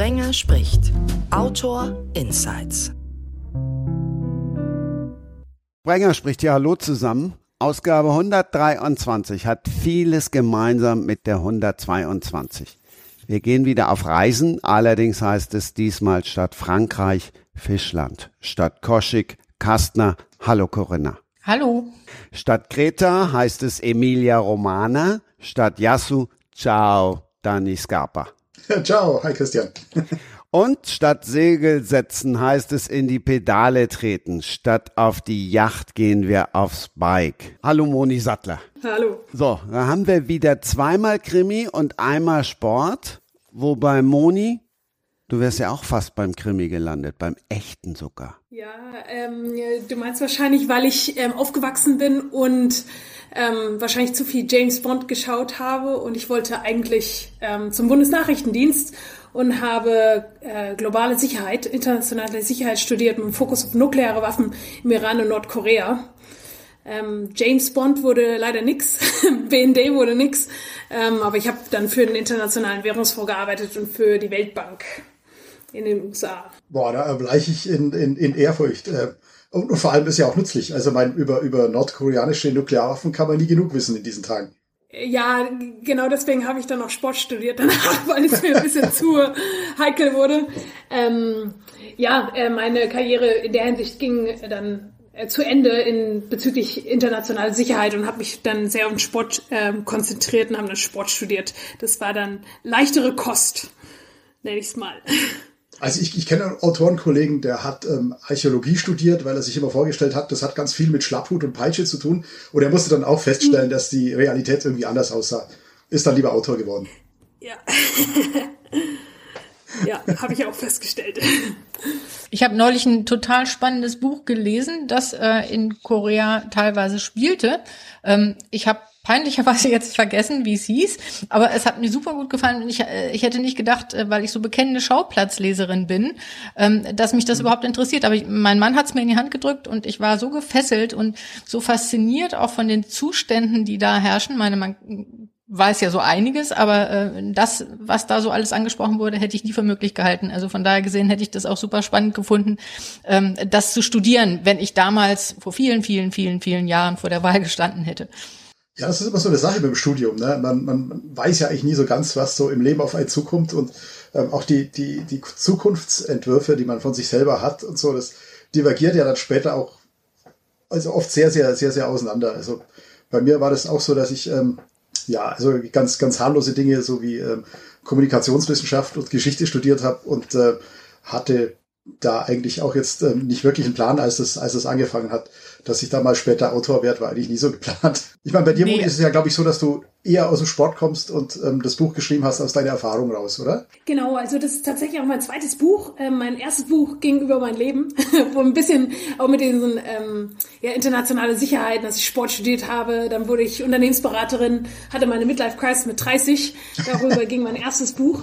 Sprenger spricht. Autor Insights. Sprenger spricht ja Hallo zusammen. Ausgabe 123 hat vieles gemeinsam mit der 122. Wir gehen wieder auf Reisen, allerdings heißt es diesmal statt Frankreich Fischland, statt Koschik Kastner. Hallo Corinna. Hallo. Statt Kreta heißt es Emilia Romana, statt Yasu Ciao Dani Scarpa. Ciao, hi Christian. Und statt Segel setzen heißt es in die Pedale treten. Statt auf die Yacht gehen wir aufs Bike. Hallo Moni Sattler. Hallo. So, da haben wir wieder zweimal Krimi und einmal Sport. Wobei Moni, du wärst ja auch fast beim Krimi gelandet, beim echten sogar. Ja, ähm, du meinst wahrscheinlich, weil ich ähm, aufgewachsen bin und ähm, wahrscheinlich zu viel James Bond geschaut habe und ich wollte eigentlich ähm, zum Bundesnachrichtendienst und habe äh, globale Sicherheit, internationale Sicherheit studiert mit dem Fokus auf nukleare Waffen im Iran und Nordkorea. Ähm, James Bond wurde leider nix, BND wurde nix, ähm, aber ich habe dann für den Internationalen Währungsfonds gearbeitet und für die Weltbank in den USA. Boah, da bleiche ich in, in, in Ehrfurcht. Äh, und, vor allem ist ja auch nützlich. Also mein, über, über nordkoreanische Nuklearwaffen kann man nie genug wissen in diesen Tagen. Ja, genau deswegen habe ich dann noch Sport studiert danach, weil es mir ein bisschen zu heikel wurde. Ähm, ja, äh, meine Karriere in der Hinsicht ging dann äh, zu Ende in bezüglich internationaler Sicherheit und habe mich dann sehr um Sport äh, konzentriert und habe dann Sport studiert. Das war dann leichtere Kost, nenne ich es mal. Also ich, ich kenne einen Autorenkollegen, der hat ähm, Archäologie studiert, weil er sich immer vorgestellt hat, das hat ganz viel mit Schlapphut und Peitsche zu tun. Und er musste dann auch feststellen, mhm. dass die Realität irgendwie anders aussah. Ist dann lieber Autor geworden. Ja. ja, habe ich auch festgestellt. Ich habe neulich ein total spannendes Buch gelesen, das äh, in Korea teilweise spielte. Ähm, ich habe peinlicherweise jetzt vergessen, wie es hieß, aber es hat mir super gut gefallen und ich, äh, ich hätte nicht gedacht, äh, weil ich so bekennende Schauplatzleserin bin, ähm, dass mich das mhm. überhaupt interessiert. Aber ich, mein Mann hat es mir in die Hand gedrückt und ich war so gefesselt und so fasziniert auch von den Zuständen, die da herrschen. Meine, man weiß ja so einiges, aber äh, das, was da so alles angesprochen wurde, hätte ich nie für möglich gehalten. Also von daher gesehen hätte ich das auch super spannend gefunden, ähm, das zu studieren, wenn ich damals vor vielen, vielen, vielen, vielen Jahren vor der Wahl gestanden hätte. Ja, das ist immer so eine Sache beim Studium. Ne? Man, man weiß ja eigentlich nie so ganz, was so im Leben auf einen zukommt und ähm, auch die, die, die Zukunftsentwürfe, die man von sich selber hat und so, das divergiert ja dann später auch also oft sehr, sehr, sehr, sehr auseinander. Also bei mir war das auch so, dass ich ähm, ja, also ganz, ganz harmlose Dinge, so wie ähm, Kommunikationswissenschaft und Geschichte studiert habe und äh, hatte da eigentlich auch jetzt ähm, nicht wirklich einen Plan, als es, als es angefangen hat dass ich da mal später Autor werde, war eigentlich nie so geplant. Ich meine, bei dir nee. ist es ja, glaube ich, so, dass du eher aus dem Sport kommst und ähm, das Buch geschrieben hast aus deiner Erfahrung raus, oder? Genau, also das ist tatsächlich auch mein zweites Buch. Ähm, mein erstes Buch ging über mein Leben, wo ein bisschen auch mit diesen ähm, ja, internationale Sicherheiten, dass ich Sport studiert habe. Dann wurde ich Unternehmensberaterin, hatte meine Midlife Crisis mit 30. Darüber ging mein erstes Buch.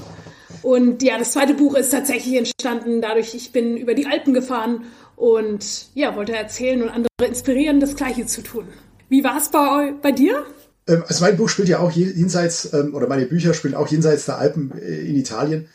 Und ja, das zweite Buch ist tatsächlich entstanden dadurch, ich bin über die Alpen gefahren und ja, wollte erzählen und andere inspirieren, das Gleiche zu tun. Wie war es bei, bei dir? Ähm, also mein Buch spielt ja auch jenseits, ähm, oder meine Bücher spielen auch jenseits der Alpen äh, in Italien.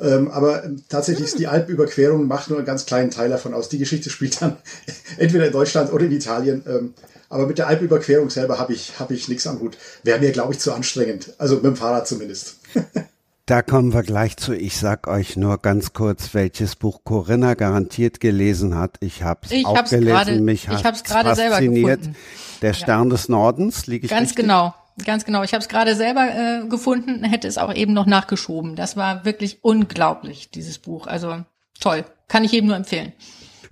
Ähm, aber tatsächlich ist die Alpenüberquerung macht nur einen ganz kleinen Teil davon aus. Die Geschichte spielt dann entweder in Deutschland oder in Italien. aber mit der Alpenüberquerung selber habe ich, hab ich nichts am Hut. Wäre mir, glaube ich, zu anstrengend. Also mit dem Fahrrad zumindest. Da kommen wir gleich zu. Ich sag euch nur ganz kurz, welches Buch Corinna garantiert gelesen hat. Ich habe es auch gelesen. Grade, Mich hat es fasziniert. Selber Der Stern ja. des Nordens, liege ich Ganz richtig? genau. Ganz genau. Ich habe es gerade selber äh, gefunden, hätte es auch eben noch nachgeschoben. Das war wirklich unglaublich, dieses Buch. Also toll. Kann ich jedem nur empfehlen.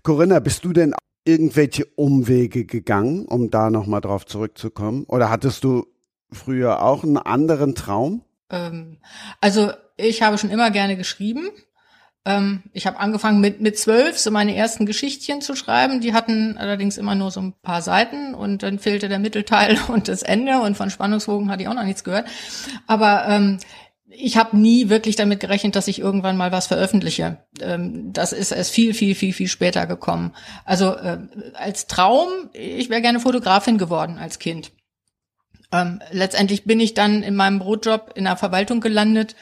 Corinna, bist du denn irgendwelche Umwege gegangen, um da nochmal drauf zurückzukommen? Oder hattest du früher auch einen anderen Traum? Ähm, also ich habe schon immer gerne geschrieben. Ähm, ich habe angefangen mit mit zwölf so meine ersten Geschichtchen zu schreiben. Die hatten allerdings immer nur so ein paar Seiten und dann fehlte der Mittelteil und das Ende und von Spannungswogen hatte ich auch noch nichts gehört. Aber ähm, ich habe nie wirklich damit gerechnet, dass ich irgendwann mal was veröffentliche. Ähm, das ist erst viel, viel, viel, viel später gekommen. Also äh, als Traum, ich wäre gerne Fotografin geworden als Kind. Ähm, letztendlich bin ich dann in meinem Brotjob in der Verwaltung gelandet,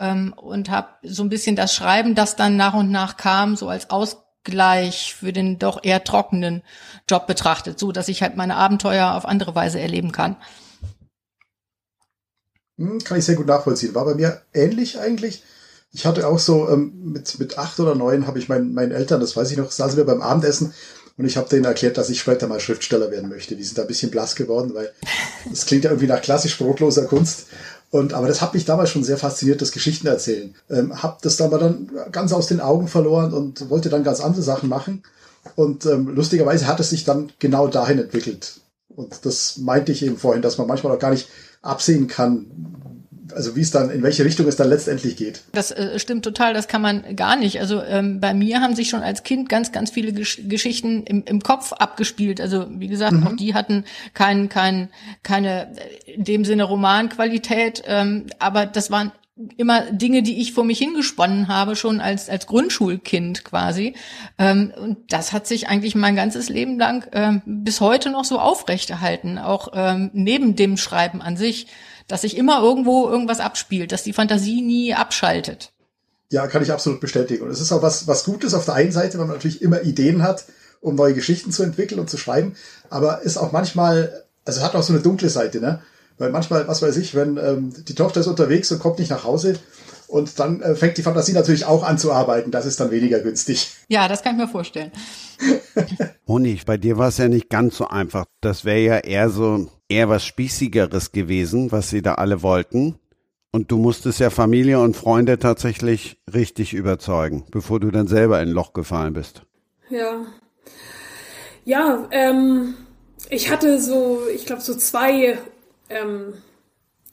ähm, und habe so ein bisschen das Schreiben, das dann nach und nach kam, so als Ausgleich für den doch eher trockenen Job betrachtet, so dass ich halt meine Abenteuer auf andere Weise erleben kann. Hm, kann ich sehr gut nachvollziehen. War bei mir ähnlich eigentlich. Ich hatte auch so ähm, mit, mit acht oder neun habe ich meinen, meinen Eltern, das weiß ich noch, saßen wir beim Abendessen und ich habe denen erklärt, dass ich später mal Schriftsteller werden möchte. Die sind da ein bisschen blass geworden, weil das klingt ja irgendwie nach klassisch brotloser Kunst. Und, aber das hat mich damals schon sehr fasziniert, das Geschichten erzählen. Ähm, hab das aber dann ganz aus den Augen verloren und wollte dann ganz andere Sachen machen. Und ähm, lustigerweise hat es sich dann genau dahin entwickelt. Und das meinte ich eben vorhin, dass man manchmal auch gar nicht absehen kann, also wie es dann, in welche Richtung es dann letztendlich geht. Das äh, stimmt total, das kann man gar nicht. Also ähm, bei mir haben sich schon als Kind ganz, ganz viele Gesch Geschichten im, im Kopf abgespielt. Also wie gesagt, mhm. auch die hatten kein, kein, keine in dem Sinne Romanqualität, ähm, aber das waren immer Dinge, die ich vor mich hingesponnen habe, schon als, als Grundschulkind quasi. Ähm, und das hat sich eigentlich mein ganzes Leben lang ähm, bis heute noch so aufrechterhalten, auch ähm, neben dem Schreiben an sich dass sich immer irgendwo irgendwas abspielt, dass die Fantasie nie abschaltet. Ja, kann ich absolut bestätigen. Und es ist auch was, was Gutes auf der einen Seite, weil man natürlich immer Ideen hat, um neue Geschichten zu entwickeln und zu schreiben. Aber ist auch manchmal, also hat auch so eine dunkle Seite, ne? Weil manchmal, was weiß ich, wenn ähm, die Tochter ist unterwegs und kommt nicht nach Hause und dann äh, fängt die Fantasie natürlich auch an zu arbeiten. Das ist dann weniger günstig. Ja, das kann ich mir vorstellen. Honig, bei dir war es ja nicht ganz so einfach. Das wäre ja eher so eher was Spießigeres gewesen, was sie da alle wollten. Und du musstest ja Familie und Freunde tatsächlich richtig überzeugen, bevor du dann selber in ein Loch gefallen bist. Ja. Ja, ähm, ich hatte so, ich glaube, so zwei, ähm,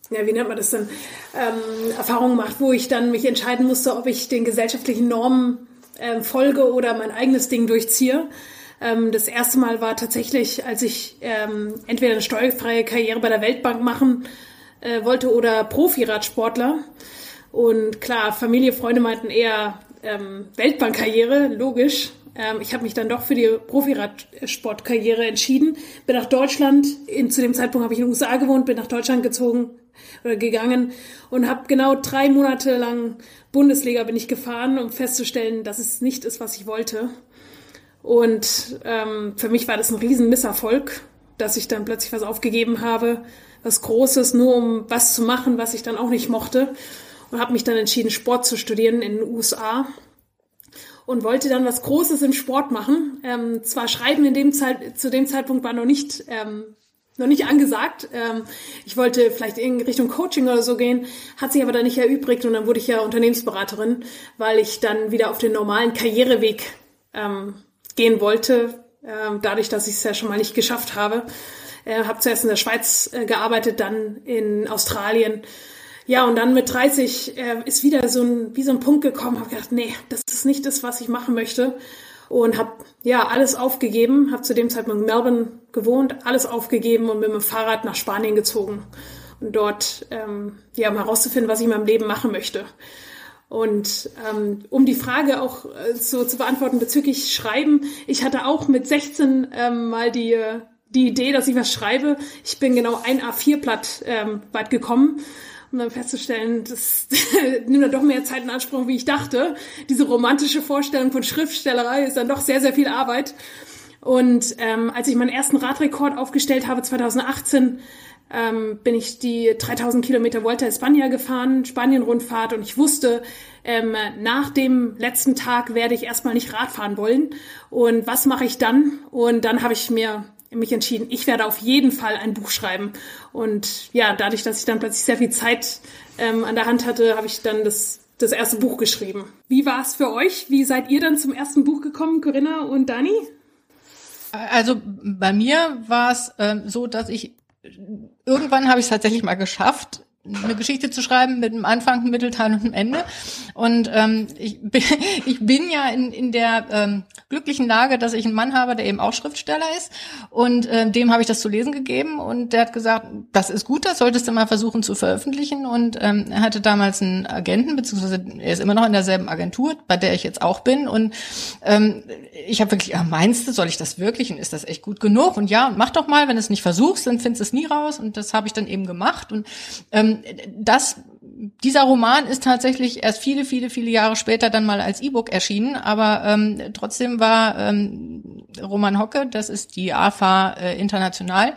ja, wie nennt man das denn, ähm, Erfahrungen gemacht, wo ich dann mich entscheiden musste, ob ich den gesellschaftlichen Normen ähm, folge oder mein eigenes Ding durchziehe. Ähm, das erste Mal war tatsächlich, als ich ähm, entweder eine steuerfreie Karriere bei der Weltbank machen äh, wollte oder Profiradsportler. Und klar, Familie, Freunde meinten eher ähm, Weltbankkarriere, logisch. Ähm, ich habe mich dann doch für die Profiradsportkarriere entschieden. Bin nach Deutschland, in, zu dem Zeitpunkt habe ich in den USA gewohnt, bin nach Deutschland gezogen oder gegangen und habe genau drei Monate lang Bundesliga bin ich gefahren, um festzustellen, dass es nicht ist, was ich wollte. Und ähm, für mich war das ein riesen Misserfolg, dass ich dann plötzlich was aufgegeben habe, was Großes, nur um was zu machen, was ich dann auch nicht mochte. Und habe mich dann entschieden, Sport zu studieren in den USA und wollte dann was Großes im Sport machen. Ähm, zwar Schreiben in dem Zeit, zu dem Zeitpunkt war noch nicht ähm, noch nicht angesagt. Ähm, ich wollte vielleicht in Richtung Coaching oder so gehen, hat sich aber dann nicht erübrigt und dann wurde ich ja Unternehmensberaterin, weil ich dann wieder auf den normalen Karriereweg ähm, gehen wollte, äh, dadurch, dass ich es ja schon mal nicht geschafft habe. Äh, habe zuerst in der Schweiz äh, gearbeitet, dann in Australien. Ja, und dann mit 30 äh, ist wieder so ein, wie so ein Punkt gekommen, habe gedacht, nee, das ist nicht das, was ich machen möchte. Und habe ja alles aufgegeben, habe zu dem Zeitpunkt in Melbourne gewohnt, alles aufgegeben und mit dem Fahrrad nach Spanien gezogen. Und dort, ähm, ja, um herauszufinden, was ich in meinem Leben machen möchte. Und ähm, um die Frage auch äh, so zu beantworten bezüglich Schreiben, ich hatte auch mit 16 ähm, mal die, die Idee, dass ich was schreibe. Ich bin genau ein A4-Blatt ähm, weit gekommen, um dann festzustellen, das nimmt dann doch mehr Zeit in Anspruch, wie ich dachte. Diese romantische Vorstellung von Schriftstellerei ist dann doch sehr, sehr viel Arbeit. Und ähm, als ich meinen ersten Radrekord aufgestellt habe, 2018, ähm, bin ich die 3000 Kilometer Volta España gefahren, Spanien-Rundfahrt und ich wusste, ähm, nach dem letzten Tag werde ich erstmal nicht Radfahren wollen. Und was mache ich dann? Und dann habe ich mir mich entschieden, ich werde auf jeden Fall ein Buch schreiben. Und ja, dadurch, dass ich dann plötzlich sehr viel Zeit ähm, an der Hand hatte, habe ich dann das das erste Buch geschrieben. Wie war es für euch? Wie seid ihr dann zum ersten Buch gekommen, Corinna und Dani? Also bei mir war es äh, so, dass ich irgendwann habe ich es tatsächlich mal geschafft, eine Geschichte zu schreiben mit einem Anfang, einem Mittelteil und einem Ende. Und ähm, ich, bin, ich bin ja in, in der ähm, glücklichen Lage, dass ich einen Mann habe, der eben auch Schriftsteller ist. Und äh, dem habe ich das zu lesen gegeben und der hat gesagt, das ist gut, das solltest du mal versuchen zu veröffentlichen. Und ähm, er hatte damals einen Agenten, beziehungsweise er ist immer noch in derselben Agentur, bei der ich jetzt auch bin. Und ähm, ich habe wirklich, ja, meinst du, soll ich das wirklich? Und ist das echt gut genug? Und ja, mach doch mal, wenn du es nicht versuchst, dann findest du es nie raus. Und das habe ich dann eben gemacht. Und ähm, das dieser Roman ist tatsächlich erst viele, viele, viele Jahre später dann mal als E-Book erschienen, aber ähm, trotzdem war ähm, Roman Hocke, das ist die AFA äh, International,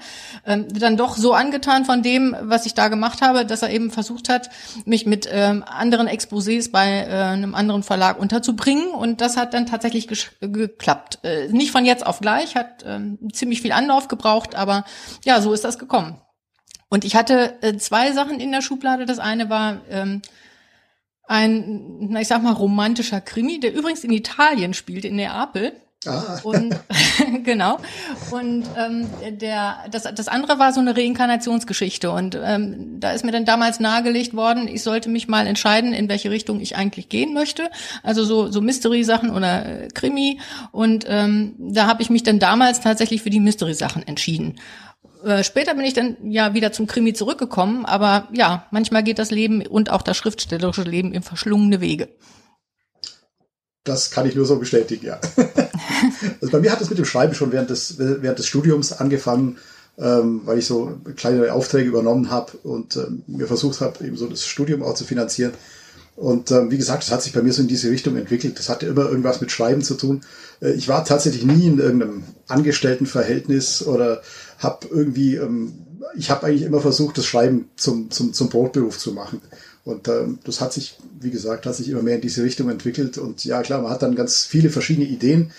ähm, dann doch so angetan von dem, was ich da gemacht habe, dass er eben versucht hat, mich mit ähm, anderen Exposés bei äh, einem anderen Verlag unterzubringen und das hat dann tatsächlich geklappt. Äh, nicht von jetzt auf gleich, hat ähm, ziemlich viel Anlauf gebraucht, aber ja, so ist das gekommen. Und ich hatte äh, zwei Sachen in der Schublade. Das eine war ähm, ein, na, ich sag mal, romantischer Krimi, der übrigens in Italien spielt, in Neapel. Ah. Und genau. Und ähm, der, das, das andere war so eine Reinkarnationsgeschichte. Und ähm, da ist mir dann damals nahegelegt worden, ich sollte mich mal entscheiden, in welche Richtung ich eigentlich gehen möchte. Also so, so Mystery-Sachen oder äh, Krimi. Und ähm, da habe ich mich dann damals tatsächlich für die Mystery-Sachen entschieden. Äh, später bin ich dann ja wieder zum Krimi zurückgekommen, aber ja, manchmal geht das Leben und auch das schriftstellerische Leben in verschlungene Wege. Das kann ich nur so bestätigen, ja. also bei mir hat es mit dem Schreiben schon während des, während des Studiums angefangen, ähm, weil ich so kleine Aufträge übernommen habe und ähm, mir versucht habe, eben so das Studium auch zu finanzieren. Und ähm, wie gesagt, es hat sich bei mir so in diese Richtung entwickelt. Das hatte immer irgendwas mit Schreiben zu tun. Äh, ich war tatsächlich nie in irgendeinem Angestelltenverhältnis oder habe irgendwie, ähm, ich habe eigentlich immer versucht, das Schreiben zum, zum, zum Brotberuf zu machen. Und ähm, das hat sich, wie gesagt, hat sich immer mehr in diese Richtung entwickelt. Und ja, klar, man hat dann ganz viele verschiedene Ideen.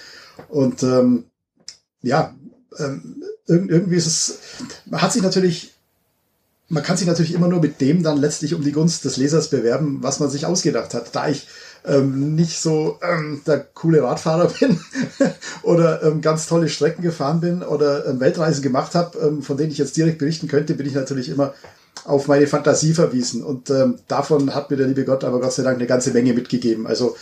Und ähm, ja, ähm, irgendwie ist es, man hat sich natürlich man kann sich natürlich immer nur mit dem dann letztlich um die Gunst des Lesers bewerben, was man sich ausgedacht hat. Da ich ähm, nicht so ähm, der coole Radfahrer bin oder ähm, ganz tolle Strecken gefahren bin oder ähm, Weltreisen gemacht habe, ähm, von denen ich jetzt direkt berichten könnte, bin ich natürlich immer auf meine Fantasie verwiesen. Und ähm, davon hat mir der liebe Gott aber Gott sei Dank eine ganze Menge mitgegeben. Also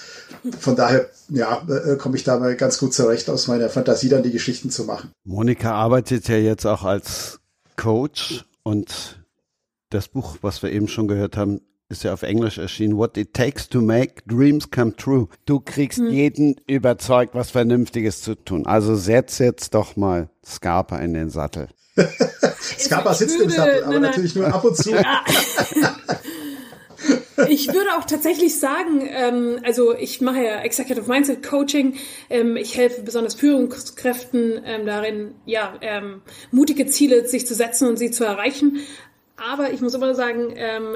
von daher, ja, äh, komme ich da mal ganz gut zurecht, aus meiner Fantasie dann die Geschichten zu machen. Monika arbeitet ja jetzt auch als Coach und das Buch, was wir eben schon gehört haben, ist ja auf Englisch erschienen. What it takes to make dreams come true. Du kriegst hm. jeden überzeugt, was Vernünftiges zu tun. Also setz jetzt doch mal Scarpa in den Sattel. Scarpa sitzt im Sattel, aber nein, natürlich nur ab und zu. Ja. ich würde auch tatsächlich sagen, ähm, also ich mache ja Executive Mindset Coaching. Ähm, ich helfe besonders Führungskräften ähm, darin, ja, ähm, mutige Ziele sich zu setzen und sie zu erreichen. Aber ich muss immer sagen, ähm,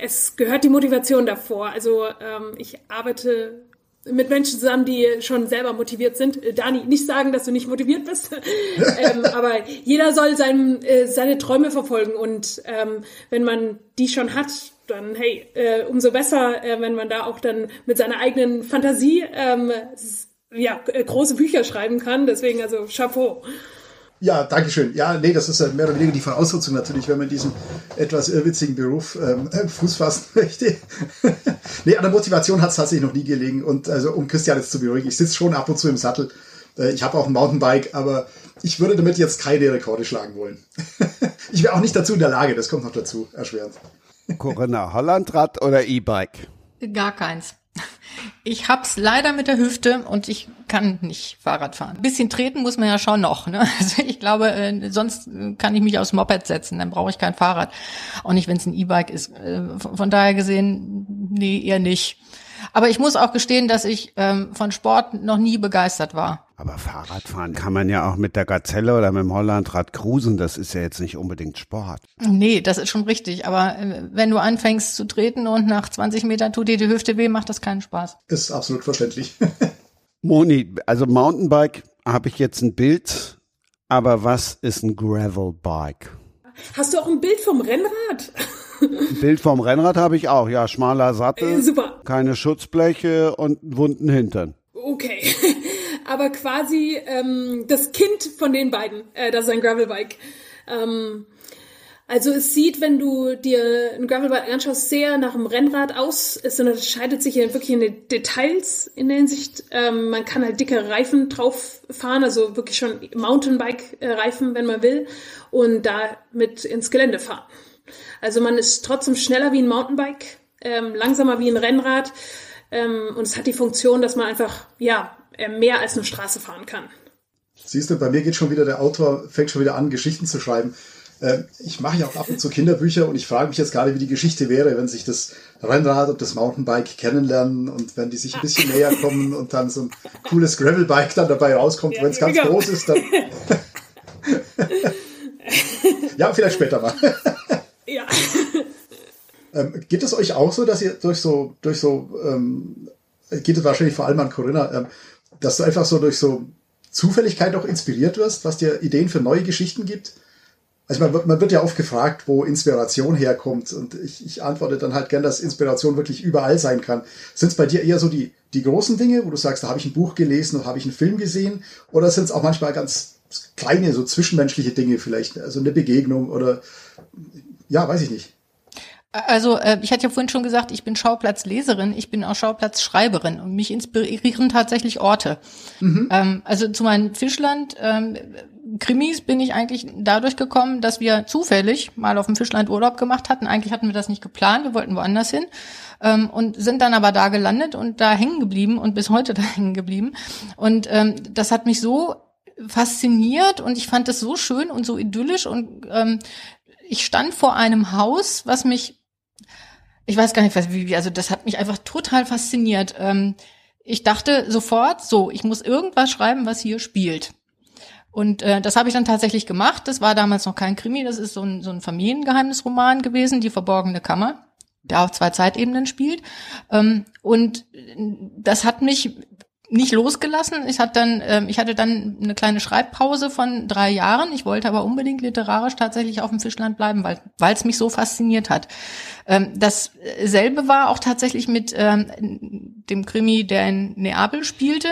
es gehört die Motivation davor. Also ähm, ich arbeite mit Menschen zusammen, die schon selber motiviert sind. Äh, Dani, nicht sagen, dass du nicht motiviert bist, ähm, aber jeder soll sein, äh, seine Träume verfolgen und ähm, wenn man die schon hat, dann hey, äh, umso besser, äh, wenn man da auch dann mit seiner eigenen Fantasie ähm, ja äh, große Bücher schreiben kann. Deswegen also Chapeau. Ja, danke schön. Ja, nee, das ist mehr oder weniger die Voraussetzung natürlich, wenn man diesen etwas irrwitzigen Beruf ähm, Fuß fassen möchte. nee, an der Motivation hat es tatsächlich noch nie gelegen. Und also um Christian jetzt zu beruhigen, ich sitze schon ab und zu im Sattel. Äh, ich habe auch ein Mountainbike, aber ich würde damit jetzt keine Rekorde schlagen wollen. ich wäre auch nicht dazu in der Lage, das kommt noch dazu, erschwerend. Corinna, Hollandrad oder E-Bike? Gar keins. Ich hab's leider mit der Hüfte und ich kann nicht Fahrrad fahren. Ein bisschen treten muss man ja schon noch. Ne? Also ich glaube, äh, sonst kann ich mich aufs Moped setzen, dann brauche ich kein Fahrrad. Auch nicht, wenn es ein E-Bike ist. Äh, von daher gesehen, nee, eher nicht. Aber ich muss auch gestehen, dass ich ähm, von Sport noch nie begeistert war. Aber Fahrradfahren kann man ja auch mit der Gazelle oder mit dem Hollandrad cruisen. Das ist ja jetzt nicht unbedingt Sport. Nee, das ist schon richtig. Aber äh, wenn du anfängst zu treten und nach 20 Metern tut dir die Hüfte weh, macht das keinen Spaß. Ist absolut verständlich. Moni, also Mountainbike habe ich jetzt ein Bild. Aber was ist ein Gravelbike? Hast du auch ein Bild vom Rennrad? Ein Bild vom Rennrad habe ich auch, ja, schmaler Sattel, äh, super. keine Schutzbleche und einen wunden Hintern. Okay. Aber quasi ähm, das Kind von den beiden, äh, das ist ein Gravelbike. Ähm, also es sieht, wenn du dir ein Gravelbike anschaust, sehr nach einem Rennrad aus. Es unterscheidet sich wirklich in den Details in der Hinsicht. Ähm, man kann halt dicke Reifen drauf fahren, also wirklich schon Mountainbike-Reifen, wenn man will, und damit ins Gelände fahren. Also man ist trotzdem schneller wie ein Mountainbike, ähm, langsamer wie ein Rennrad ähm, und es hat die Funktion, dass man einfach ja äh, mehr als eine Straße fahren kann. Siehst du, bei mir geht schon wieder der Autor, fängt schon wieder an, Geschichten zu schreiben. Ähm, ich mache ja auch ab und zu Kinderbücher und ich frage mich jetzt gerade, wie die Geschichte wäre, wenn sich das Rennrad und das Mountainbike kennenlernen und wenn die sich ein bisschen näher kommen und dann so ein cooles Gravelbike dann dabei rauskommt. Ja, wenn es ganz genau. groß ist, dann. ja, vielleicht später mal. Ja. Ähm, geht es euch auch so, dass ihr durch so, durch so, ähm, geht es wahrscheinlich vor allem an Corinna, ähm, dass du einfach so durch so Zufälligkeit auch inspiriert wirst, was dir Ideen für neue Geschichten gibt? Also man, man wird ja oft gefragt, wo Inspiration herkommt und ich, ich antworte dann halt gern, dass Inspiration wirklich überall sein kann. Sind es bei dir eher so die, die großen Dinge, wo du sagst, da habe ich ein Buch gelesen oder habe ich einen Film gesehen oder sind es auch manchmal ganz kleine, so zwischenmenschliche Dinge vielleicht, also eine Begegnung oder ja, weiß ich nicht. Also äh, ich hatte ja vorhin schon gesagt, ich bin Schauplatzleserin, ich bin auch Schauplatzschreiberin und mich inspirieren tatsächlich Orte. Mhm. Ähm, also zu meinen Fischland ähm, Krimis bin ich eigentlich dadurch gekommen, dass wir zufällig mal auf dem Fischland Urlaub gemacht hatten. Eigentlich hatten wir das nicht geplant, wir wollten woanders hin ähm, und sind dann aber da gelandet und da hängen geblieben und bis heute da hängen geblieben. Und ähm, das hat mich so fasziniert und ich fand es so schön und so idyllisch und ähm, ich stand vor einem Haus, was mich ich weiß gar nicht, wie, also das hat mich einfach total fasziniert. Ähm, ich dachte sofort, so, ich muss irgendwas schreiben, was hier spielt. Und äh, das habe ich dann tatsächlich gemacht. Das war damals noch kein Krimi, das ist so ein, so ein Familiengeheimnisroman gewesen, Die verborgene Kammer, der auf zwei Zeitebenen spielt. Ähm, und das hat mich nicht losgelassen. Ich hatte dann, ähm, ich hatte dann eine kleine Schreibpause von drei Jahren. Ich wollte aber unbedingt literarisch tatsächlich auf dem Fischland bleiben, weil weil es mich so fasziniert hat. Ähm, dasselbe war auch tatsächlich mit ähm, dem Krimi, der in Neapel spielte,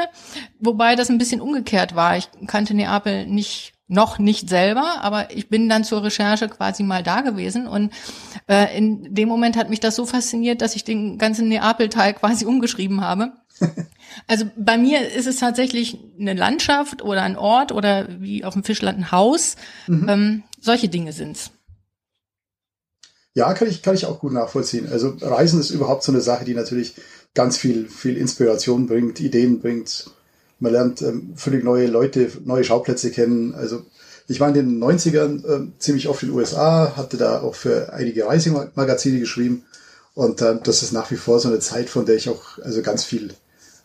wobei das ein bisschen umgekehrt war. Ich kannte Neapel nicht noch nicht selber, aber ich bin dann zur Recherche quasi mal da gewesen und äh, in dem Moment hat mich das so fasziniert, dass ich den ganzen Neapel-Teil quasi umgeschrieben habe. Also bei mir ist es tatsächlich eine Landschaft oder ein Ort oder wie auf dem Fischland ein Haus. Mhm. Ähm, solche Dinge sind's. Ja, kann ich, kann ich auch gut nachvollziehen. Also Reisen ist überhaupt so eine Sache, die natürlich ganz viel, viel Inspiration bringt, Ideen bringt. Man lernt ähm, völlig neue Leute, neue Schauplätze kennen. Also ich war in den 90ern äh, ziemlich oft in den USA, hatte da auch für einige Reisemagazine geschrieben. Und äh, das ist nach wie vor so eine Zeit, von der ich auch also ganz viel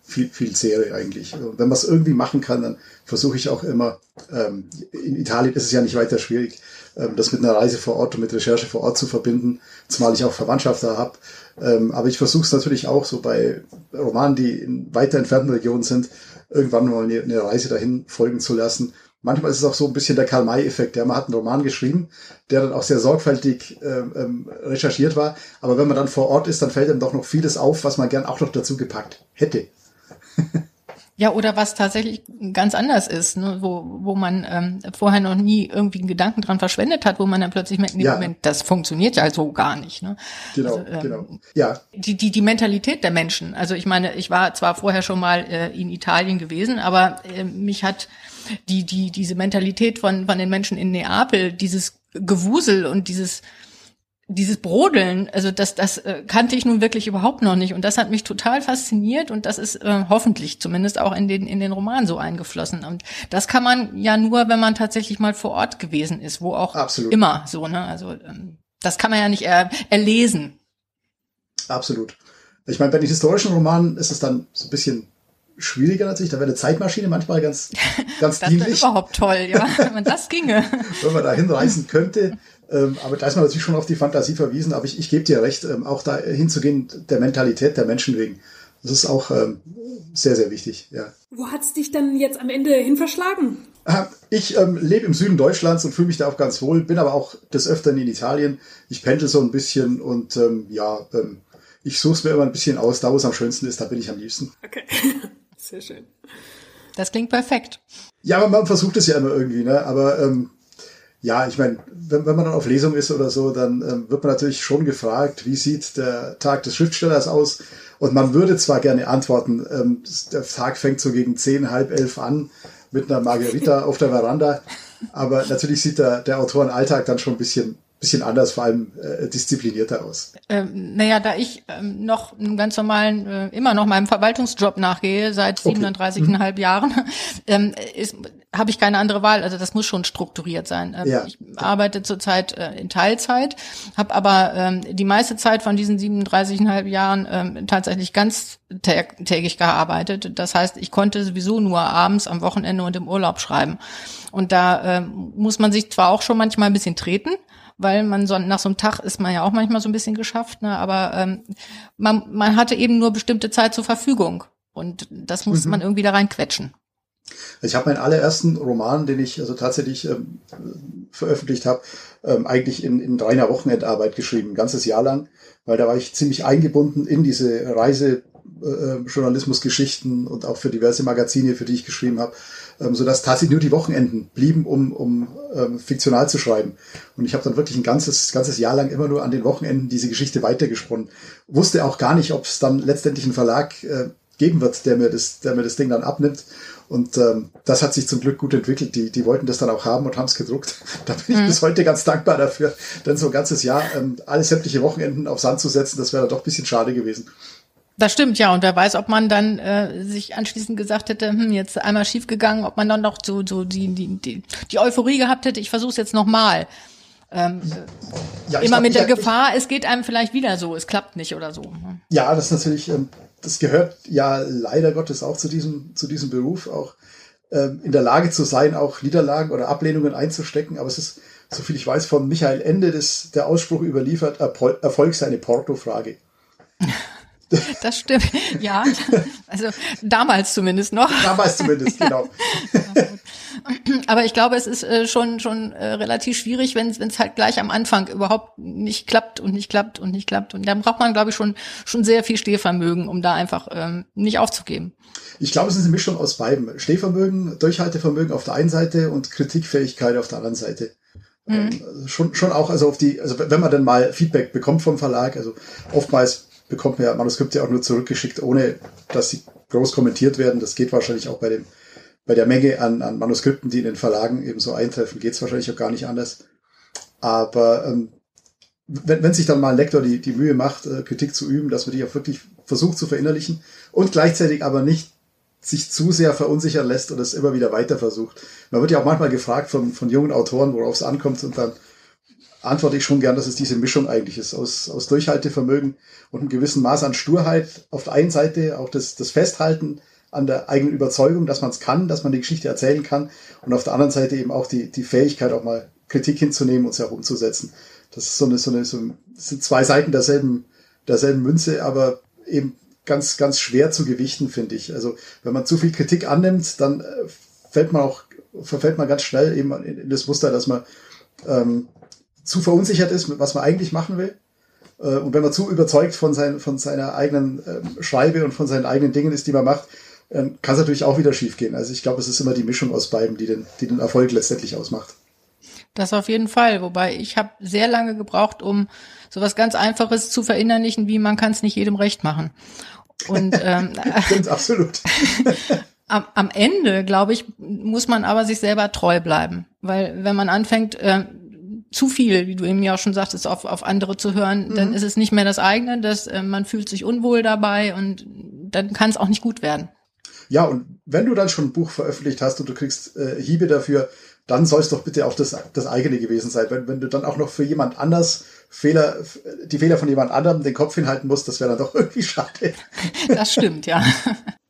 viel, viel Serie eigentlich. Und wenn man es irgendwie machen kann, dann versuche ich auch immer, ähm, in Italien ist es ja nicht weiter schwierig, ähm, das mit einer Reise vor Ort und mit Recherche vor Ort zu verbinden, zumal ich auch Verwandtschaft da habe. Ähm, aber ich versuche es natürlich auch so bei Romanen, die in weiter entfernten Regionen sind, irgendwann mal eine, eine Reise dahin folgen zu lassen. Manchmal ist es auch so ein bisschen der Karl-May-Effekt. Ja, man hat einen Roman geschrieben, der dann auch sehr sorgfältig ähm, ähm, recherchiert war. Aber wenn man dann vor Ort ist, dann fällt einem doch noch vieles auf, was man gern auch noch dazu gepackt hätte. Ja, oder was tatsächlich ganz anders ist, ne? wo, wo man ähm, vorher noch nie irgendwie einen Gedanken dran verschwendet hat, wo man dann plötzlich merkt, nee, ja. Moment, das funktioniert ja so gar nicht. Ne? Genau, also, ähm, genau. Ja. Die, die, die Mentalität der Menschen. Also ich meine, ich war zwar vorher schon mal äh, in Italien gewesen, aber äh, mich hat die, die, diese Mentalität von, von den Menschen in Neapel, dieses Gewusel und dieses dieses Brodeln, also das, das äh, kannte ich nun wirklich überhaupt noch nicht und das hat mich total fasziniert und das ist äh, hoffentlich zumindest auch in den in den Roman so eingeflossen und das kann man ja nur, wenn man tatsächlich mal vor Ort gewesen ist, wo auch Absolut. immer so ne, also ähm, das kann man ja nicht er, erlesen. Absolut. Ich meine, bei den historischen Romanen ist es dann so ein bisschen schwieriger natürlich. Da wäre eine Zeitmaschine manchmal ganz, ganz das dienlich. Das wäre überhaupt toll, ja, wenn das ginge. wenn man da hinreisen könnte. Ähm, aber da ist man natürlich schon auf die Fantasie verwiesen. Aber ich, ich gebe dir recht, ähm, auch da hinzugehen, der Mentalität der Menschen wegen. Das ist auch ähm, sehr, sehr wichtig, ja. Wo hat's dich dann jetzt am Ende hin verschlagen? Ah, ich ähm, lebe im Süden Deutschlands und fühle mich da auch ganz wohl, bin aber auch des Öfteren in Italien. Ich pendel so ein bisschen und ähm, ja, ähm, ich suche es mir immer ein bisschen aus. Da, wo es am schönsten ist, da bin ich am liebsten. Okay, sehr schön. Das klingt perfekt. Ja, aber man versucht es ja immer irgendwie, ne? Aber ähm, ja, ich meine, wenn, wenn man dann auf Lesung ist oder so, dann ähm, wird man natürlich schon gefragt, wie sieht der Tag des Schriftstellers aus? Und man würde zwar gerne antworten, ähm, der Tag fängt so gegen zehn, halb elf an mit einer Margarita auf der Veranda, aber natürlich sieht der, der Autorenalltag dann schon ein bisschen, bisschen anders, vor allem äh, disziplinierter aus. Ähm, naja, da ich ähm, noch einen ganz normalen, äh, immer noch meinem Verwaltungsjob nachgehe, seit okay. 37,5 mhm. Jahren, ähm, habe ich keine andere Wahl. Also das muss schon strukturiert sein. Ähm, ja. Ich arbeite zurzeit äh, in Teilzeit, habe aber ähm, die meiste Zeit von diesen 37,5 Jahren ähm, tatsächlich ganz tägig gearbeitet. Das heißt, ich konnte sowieso nur abends, am Wochenende und im Urlaub schreiben. Und da äh, muss man sich zwar auch schon manchmal ein bisschen treten, weil man so nach so einem Tag ist man ja auch manchmal so ein bisschen geschafft, ne? aber ähm, man, man hatte eben nur bestimmte Zeit zur Verfügung und das muss mhm. man irgendwie da reinquetschen. Ich habe meinen allerersten Roman, den ich also tatsächlich ähm, veröffentlicht habe, ähm, eigentlich in, in reiner Wochenendarbeit geschrieben, ein ganzes Jahr lang, weil da war ich ziemlich eingebunden in diese Reise äh, äh und auch für diverse Magazine, für die ich geschrieben habe ähm, sodass tatsächlich nur die Wochenenden blieben, um, um ähm, fiktional zu schreiben. Und ich habe dann wirklich ein ganzes, ganzes Jahr lang immer nur an den Wochenenden diese Geschichte weitergesponnen. Wusste auch gar nicht, ob es dann letztendlich einen Verlag äh, geben wird, der mir das, der mir das Ding dann abnimmt. Und ähm, das hat sich zum Glück gut entwickelt. Die, die wollten das dann auch haben und haben es gedruckt. Da bin ich mhm. bis heute ganz dankbar dafür. Denn so ein ganzes Jahr ähm, alle sämtliche Wochenenden auf Sand zu setzen, das wäre doch ein bisschen schade gewesen. Das stimmt, ja. Und wer weiß, ob man dann äh, sich anschließend gesagt hätte, hm, jetzt einmal schief gegangen, ob man dann noch so, so die, die, die, die Euphorie gehabt hätte, ich versuche es jetzt nochmal. Ähm, ja, immer glaub, mit der ich, Gefahr, ich, es geht einem vielleicht wieder so, es klappt nicht oder so. Ja, das ist natürlich, ähm, das gehört ja leider Gottes auch zu diesem, zu diesem Beruf, auch ähm, in der Lage zu sein, auch Niederlagen oder Ablehnungen einzustecken. Aber es ist, soviel ich weiß, von Michael Ende des, der Ausspruch überliefert, Erfolg sei eine Porto-Frage. Das stimmt, ja. Also damals zumindest noch. Damals zumindest, genau. Aber ich glaube, es ist äh, schon schon äh, relativ schwierig, wenn es halt gleich am Anfang überhaupt nicht klappt und nicht klappt und nicht klappt. Und dann braucht man, glaube ich, schon schon sehr viel Stehvermögen, um da einfach ähm, nicht aufzugeben. Ich glaube, es ist eine Mischung aus beiden. Stehvermögen, Durchhaltevermögen auf der einen Seite und Kritikfähigkeit auf der anderen Seite. Mhm. Ähm, schon, schon auch, also auf die, also wenn man dann mal Feedback bekommt vom Verlag, also oftmals bekommt man ja Manuskripte auch nur zurückgeschickt, ohne dass sie groß kommentiert werden. Das geht wahrscheinlich auch bei dem, bei der Menge an, an Manuskripten, die in den Verlagen eben so eintreffen, geht es wahrscheinlich auch gar nicht anders. Aber ähm, wenn, wenn sich dann mal ein Lektor die, die Mühe macht, äh, Kritik zu üben, dass man die auch wirklich versucht zu verinnerlichen und gleichzeitig aber nicht sich zu sehr verunsichern lässt und es immer wieder weiter versucht. Man wird ja auch manchmal gefragt von, von jungen Autoren, worauf es ankommt und dann antworte ich schon gern, dass es diese Mischung eigentlich ist aus, aus Durchhaltevermögen und einem gewissen Maß an Sturheit. Auf der einen Seite auch das, das Festhalten an der eigenen Überzeugung, dass man es kann, dass man die Geschichte erzählen kann und auf der anderen Seite eben auch die, die Fähigkeit, auch mal Kritik hinzunehmen und sie auch umzusetzen. Das ist so eine, so eine, so das sind zwei Seiten derselben, derselben Münze, aber eben ganz, ganz schwer zu gewichten, finde ich. Also, wenn man zu viel Kritik annimmt, dann äh, fällt man auch, verfällt man ganz schnell eben in das Muster, dass man ähm, zu verunsichert ist, was man eigentlich machen will. Äh, und wenn man zu überzeugt von, sein, von seiner eigenen ähm, Schreibe und von seinen eigenen Dingen ist, die man macht, ähm, kann es natürlich auch wieder schiefgehen. Also ich glaube, es ist immer die Mischung aus beiden, die den, die den Erfolg letztendlich ausmacht. Das auf jeden Fall. Wobei ich habe sehr lange gebraucht, um sowas ganz Einfaches zu verinnerlichen, wie man kann es nicht jedem recht machen. Und ähm, Stimmt, absolut. am, am Ende, glaube ich, muss man aber sich selber treu bleiben. Weil wenn man anfängt, äh, zu viel, wie du eben ja auch schon sagtest, auf, auf andere zu hören, mhm. dann ist es nicht mehr das eigene, dass äh, man fühlt sich unwohl dabei und dann kann es auch nicht gut werden. Ja, und wenn du dann schon ein Buch veröffentlicht hast und du kriegst äh, Hiebe dafür, dann soll es doch bitte auch das, das eigene gewesen sein. Wenn, wenn du dann auch noch für jemand anders Fehler, die Fehler von jemand anderem den Kopf hinhalten musst, das wäre dann doch irgendwie schade. Das stimmt, ja.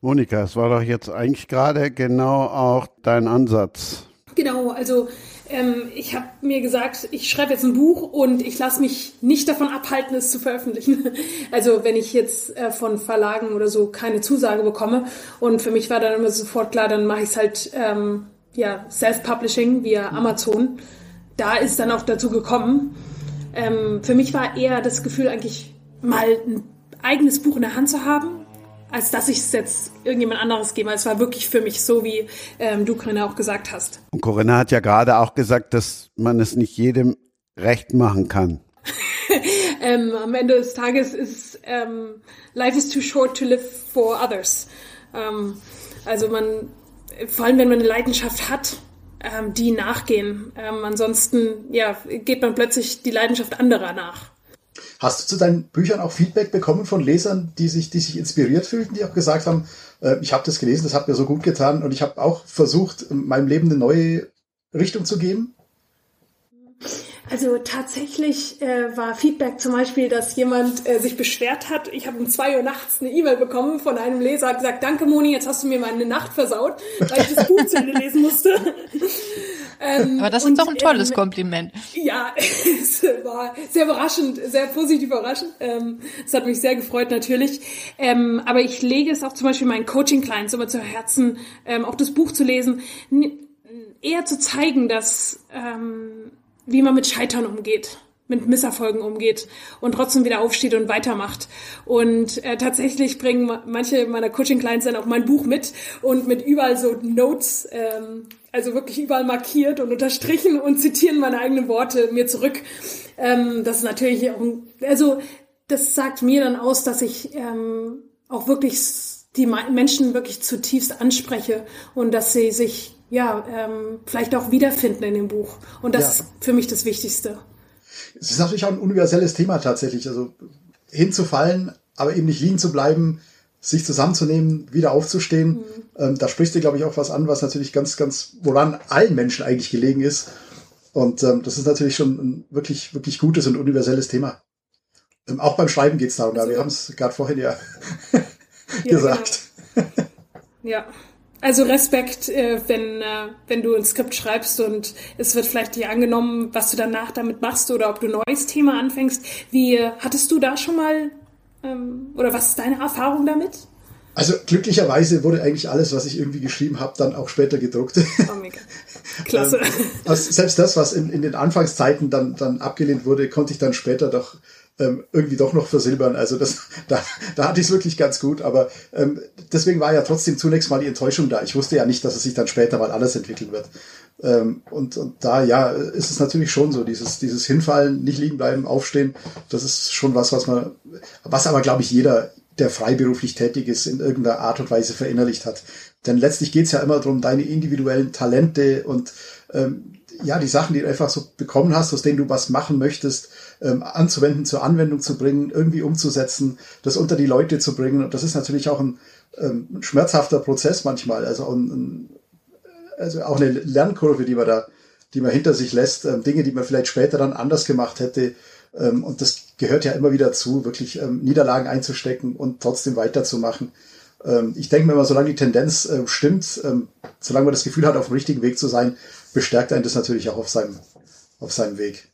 Monika, es war doch jetzt eigentlich gerade genau auch dein Ansatz. Genau, also ähm, ich habe mir gesagt, ich schreibe jetzt ein Buch und ich lasse mich nicht davon abhalten, es zu veröffentlichen. Also wenn ich jetzt äh, von Verlagen oder so keine Zusage bekomme und für mich war dann immer sofort klar, dann mache ich es halt ähm, ja Self-Publishing via Amazon. Da ist dann auch dazu gekommen. Ähm, für mich war eher das Gefühl eigentlich mal ein eigenes Buch in der Hand zu haben als dass ich es jetzt irgendjemand anderes gebe. Es war wirklich für mich so, wie ähm, du, Corinna, auch gesagt hast. Und Corinna hat ja gerade auch gesagt, dass man es nicht jedem recht machen kann. ähm, am Ende des Tages ist ähm, Life is too short to live for others. Ähm, also man, vor allem wenn man eine Leidenschaft hat, ähm, die nachgehen. Ähm, ansonsten ja, geht man plötzlich die Leidenschaft anderer nach. Hast du zu deinen Büchern auch Feedback bekommen von Lesern, die sich, die sich inspiriert fühlten, die auch gesagt haben, äh, ich habe das gelesen, das hat mir so gut getan und ich habe auch versucht, meinem Leben eine neue Richtung zu geben? Also tatsächlich äh, war Feedback zum Beispiel, dass jemand äh, sich beschwert hat. Ich habe um zwei Uhr nachts eine E-Mail bekommen von einem Leser, hat gesagt, danke Moni, jetzt hast du mir meine Nacht versaut, weil ich das Buch zu Ende lesen musste. Ähm, Aber das ist doch ein tolles ähm, Kompliment. Ja, es war sehr überraschend, sehr positiv überraschend. Ähm, es hat mich sehr gefreut natürlich. Ähm, aber ich lege es auch zum Beispiel meinen Coaching-Clients immer zu Herzen, ähm, auch das Buch zu lesen, eher zu zeigen, dass ähm, wie man mit Scheitern umgeht, mit Misserfolgen umgeht und trotzdem wieder aufsteht und weitermacht. Und äh, tatsächlich bringen manche meiner Coaching-Clients dann auch mein Buch mit und mit überall so Notes, ähm, also wirklich überall markiert und unterstrichen und zitieren meine eigenen Worte mir zurück. Ähm, das ist natürlich auch, also das sagt mir dann aus, dass ich ähm, auch wirklich die Menschen wirklich zutiefst anspreche und dass sie sich ja, ähm, vielleicht auch wiederfinden in dem Buch. Und das ja. ist für mich das Wichtigste. Es ist natürlich auch ein universelles Thema tatsächlich. Also hinzufallen, aber eben nicht liegen zu bleiben, sich zusammenzunehmen, wieder aufzustehen. Mhm. Ähm, da sprichst du, glaube ich, auch was an, was natürlich ganz, ganz, woran allen Menschen eigentlich gelegen ist. Und ähm, das ist natürlich schon ein wirklich, wirklich gutes und universelles Thema. Ähm, auch beim Schreiben geht es darum. Also, wir haben es gerade vorhin ja, ja gesagt. Genau. ja. Also Respekt, äh, wenn, äh, wenn du ein Skript schreibst und es wird vielleicht dir angenommen, was du danach damit machst oder ob du ein neues Thema anfängst. Wie hattest du da schon mal ähm, oder was ist deine Erfahrung damit? Also glücklicherweise wurde eigentlich alles, was ich irgendwie geschrieben habe, dann auch später gedruckt. Oh mega. Klasse. ähm, also selbst das, was in, in den Anfangszeiten dann, dann abgelehnt wurde, konnte ich dann später doch ähm, irgendwie doch noch versilbern. Also das, da, da hatte ich es wirklich ganz gut. Aber ähm, deswegen war ja trotzdem zunächst mal die Enttäuschung da. Ich wusste ja nicht, dass es sich dann später mal alles entwickeln wird. Ähm, und, und da, ja, ist es natürlich schon so, dieses, dieses Hinfallen, nicht liegen bleiben, aufstehen, das ist schon was, was man, was aber, glaube ich, jeder, der freiberuflich tätig ist, in irgendeiner Art und Weise verinnerlicht hat. Denn letztlich geht es ja immer darum, deine individuellen Talente und ähm, ja, die Sachen, die du einfach so bekommen hast, aus denen du was machen möchtest, ähm, anzuwenden, zur Anwendung zu bringen, irgendwie umzusetzen, das unter die Leute zu bringen. Und das ist natürlich auch ein, ähm, schmerzhafter Prozess manchmal. Also, ein, ein, also auch eine Lernkurve, die man da, die man hinter sich lässt, ähm, Dinge, die man vielleicht später dann anders gemacht hätte. Ähm, und das gehört ja immer wieder zu, wirklich ähm, Niederlagen einzustecken und trotzdem weiterzumachen. Ähm, ich denke mir immer, solange die Tendenz äh, stimmt, ähm, solange man das Gefühl hat, auf dem richtigen Weg zu sein, bestärkt einen das natürlich auch auf seinem, auf seinem Weg.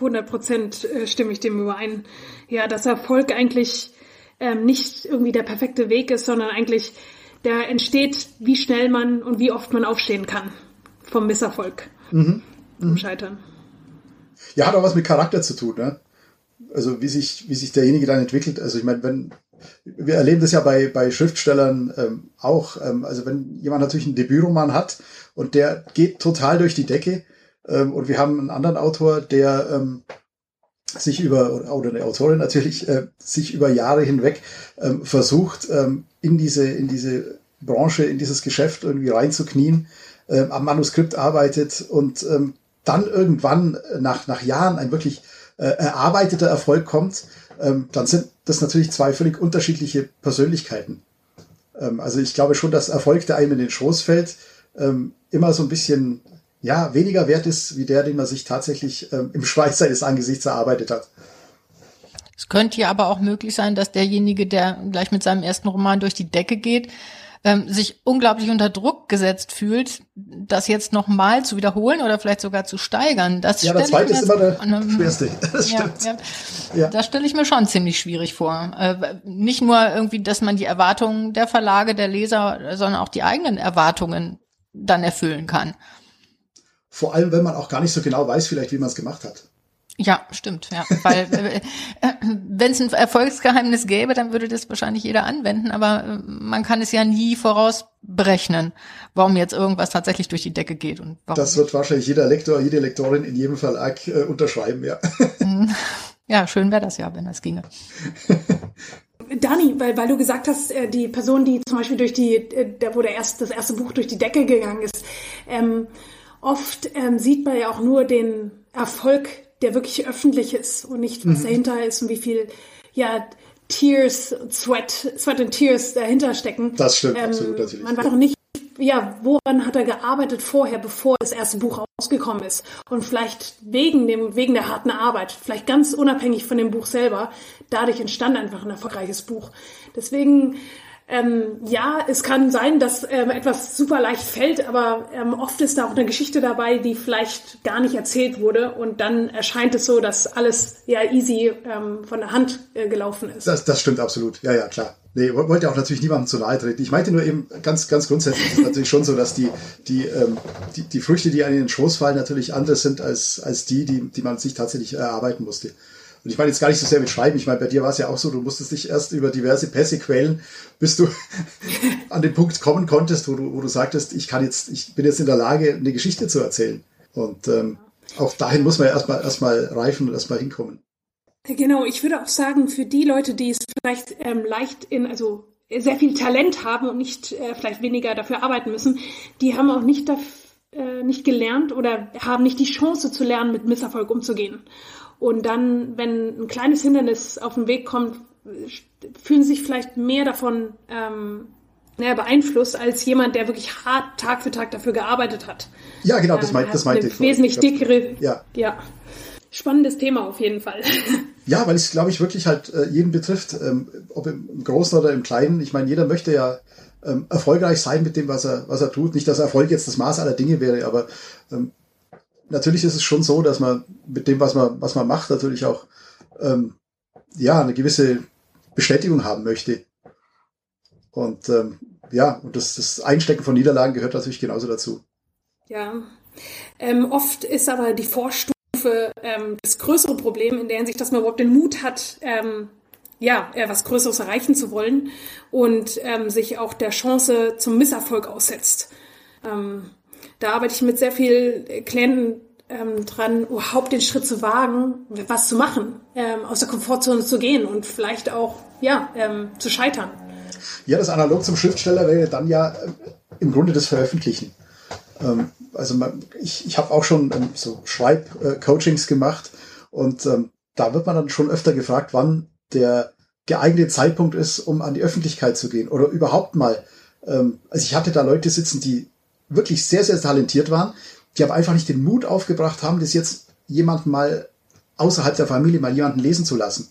100 Prozent äh, stimme ich dem überein. Ja, dass Erfolg eigentlich ähm, nicht irgendwie der perfekte Weg ist, sondern eigentlich der entsteht, wie schnell man und wie oft man aufstehen kann vom Misserfolg, mhm. vom mhm. Scheitern. Ja, hat auch was mit Charakter zu tun, ne? Also wie sich, wie sich derjenige dann entwickelt. Also ich meine, wenn wir erleben das ja bei, bei Schriftstellern ähm, auch. Ähm, also wenn jemand natürlich einen Debütroman hat und der geht total durch die Decke ähm, und wir haben einen anderen Autor, der ähm, sich über, oder eine Autorin natürlich, äh, sich über Jahre hinweg ähm, versucht, ähm, in diese, in diese Branche, in dieses Geschäft irgendwie reinzuknien, ähm, am Manuskript arbeitet und ähm, dann irgendwann nach, nach Jahren ein wirklich äh, erarbeiteter Erfolg kommt, ähm, dann sind das natürlich zwei völlig unterschiedliche Persönlichkeiten. Ähm, also ich glaube schon, dass Erfolg, der einem in den Schoß fällt, ähm, immer so ein bisschen ja, weniger wert ist, wie der, den man sich tatsächlich ähm, im Schweiß seines Angesichts erarbeitet hat. Es könnte ja aber auch möglich sein, dass derjenige, der gleich mit seinem ersten Roman durch die Decke geht, ähm, sich unglaublich unter Druck gesetzt fühlt, das jetzt nochmal zu wiederholen oder vielleicht sogar zu steigern. Das ja, der zweite ist immer der ähm, schwerste. Das ja, ja, ja. Das stelle ich mir schon ziemlich schwierig vor. Äh, nicht nur irgendwie, dass man die Erwartungen der Verlage, der Leser, sondern auch die eigenen Erwartungen dann erfüllen kann. Vor allem, wenn man auch gar nicht so genau weiß, vielleicht, wie man es gemacht hat. Ja, stimmt, ja. Weil äh, wenn es ein Erfolgsgeheimnis gäbe, dann würde das wahrscheinlich jeder anwenden, aber äh, man kann es ja nie vorausberechnen, warum jetzt irgendwas tatsächlich durch die Decke geht und warum. Das wird wahrscheinlich jeder Lektor, jede Lektorin in jedem Verlag äh, unterschreiben, ja. Ja, schön wäre das ja, wenn das ginge. Dani, weil, weil du gesagt hast, äh, die Person, die zum Beispiel durch die, äh, wo der erst, das erste Buch durch die Decke gegangen ist, ähm, oft ähm, sieht man ja auch nur den Erfolg, der wirklich öffentlich ist und nicht, was mhm. dahinter ist und wie viel, ja, Tears, Sweat, Sweat and Tears dahinter stecken. Das stimmt, ähm, absolut, natürlich. Man weiß auch nicht, ja, woran hat er gearbeitet vorher, bevor das erste Buch rausgekommen ist? Und vielleicht wegen dem, wegen der harten Arbeit, vielleicht ganz unabhängig von dem Buch selber, dadurch entstand einfach ein erfolgreiches Buch. Deswegen, ähm, ja, es kann sein, dass ähm, etwas super leicht fällt, aber ähm, oft ist da auch eine Geschichte dabei, die vielleicht gar nicht erzählt wurde und dann erscheint es so, dass alles ja easy ähm, von der Hand äh, gelaufen ist. Das, das stimmt absolut. Ja, ja, klar. Nee, wollte auch natürlich niemandem zu nahe treten. Ich meinte nur eben ganz, ganz grundsätzlich ist natürlich schon so, dass die, die, ähm, die, die Früchte, die in den Schoß fallen, natürlich andere sind als, als die, die, die man sich tatsächlich erarbeiten musste. Und ich meine jetzt gar nicht so sehr mit Schreiben. Ich meine, bei dir war es ja auch so, du musstest dich erst über diverse Pässe quälen, bis du an den Punkt kommen konntest, wo du, wo du sagtest, ich kann jetzt, ich bin jetzt in der Lage, eine Geschichte zu erzählen. Und ähm, auch dahin muss man ja erstmal erstmal reifen und erstmal hinkommen. Genau, ich würde auch sagen, für die Leute, die es vielleicht ähm, leicht in, also sehr viel Talent haben und nicht äh, vielleicht weniger dafür arbeiten müssen, die haben auch nicht, äh, nicht gelernt oder haben nicht die Chance zu lernen, mit Misserfolg umzugehen. Und dann, wenn ein kleines Hindernis auf den Weg kommt, fühlen sich vielleicht mehr davon ähm, naja, beeinflusst als jemand, der wirklich hart Tag für Tag dafür gearbeitet hat. Ja, genau, das, meint, das meinte ich. Wesentlich dickere. Ja. ja spannendes Thema auf jeden Fall. Ja, weil es, glaube ich, wirklich halt äh, jeden betrifft, ähm, ob im Großen oder im Kleinen. Ich meine, jeder möchte ja ähm, erfolgreich sein mit dem, was er, was er tut. Nicht, dass Erfolg jetzt das Maß aller Dinge wäre, aber ähm, natürlich ist es schon so, dass man mit dem, was man, was man macht, natürlich auch ähm, ja eine gewisse Bestätigung haben möchte. Und ähm, ja, und das, das Einstecken von Niederlagen gehört natürlich genauso dazu. Ja. Ähm, oft ist aber die Vorstufe Stufe ähm, das größere Problem in der Hinsicht, dass man überhaupt den Mut hat, ähm, ja, äh, was Größeres erreichen zu wollen und ähm, sich auch der Chance zum Misserfolg aussetzt. Ähm, da arbeite ich mit sehr vielen Klienten ähm, dran, überhaupt den Schritt zu wagen, was zu machen, ähm, aus der Komfortzone zu gehen und vielleicht auch, ja, ähm, zu scheitern. Ja, das analog zum Schriftsteller wäre dann ja äh, im Grunde das Veröffentlichen. Ähm, also ich, ich habe auch schon ähm, so Schreib-Coachings gemacht und ähm, da wird man dann schon öfter gefragt, wann der geeignete Zeitpunkt ist, um an die Öffentlichkeit zu gehen oder überhaupt mal. Also ich hatte da Leute sitzen, die wirklich sehr, sehr talentiert waren, die aber einfach nicht den Mut aufgebracht haben, das jetzt jemanden mal außerhalb der Familie mal jemanden lesen zu lassen.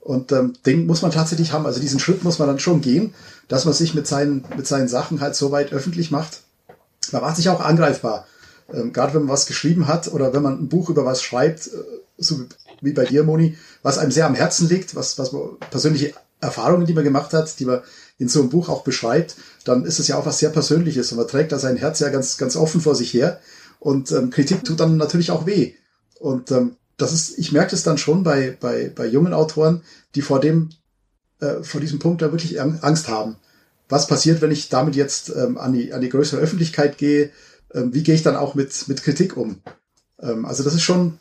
Und ähm, den muss man tatsächlich haben. Also diesen Schritt muss man dann schon gehen, dass man sich mit seinen, mit seinen Sachen halt so weit öffentlich macht, man macht sich auch angreifbar. Ähm, Gerade wenn man was geschrieben hat oder wenn man ein Buch über was schreibt, äh, so wie bei dir, Moni, was einem sehr am Herzen liegt, was, was persönliche Erfahrungen, die man gemacht hat, die man in so einem Buch auch beschreibt, dann ist es ja auch was sehr Persönliches und man trägt da sein Herz ja ganz, ganz offen vor sich her und ähm, Kritik tut dann natürlich auch weh. Und ähm, das ist, ich merke es dann schon bei, bei, bei jungen Autoren, die vor dem, äh, vor diesem Punkt da wirklich Angst haben was passiert, wenn ich damit jetzt ähm, an, die, an die größere Öffentlichkeit gehe? Ähm, wie gehe ich dann auch mit, mit Kritik um? Ähm, also das ist schon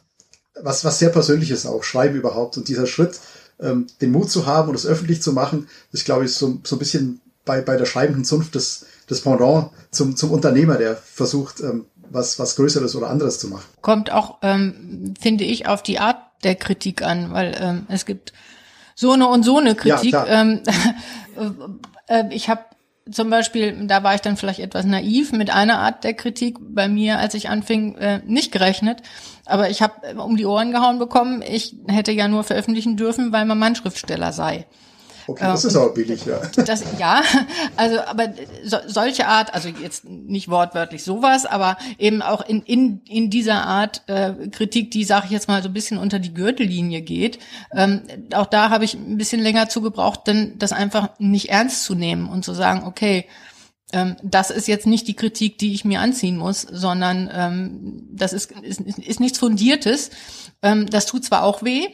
was, was sehr Persönliches auch, Schreiben überhaupt. Und dieser Schritt, ähm, den Mut zu haben und es öffentlich zu machen, ist, glaube ich, so, so ein bisschen bei, bei der schreibenden Zunft des, des Pendant zum, zum Unternehmer, der versucht, ähm, was, was Größeres oder anderes zu machen. Kommt auch, ähm, finde ich, auf die Art der Kritik an, weil ähm, es gibt so eine und so eine Kritik. Ja, ähm, Äh, ich habe zum Beispiel, da war ich dann vielleicht etwas naiv mit einer Art der Kritik bei mir, als ich anfing, äh, nicht gerechnet. Aber ich habe äh, um die Ohren gehauen bekommen, ich hätte ja nur veröffentlichen dürfen, weil man Mannschriftsteller sei. Okay, das äh, ist aber billig, ja. Das, ja, also aber so, solche Art, also jetzt nicht wortwörtlich sowas, aber eben auch in, in, in dieser Art äh, Kritik, die, sage ich jetzt mal, so ein bisschen unter die Gürtellinie geht, ähm, auch da habe ich ein bisschen länger zugebraucht, denn das einfach nicht ernst zu nehmen und zu sagen, okay, ähm, das ist jetzt nicht die Kritik, die ich mir anziehen muss, sondern ähm, das ist, ist, ist nichts Fundiertes. Ähm, das tut zwar auch weh,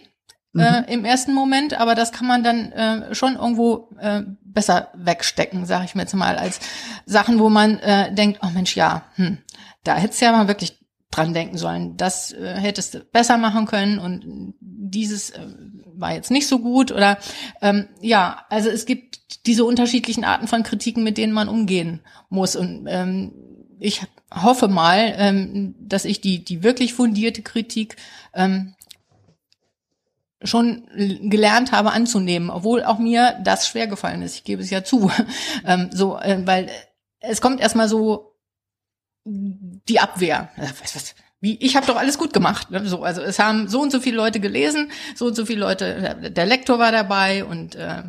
äh, mhm. im ersten Moment, aber das kann man dann äh, schon irgendwo äh, besser wegstecken, sage ich mir jetzt mal, als Sachen, wo man äh, denkt, oh Mensch, ja, hm, da hättest du ja mal wirklich dran denken sollen. Das äh, hättest du besser machen können und dieses äh, war jetzt nicht so gut oder ähm, ja, also es gibt diese unterschiedlichen Arten von Kritiken, mit denen man umgehen muss und ähm, ich hoffe mal, ähm, dass ich die, die wirklich fundierte Kritik ähm, schon gelernt habe anzunehmen, obwohl auch mir das schwer gefallen ist. Ich gebe es ja zu. ähm, so, äh, weil es kommt erstmal so die Abwehr. Was, was, wie ich habe doch alles gut gemacht. Ne? So, also es haben so und so viele Leute gelesen, so und so viele Leute, der Lektor war dabei und äh,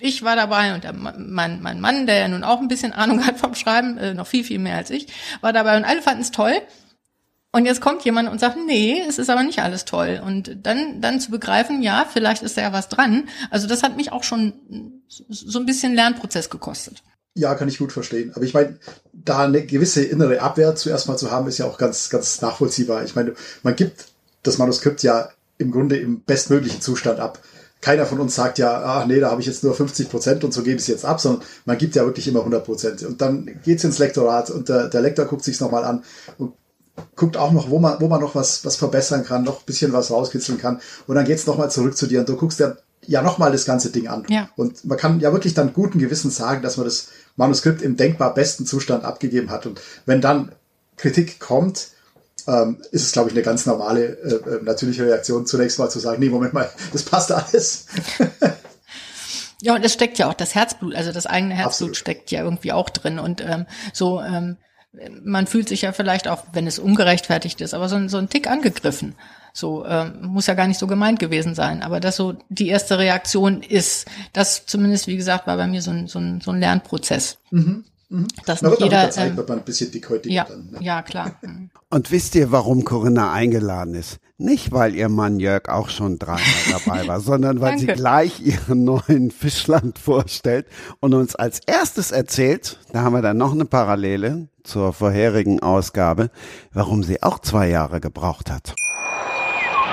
ich war dabei und der, mein, mein Mann, der ja nun auch ein bisschen Ahnung hat vom Schreiben, äh, noch viel, viel mehr als ich, war dabei und alle fanden es toll. Und jetzt kommt jemand und sagt, nee, es ist aber nicht alles toll. Und dann, dann zu begreifen, ja, vielleicht ist da ja was dran. Also das hat mich auch schon so ein bisschen Lernprozess gekostet. Ja, kann ich gut verstehen. Aber ich meine, da eine gewisse innere Abwehr zuerst mal zu haben, ist ja auch ganz, ganz nachvollziehbar. Ich meine, man gibt das Manuskript ja im Grunde im bestmöglichen Zustand ab keiner von uns sagt ja, ach nee, da habe ich jetzt nur 50 Prozent und so gebe ich es jetzt ab, sondern man gibt ja wirklich immer 100 Prozent. Und dann geht's ins Lektorat und der, der Lektor guckt sich's nochmal an und guckt auch noch, wo man, wo man noch was, was verbessern kann, noch ein bisschen was rauskitzeln kann. Und dann geht's nochmal zurück zu dir und du guckst dir ja nochmal das ganze Ding an. Ja. Und man kann ja wirklich dann guten Gewissens sagen, dass man das Manuskript im denkbar besten Zustand abgegeben hat. Und wenn dann Kritik kommt, ähm, ist es, glaube ich, eine ganz normale, äh, äh, natürliche Reaktion, zunächst mal zu sagen, nee, Moment mal, das passt alles. ja, und es steckt ja auch das Herzblut, also das eigene Herzblut Absolut. steckt ja irgendwie auch drin. Und ähm, so, ähm, man fühlt sich ja vielleicht auch, wenn es ungerechtfertigt ist, aber so, so ein Tick angegriffen. So ähm, muss ja gar nicht so gemeint gewesen sein, aber das so die erste Reaktion ist, das zumindest wie gesagt war bei mir so ein, so ein, so ein Lernprozess. Mhm. Mhm. Dass nicht jeder, Zeit ähm, wird man ein bisschen dickhäutig ja, dann. Ne? Ja, klar. Mhm. Und wisst ihr, warum Corinna eingeladen ist? Nicht, weil ihr Mann Jörg auch schon dreimal dabei war, sondern weil sie gleich ihren neuen Fischland vorstellt und uns als erstes erzählt, da haben wir dann noch eine Parallele zur vorherigen Ausgabe, warum sie auch zwei Jahre gebraucht hat.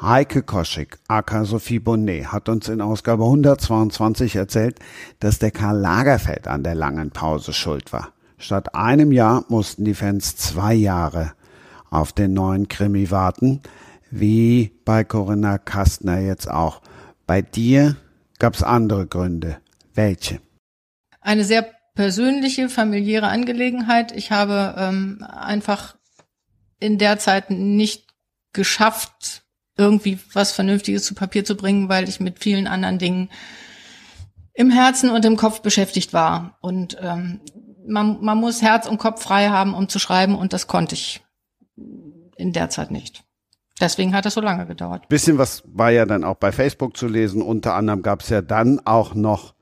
Heike Koschik, aka Sophie Bonnet, hat uns in Ausgabe 122 erzählt, dass der Karl Lagerfeld an der langen Pause schuld war. Statt einem Jahr mussten die Fans zwei Jahre auf den neuen Krimi warten, wie bei Corinna Kastner jetzt auch. Bei dir gab es andere Gründe. Welche? Eine sehr persönliche, familiäre Angelegenheit. Ich habe ähm, einfach in der Zeit nicht geschafft, irgendwie was Vernünftiges zu Papier zu bringen, weil ich mit vielen anderen Dingen im Herzen und im Kopf beschäftigt war. Und ähm, man, man muss Herz und Kopf frei haben, um zu schreiben, und das konnte ich in der Zeit nicht. Deswegen hat es so lange gedauert. Bisschen was war ja dann auch bei Facebook zu lesen. Unter anderem gab es ja dann auch noch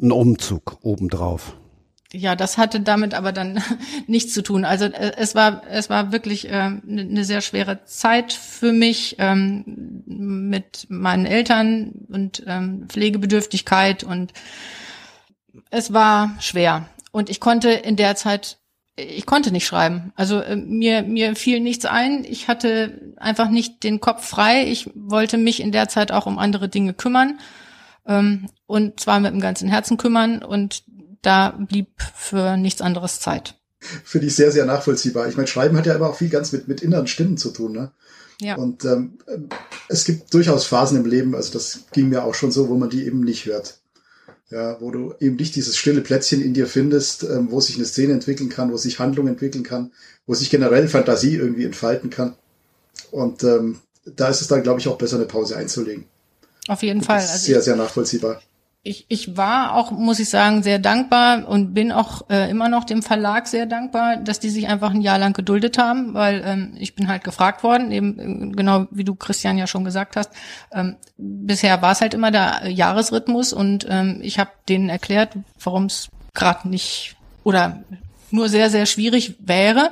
einen Umzug obendrauf. Ja, das hatte damit aber dann nichts zu tun. Also äh, es war es war wirklich äh, eine ne sehr schwere Zeit für mich ähm, mit meinen Eltern und ähm, Pflegebedürftigkeit und es war schwer und ich konnte in der Zeit ich konnte nicht schreiben. Also äh, mir, mir fiel nichts ein. Ich hatte einfach nicht den Kopf frei. Ich wollte mich in der Zeit auch um andere Dinge kümmern. Ähm, und zwar mit dem ganzen Herzen kümmern. Und da blieb für nichts anderes Zeit. Finde ich sehr, sehr nachvollziehbar. Ich meine, Schreiben hat ja immer auch viel ganz mit, mit inneren Stimmen zu tun. Ne? Ja. Und ähm, es gibt durchaus Phasen im Leben, also das ging mir auch schon so, wo man die eben nicht hört ja, wo du eben nicht dieses stille Plätzchen in dir findest, ähm, wo sich eine Szene entwickeln kann, wo sich Handlung entwickeln kann, wo sich generell Fantasie irgendwie entfalten kann. Und ähm, da ist es dann, glaube ich, auch besser, eine Pause einzulegen. Auf jeden Fall. Also sehr, sehr nachvollziehbar ich, ich war auch, muss ich sagen, sehr dankbar und bin auch äh, immer noch dem Verlag sehr dankbar, dass die sich einfach ein Jahr lang geduldet haben, weil ähm, ich bin halt gefragt worden, eben äh, genau wie du Christian ja schon gesagt hast. Ähm, bisher war es halt immer der Jahresrhythmus und ähm, ich habe denen erklärt, warum es gerade nicht oder nur sehr, sehr schwierig wäre.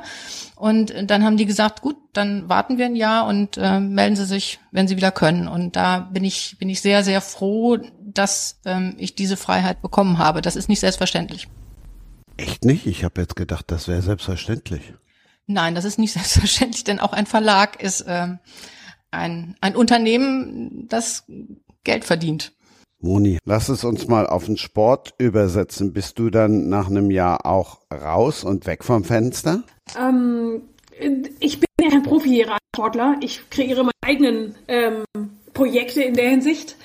Und dann haben die gesagt, gut, dann warten wir ein Jahr und äh, melden Sie sich, wenn Sie wieder können. Und da bin ich, bin ich sehr, sehr froh, dass ähm, ich diese Freiheit bekommen habe. Das ist nicht selbstverständlich. Echt nicht? Ich habe jetzt gedacht, das wäre selbstverständlich. Nein, das ist nicht selbstverständlich, denn auch ein Verlag ist ähm, ein, ein Unternehmen, das Geld verdient. Moni, lass es uns mal auf den Sport übersetzen. Bist du dann nach einem Jahr auch raus und weg vom Fenster? Ähm, ich bin ja ein Profi-Radsportler. Ich kreiere meine eigenen ähm, Projekte in der Hinsicht.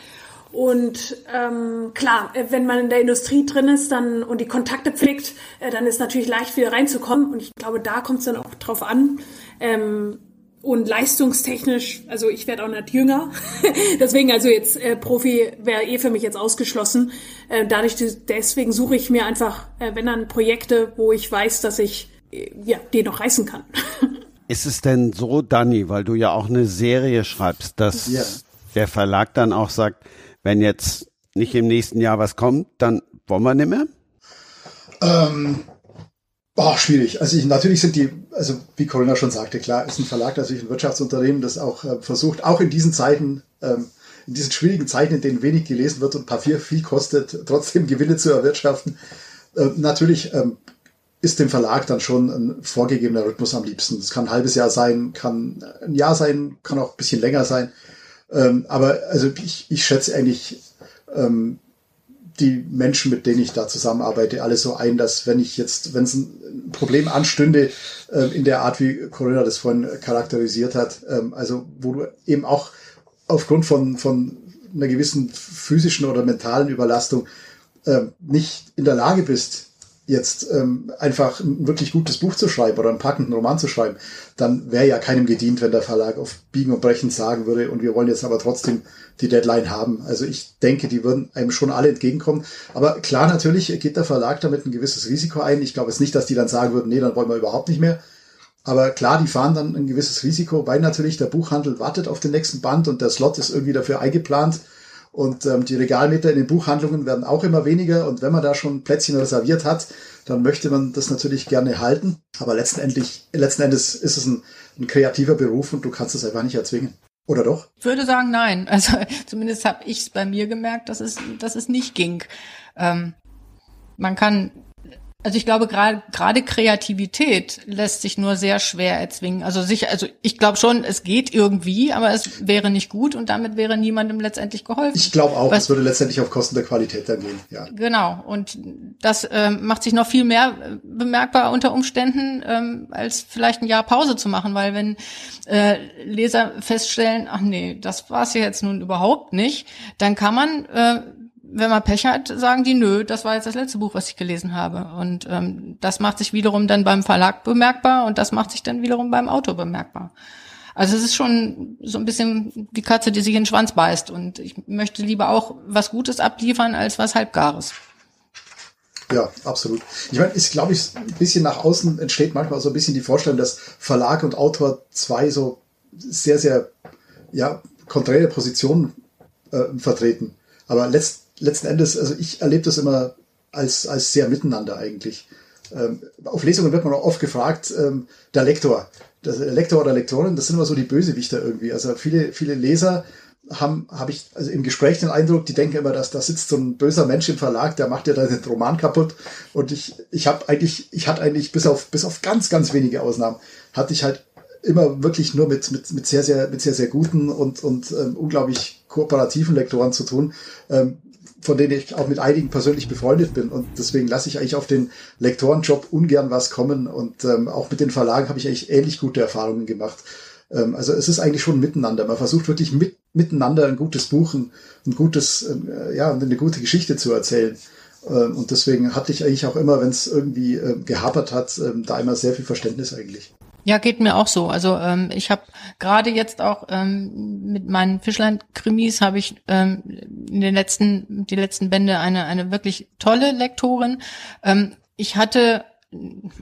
Und ähm, klar, äh, wenn man in der Industrie drin ist dann und die Kontakte pflegt, äh, dann ist natürlich leicht wieder reinzukommen. Und ich glaube, da kommt es dann auch drauf an. Ähm, und leistungstechnisch, also ich werde auch nicht jünger. deswegen, also jetzt äh, Profi wäre eh für mich jetzt ausgeschlossen. Äh, dadurch, deswegen suche ich mir einfach, äh, wenn dann Projekte, wo ich weiß, dass ich äh, ja, den noch reißen kann. Ist es denn so, Dani, weil du ja auch eine Serie schreibst, dass ja. der Verlag dann auch sagt, wenn jetzt nicht im nächsten Jahr was kommt, dann wollen wir nicht mehr? Ähm, Oh, schwierig. Also ich, natürlich sind die, also wie Corinna schon sagte, klar, ist ein Verlag natürlich ein Wirtschaftsunternehmen, das auch äh, versucht, auch in diesen Zeiten, ähm, in diesen schwierigen Zeiten, in denen wenig gelesen wird und Papier viel kostet, trotzdem Gewinne zu erwirtschaften. Äh, natürlich ähm, ist dem Verlag dann schon ein vorgegebener Rhythmus am liebsten. Das kann ein halbes Jahr sein, kann ein Jahr sein, kann auch ein bisschen länger sein. Ähm, aber also ich, ich schätze eigentlich ähm, die Menschen, mit denen ich da zusammenarbeite, alle so ein, dass wenn ich jetzt, wenn es ein Problem anstünde, äh, in der Art, wie Corinna das vorhin charakterisiert hat, ähm, also wo du eben auch aufgrund von, von einer gewissen physischen oder mentalen Überlastung äh, nicht in der Lage bist, jetzt ähm, einfach ein wirklich gutes Buch zu schreiben oder einen packenden Roman zu schreiben, dann wäre ja keinem gedient, wenn der Verlag auf Biegen und Brechen sagen würde, und wir wollen jetzt aber trotzdem die Deadline haben. Also ich denke, die würden einem schon alle entgegenkommen. Aber klar, natürlich geht der Verlag damit ein gewisses Risiko ein. Ich glaube jetzt nicht, dass die dann sagen würden, nee, dann wollen wir überhaupt nicht mehr. Aber klar, die fahren dann ein gewisses Risiko, weil natürlich der Buchhandel wartet auf den nächsten Band und der Slot ist irgendwie dafür eingeplant. Und ähm, die Regalmeter in den Buchhandlungen werden auch immer weniger. Und wenn man da schon Plätzchen reserviert hat, dann möchte man das natürlich gerne halten. Aber letztendlich, letzten Endes ist es ein, ein kreativer Beruf und du kannst es einfach nicht erzwingen. Oder doch? Ich würde sagen, nein. Also zumindest habe ich es bei mir gemerkt, dass es, dass es nicht ging. Ähm, man kann also ich glaube gerade gerade Kreativität lässt sich nur sehr schwer erzwingen. Also sicher, also ich glaube schon, es geht irgendwie, aber es wäre nicht gut und damit wäre niemandem letztendlich geholfen. Ich glaube auch, Was, es würde letztendlich auf Kosten der Qualität dann gehen. Ja. Genau und das ähm, macht sich noch viel mehr äh, bemerkbar unter Umständen ähm, als vielleicht ein Jahr Pause zu machen, weil wenn äh, Leser feststellen, ach nee, das war es ja jetzt nun überhaupt nicht, dann kann man äh, wenn man Pech hat, sagen die, nö, das war jetzt das letzte Buch, was ich gelesen habe. Und ähm, das macht sich wiederum dann beim Verlag bemerkbar und das macht sich dann wiederum beim Autor bemerkbar. Also es ist schon so ein bisschen die Katze, die sich in den Schwanz beißt. Und ich möchte lieber auch was Gutes abliefern als was Halbgares. Ja, absolut. Ich meine, ist, glaube ich, ein bisschen nach außen entsteht manchmal so ein bisschen die Vorstellung, dass Verlag und Autor zwei so sehr, sehr, ja, konträre Positionen äh, vertreten. Aber letzt, letzten Endes, also ich erlebe das immer als, als sehr miteinander eigentlich. Ähm, auf Lesungen wird man auch oft gefragt, ähm, der Lektor, der Lektor oder Lektorin, das sind immer so die Bösewichter irgendwie. Also viele, viele Leser haben, habe ich also im Gespräch den Eindruck, die denken immer, dass da sitzt so ein böser Mensch im Verlag, der macht ja da den Roman kaputt. Und ich, ich habe eigentlich, ich hatte eigentlich bis auf, bis auf ganz, ganz wenige Ausnahmen, hatte ich halt immer wirklich nur mit, mit, mit sehr, sehr, mit sehr, sehr guten und, und ähm, unglaublich kooperativen Lektoren zu tun. Ähm, von denen ich auch mit einigen persönlich befreundet bin. Und deswegen lasse ich eigentlich auf den Lektorenjob ungern was kommen. Und ähm, auch mit den Verlagen habe ich eigentlich ähnlich gute Erfahrungen gemacht. Ähm, also es ist eigentlich schon miteinander. Man versucht wirklich mit, miteinander ein gutes Buch, ein, ein gutes, äh, ja, eine gute Geschichte zu erzählen. Ähm, und deswegen hatte ich eigentlich auch immer, wenn es irgendwie äh, gehapert hat, ähm, da immer sehr viel Verständnis eigentlich. Ja, geht mir auch so. Also ähm, ich habe gerade jetzt auch ähm, mit meinen Fischland-Krimis habe ich ähm, in den letzten die letzten Bände eine eine wirklich tolle Lektorin. Ähm, ich hatte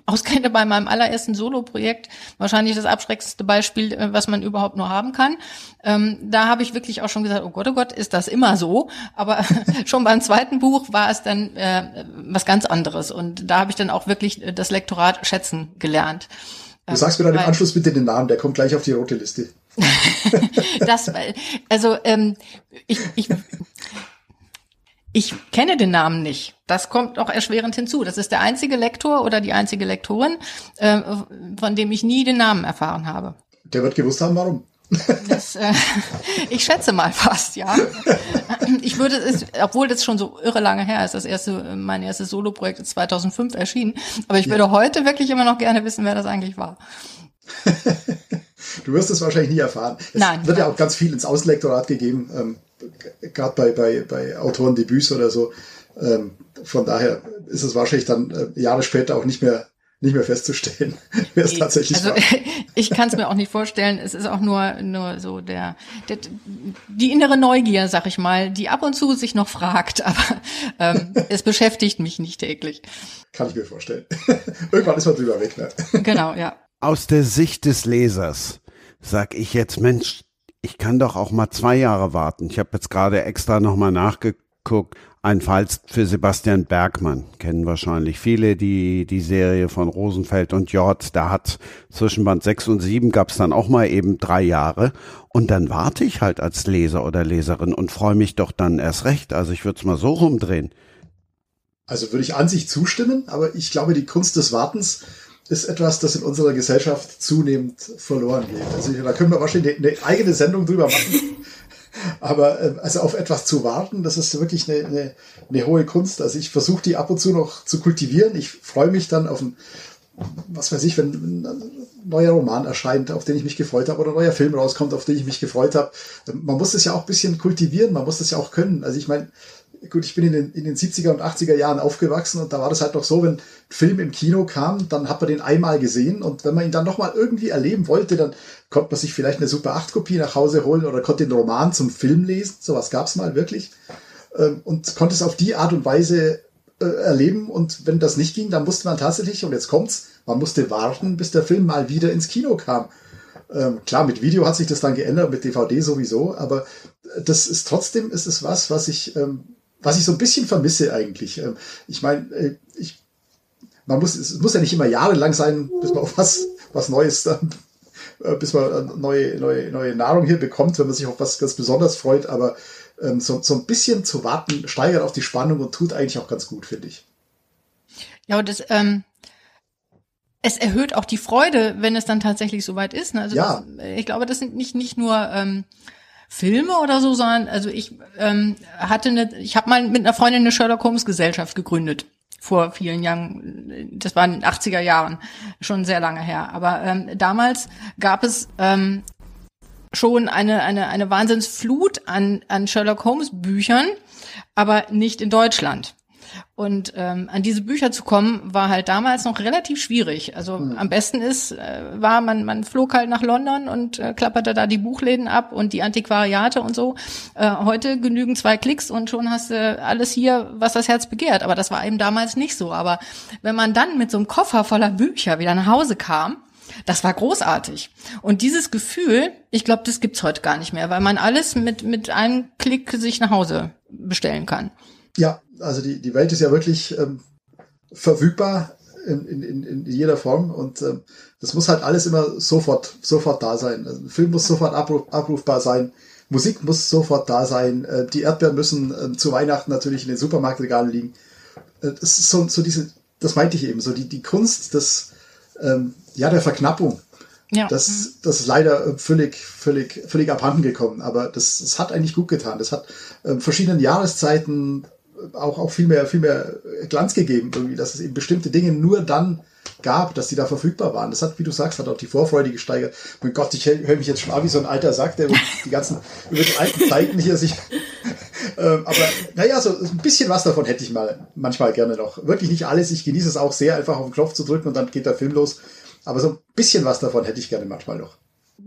auskenne bei meinem allerersten Solo-Projekt, wahrscheinlich das abschreckendste Beispiel, äh, was man überhaupt nur haben kann. Ähm, da habe ich wirklich auch schon gesagt, oh Gott, oh Gott, ist das immer so? Aber schon beim zweiten Buch war es dann äh, was ganz anderes. Und da habe ich dann auch wirklich das Lektorat schätzen gelernt. Du sagst mir dann im Anschluss bitte den Namen, der kommt gleich auf die rote Liste. das, also ähm, ich, ich, ich kenne den Namen nicht. Das kommt auch erschwerend hinzu. Das ist der einzige Lektor oder die einzige Lektorin, äh, von dem ich nie den Namen erfahren habe. Der wird gewusst haben, warum. Das, äh, ich schätze mal fast, ja. Ich würde es, obwohl das schon so irre lange her ist, das erste, mein erstes Soloprojekt ist 2005 erschienen, aber ich würde ja. heute wirklich immer noch gerne wissen, wer das eigentlich war. du wirst es wahrscheinlich nie erfahren. Es Nein, wird ja auch ganz viel ins Außenlektorat gegeben, ähm, gerade bei, bei, bei Autorendebüts oder so. Ähm, von daher ist es wahrscheinlich dann äh, Jahre später auch nicht mehr nicht mehr festzustellen, wer es tatsächlich also, war. Ich kann es mir auch nicht vorstellen. Es ist auch nur nur so der, der die innere Neugier, sag ich mal, die ab und zu sich noch fragt, aber ähm, es beschäftigt mich nicht täglich. Kann ich mir vorstellen. Irgendwann ist man drüber weg, ne? Genau, ja. Aus der Sicht des Lesers sag ich jetzt, Mensch, ich kann doch auch mal zwei Jahre warten. Ich habe jetzt gerade extra nochmal nachgeguckt. Ein Fall für Sebastian Bergmann kennen wahrscheinlich viele die die Serie von Rosenfeld und Jort. Da hat zwischen Band 6 und 7 gab es dann auch mal eben drei Jahre. Und dann warte ich halt als Leser oder Leserin und freue mich doch dann erst recht. Also ich würde es mal so rumdrehen. Also würde ich an sich zustimmen, aber ich glaube, die Kunst des Wartens ist etwas, das in unserer Gesellschaft zunehmend verloren geht. Also da können wir wahrscheinlich eine, eine eigene Sendung drüber machen. Aber äh, also auf etwas zu warten, das ist wirklich eine, eine, eine hohe Kunst. Also ich versuche die ab und zu noch zu kultivieren. Ich freue mich dann auf ein, was weiß ich, wenn ein neuer Roman erscheint, auf den ich mich gefreut habe, oder ein neuer Film rauskommt, auf den ich mich gefreut habe. Man muss das ja auch ein bisschen kultivieren, man muss das ja auch können. Also ich meine, gut, ich bin in den, in den 70er und 80er Jahren aufgewachsen und da war das halt noch so, wenn ein Film im Kino kam, dann hat man den einmal gesehen und wenn man ihn dann nochmal irgendwie erleben wollte, dann konnte man sich vielleicht eine Super 8 Kopie nach Hause holen oder konnte den Roman zum Film lesen, sowas gab's mal wirklich ähm, und konnte es auf die Art und Weise äh, erleben und wenn das nicht ging, dann musste man tatsächlich, und jetzt kommt's, man musste warten, bis der Film mal wieder ins Kino kam. Ähm, klar, mit Video hat sich das dann geändert, mit DVD sowieso, aber das ist trotzdem ist es was, was ich ähm, was ich so ein bisschen vermisse eigentlich. Ähm, ich meine, äh, ich, man muss, es muss ja nicht immer jahrelang sein, bis man auf was, was Neues dann, äh, bis man neue, neue, neue Nahrung hier bekommt, wenn man sich auf was ganz besonders freut, aber ähm, so, so ein bisschen zu warten steigert auch die Spannung und tut eigentlich auch ganz gut, finde ich. Ja, und das, ähm, es erhöht auch die Freude, wenn es dann tatsächlich soweit ist. Ne? Also ja. Das, ich glaube, das sind nicht, nicht nur ähm, Filme oder so, sondern also ich ähm, hatte eine, ich habe mal mit einer Freundin eine Sherlock Holmes Gesellschaft gegründet vor vielen Jahren. Das war in den 80er Jahren, schon sehr lange her. Aber ähm, damals gab es ähm, schon eine eine eine Wahnsinnsflut an an Sherlock Holmes Büchern, aber nicht in Deutschland. Und ähm, an diese Bücher zu kommen, war halt damals noch relativ schwierig. Also mhm. am besten ist, äh, war man, man flog halt nach London und äh, klapperte da die Buchläden ab und die Antiquariate und so. Äh, heute genügen zwei Klicks und schon hast du alles hier, was das Herz begehrt. Aber das war eben damals nicht so. Aber wenn man dann mit so einem Koffer voller Bücher wieder nach Hause kam, das war großartig. Und dieses Gefühl, ich glaube, das gibt's heute gar nicht mehr, weil man alles mit, mit einem Klick sich nach Hause bestellen kann. Ja, also die, die Welt ist ja wirklich ähm, verfügbar in, in, in jeder Form und ähm, das muss halt alles immer sofort, sofort da sein. Also, ein Film muss sofort abruf, abrufbar sein, Musik muss sofort da sein, äh, die Erdbeeren müssen äh, zu Weihnachten natürlich in den Supermarktregalen liegen. Äh, das ist so, so diese, das meinte ich eben, so die, die Kunst des, ähm, ja, der Verknappung. Ja. Das, das ist leider völlig, völlig, völlig abhanden gekommen. Aber das, das hat eigentlich gut getan. Das hat äh, verschiedenen Jahreszeiten auch, auch viel mehr, viel mehr Glanz gegeben, irgendwie, dass es eben bestimmte Dinge nur dann gab, dass die da verfügbar waren. Das hat, wie du sagst, hat auch die Vorfreude gesteigert. Mein Gott, ich höre mich jetzt schon an wie so ein alter Sack, der die ganzen, über die alten Zeiten hier sich, ähm, aber naja, so ein bisschen was davon hätte ich mal manchmal gerne noch. Wirklich nicht alles. Ich genieße es auch sehr, einfach auf den Knopf zu drücken und dann geht der Film los. Aber so ein bisschen was davon hätte ich gerne manchmal noch.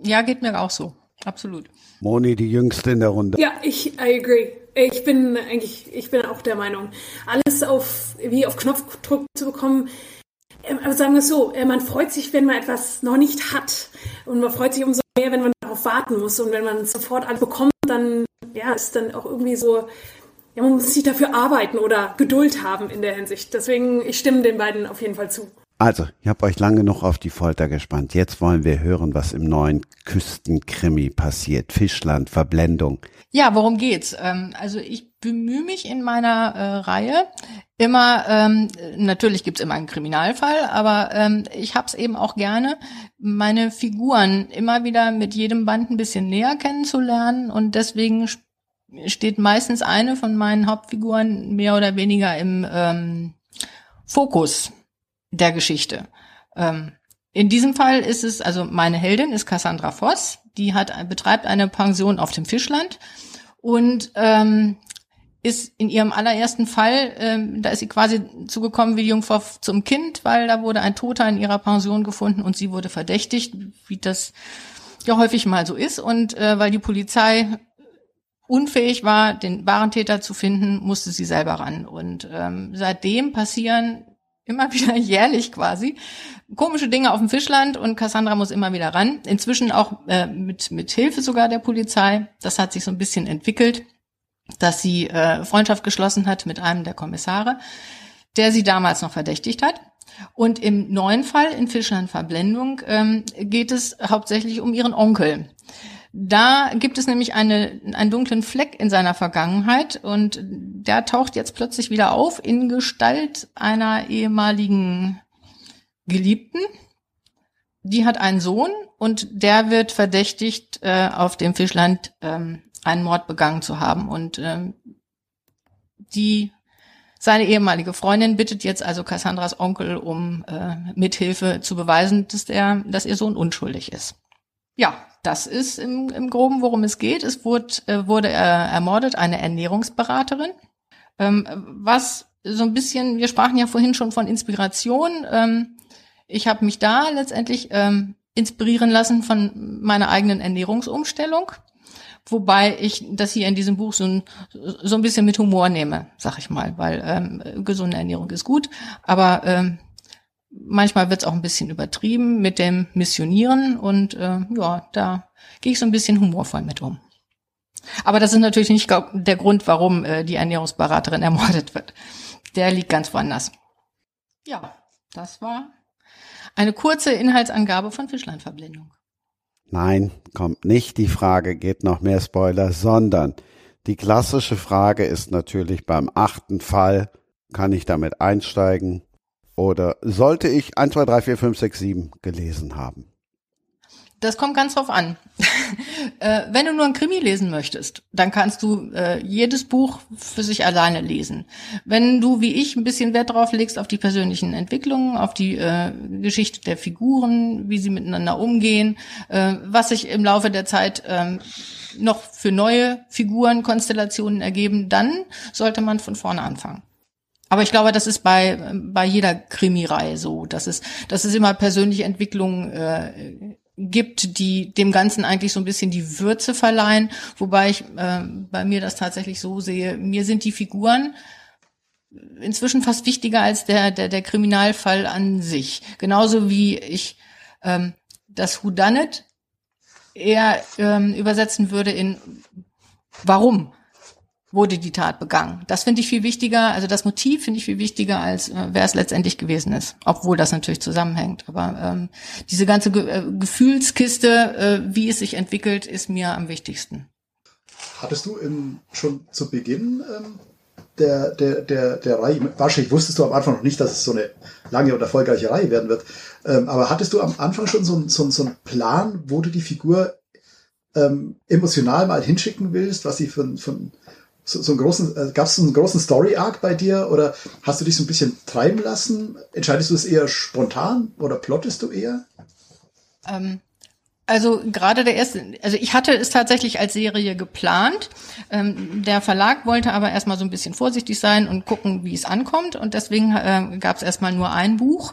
Ja, geht mir auch so. Absolut. Moni, die jüngste in der Runde. Ja, ich I agree. Ich bin eigentlich, ich bin auch der Meinung, alles auf wie auf Knopfdruck zu bekommen. Ähm, aber sagen wir es so, äh, man freut sich, wenn man etwas noch nicht hat. Und man freut sich umso mehr, wenn man darauf warten muss. Und wenn man sofort alles bekommt, dann ja, ist dann auch irgendwie so, ja, man muss sich dafür arbeiten oder Geduld haben in der Hinsicht. Deswegen, ich stimme den beiden auf jeden Fall zu. Also, ich habe euch lange noch auf die Folter gespannt. Jetzt wollen wir hören, was im neuen Küstenkrimi passiert. Fischland, Verblendung. Ja, worum geht's? Ähm, also ich bemühe mich in meiner äh, Reihe immer, ähm, natürlich gibt's immer einen Kriminalfall, aber ähm, ich hab's eben auch gerne, meine Figuren immer wieder mit jedem Band ein bisschen näher kennenzulernen und deswegen steht meistens eine von meinen Hauptfiguren mehr oder weniger im ähm, Fokus der Geschichte. Ähm, in diesem Fall ist es, also meine Heldin ist Cassandra Voss, die hat, betreibt eine Pension auf dem Fischland und ähm, ist in ihrem allerersten Fall, ähm, da ist sie quasi zugekommen wie Jungfrau zum Kind, weil da wurde ein Toter in ihrer Pension gefunden und sie wurde verdächtigt, wie das ja häufig mal so ist. Und äh, weil die Polizei unfähig war, den wahren Täter zu finden, musste sie selber ran. Und ähm, seitdem passieren immer wieder jährlich quasi komische Dinge auf dem Fischland und Cassandra muss immer wieder ran. Inzwischen auch äh, mit mit Hilfe sogar der Polizei. Das hat sich so ein bisschen entwickelt, dass sie äh, Freundschaft geschlossen hat mit einem der Kommissare, der sie damals noch verdächtigt hat. Und im neuen Fall in Fischland Verblendung ähm, geht es hauptsächlich um ihren Onkel. Da gibt es nämlich eine, einen dunklen Fleck in seiner Vergangenheit und der taucht jetzt plötzlich wieder auf in Gestalt einer ehemaligen Geliebten. Die hat einen Sohn und der wird verdächtigt, äh, auf dem Fischland ähm, einen Mord begangen zu haben. Und ähm, die seine ehemalige Freundin bittet jetzt also Cassandras Onkel um äh, Mithilfe zu beweisen, dass der, dass ihr Sohn unschuldig ist. Ja, das ist im, im Groben, worum es geht. Es wurde, äh, wurde äh, ermordet eine Ernährungsberaterin, was so ein bisschen, wir sprachen ja vorhin schon von Inspiration. Ähm, ich habe mich da letztendlich ähm, inspirieren lassen von meiner eigenen Ernährungsumstellung, wobei ich das hier in diesem Buch so ein, so ein bisschen mit Humor nehme, sag ich mal, weil ähm, gesunde Ernährung ist gut, aber ähm, manchmal wird es auch ein bisschen übertrieben mit dem Missionieren und äh, ja, da gehe ich so ein bisschen humorvoll mit um. Aber das ist natürlich nicht der Grund, warum äh, die Ernährungsberaterin ermordet wird. Der liegt ganz woanders. Ja, das war eine kurze Inhaltsangabe von Fischlandverblendung. Nein, kommt nicht die Frage, geht noch mehr Spoiler, sondern die klassische Frage ist natürlich beim achten Fall, kann ich damit einsteigen? Oder sollte ich 1, 2, 3, 4, 5, 6, 7 gelesen haben? Das kommt ganz drauf an. äh, wenn du nur ein Krimi lesen möchtest, dann kannst du äh, jedes Buch für sich alleine lesen. Wenn du wie ich ein bisschen Wert drauf legst auf die persönlichen Entwicklungen, auf die äh, Geschichte der Figuren, wie sie miteinander umgehen, äh, was sich im Laufe der Zeit ähm, noch für neue Figurenkonstellationen ergeben, dann sollte man von vorne anfangen. Aber ich glaube, das ist bei, bei jeder Krimireihe so, dass es, dass es immer persönliche Entwicklungen äh, gibt, die dem Ganzen eigentlich so ein bisschen die Würze verleihen, wobei ich äh, bei mir das tatsächlich so sehe, mir sind die Figuren inzwischen fast wichtiger als der, der, der Kriminalfall an sich. Genauso wie ich ähm, das Whodunit eher ähm, übersetzen würde in Warum? Wurde die Tat begangen. Das finde ich viel wichtiger, also das Motiv finde ich viel wichtiger, als äh, wer es letztendlich gewesen ist. Obwohl das natürlich zusammenhängt. Aber ähm, diese ganze Ge äh, Gefühlskiste, äh, wie es sich entwickelt, ist mir am wichtigsten. Hattest du in, schon zu Beginn ähm, der, der, der, der Reihe, wahrscheinlich wusstest du am Anfang noch nicht, dass es so eine lange und erfolgreiche Reihe werden wird, ähm, aber hattest du am Anfang schon so, so, so einen Plan, wo du die Figur ähm, emotional mal hinschicken willst, was sie von, von so, so einen großen, äh, gab es einen großen Story-Arc bei dir oder hast du dich so ein bisschen treiben lassen? Entscheidest du es eher spontan oder plottest du eher? Ähm, also gerade der erste, also ich hatte es tatsächlich als Serie geplant. Ähm, der Verlag wollte aber erstmal so ein bisschen vorsichtig sein und gucken, wie es ankommt. Und deswegen äh, gab es erstmal nur ein Buch.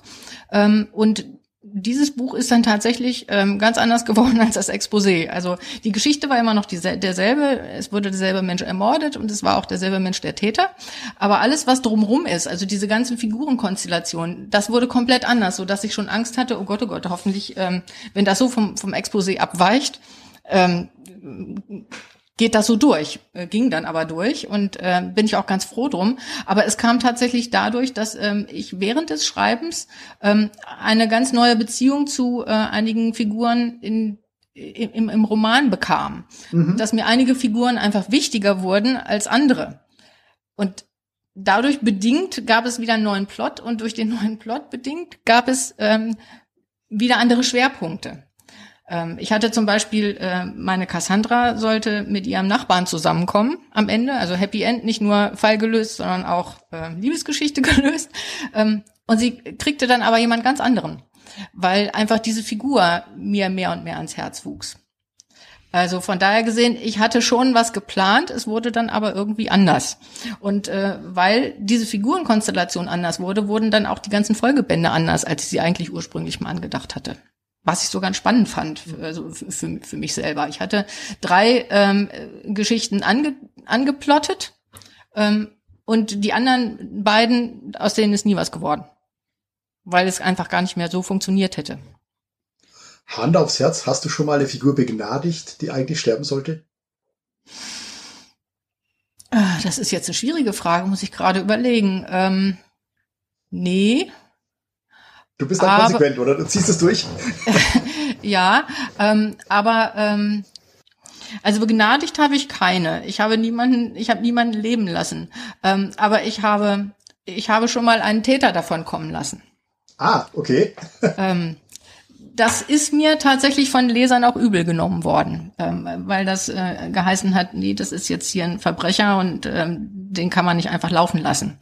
Ähm, und dieses Buch ist dann tatsächlich ähm, ganz anders geworden als das Exposé. Also die Geschichte war immer noch derselbe, es wurde derselbe Mensch ermordet und es war auch derselbe Mensch der Täter. Aber alles, was drumherum ist, also diese ganzen Figurenkonstellationen, das wurde komplett anders, so dass ich schon Angst hatte, oh Gott, oh Gott, hoffentlich, ähm, wenn das so vom, vom Exposé abweicht, ähm, geht das so durch, äh, ging dann aber durch und äh, bin ich auch ganz froh drum. Aber es kam tatsächlich dadurch, dass ähm, ich während des Schreibens ähm, eine ganz neue Beziehung zu äh, einigen Figuren in im, im Roman bekam, mhm. dass mir einige Figuren einfach wichtiger wurden als andere. Und dadurch bedingt gab es wieder einen neuen Plot und durch den neuen Plot bedingt gab es ähm, wieder andere Schwerpunkte. Ähm, ich hatte zum Beispiel, äh, meine Cassandra sollte mit ihrem Nachbarn zusammenkommen am Ende, also Happy End, nicht nur Fall gelöst, sondern auch äh, Liebesgeschichte gelöst. Ähm, und sie kriegte dann aber jemand ganz anderen, weil einfach diese Figur mir mehr und mehr ans Herz wuchs. Also von daher gesehen, ich hatte schon was geplant, es wurde dann aber irgendwie anders. Und äh, weil diese Figurenkonstellation anders wurde, wurden dann auch die ganzen Folgebände anders, als ich sie eigentlich ursprünglich mal angedacht hatte was ich so ganz spannend fand für, also für, für mich selber. Ich hatte drei ähm, Geschichten ange, angeplottet ähm, und die anderen beiden, aus denen ist nie was geworden, weil es einfach gar nicht mehr so funktioniert hätte. Hand aufs Herz, hast du schon mal eine Figur begnadigt, die eigentlich sterben sollte? Ah, das ist jetzt eine schwierige Frage, muss ich gerade überlegen. Ähm, nee, Du bist da konsequent, oder? Du ziehst es durch. ja, ähm, aber ähm, also begnadigt habe ich keine. Ich habe niemanden, ich habe niemanden leben lassen. Ähm, aber ich habe, ich habe schon mal einen Täter davon kommen lassen. Ah, okay. ähm, das ist mir tatsächlich von Lesern auch übel genommen worden, ähm, weil das äh, geheißen hat, nee, das ist jetzt hier ein Verbrecher und ähm, den kann man nicht einfach laufen lassen.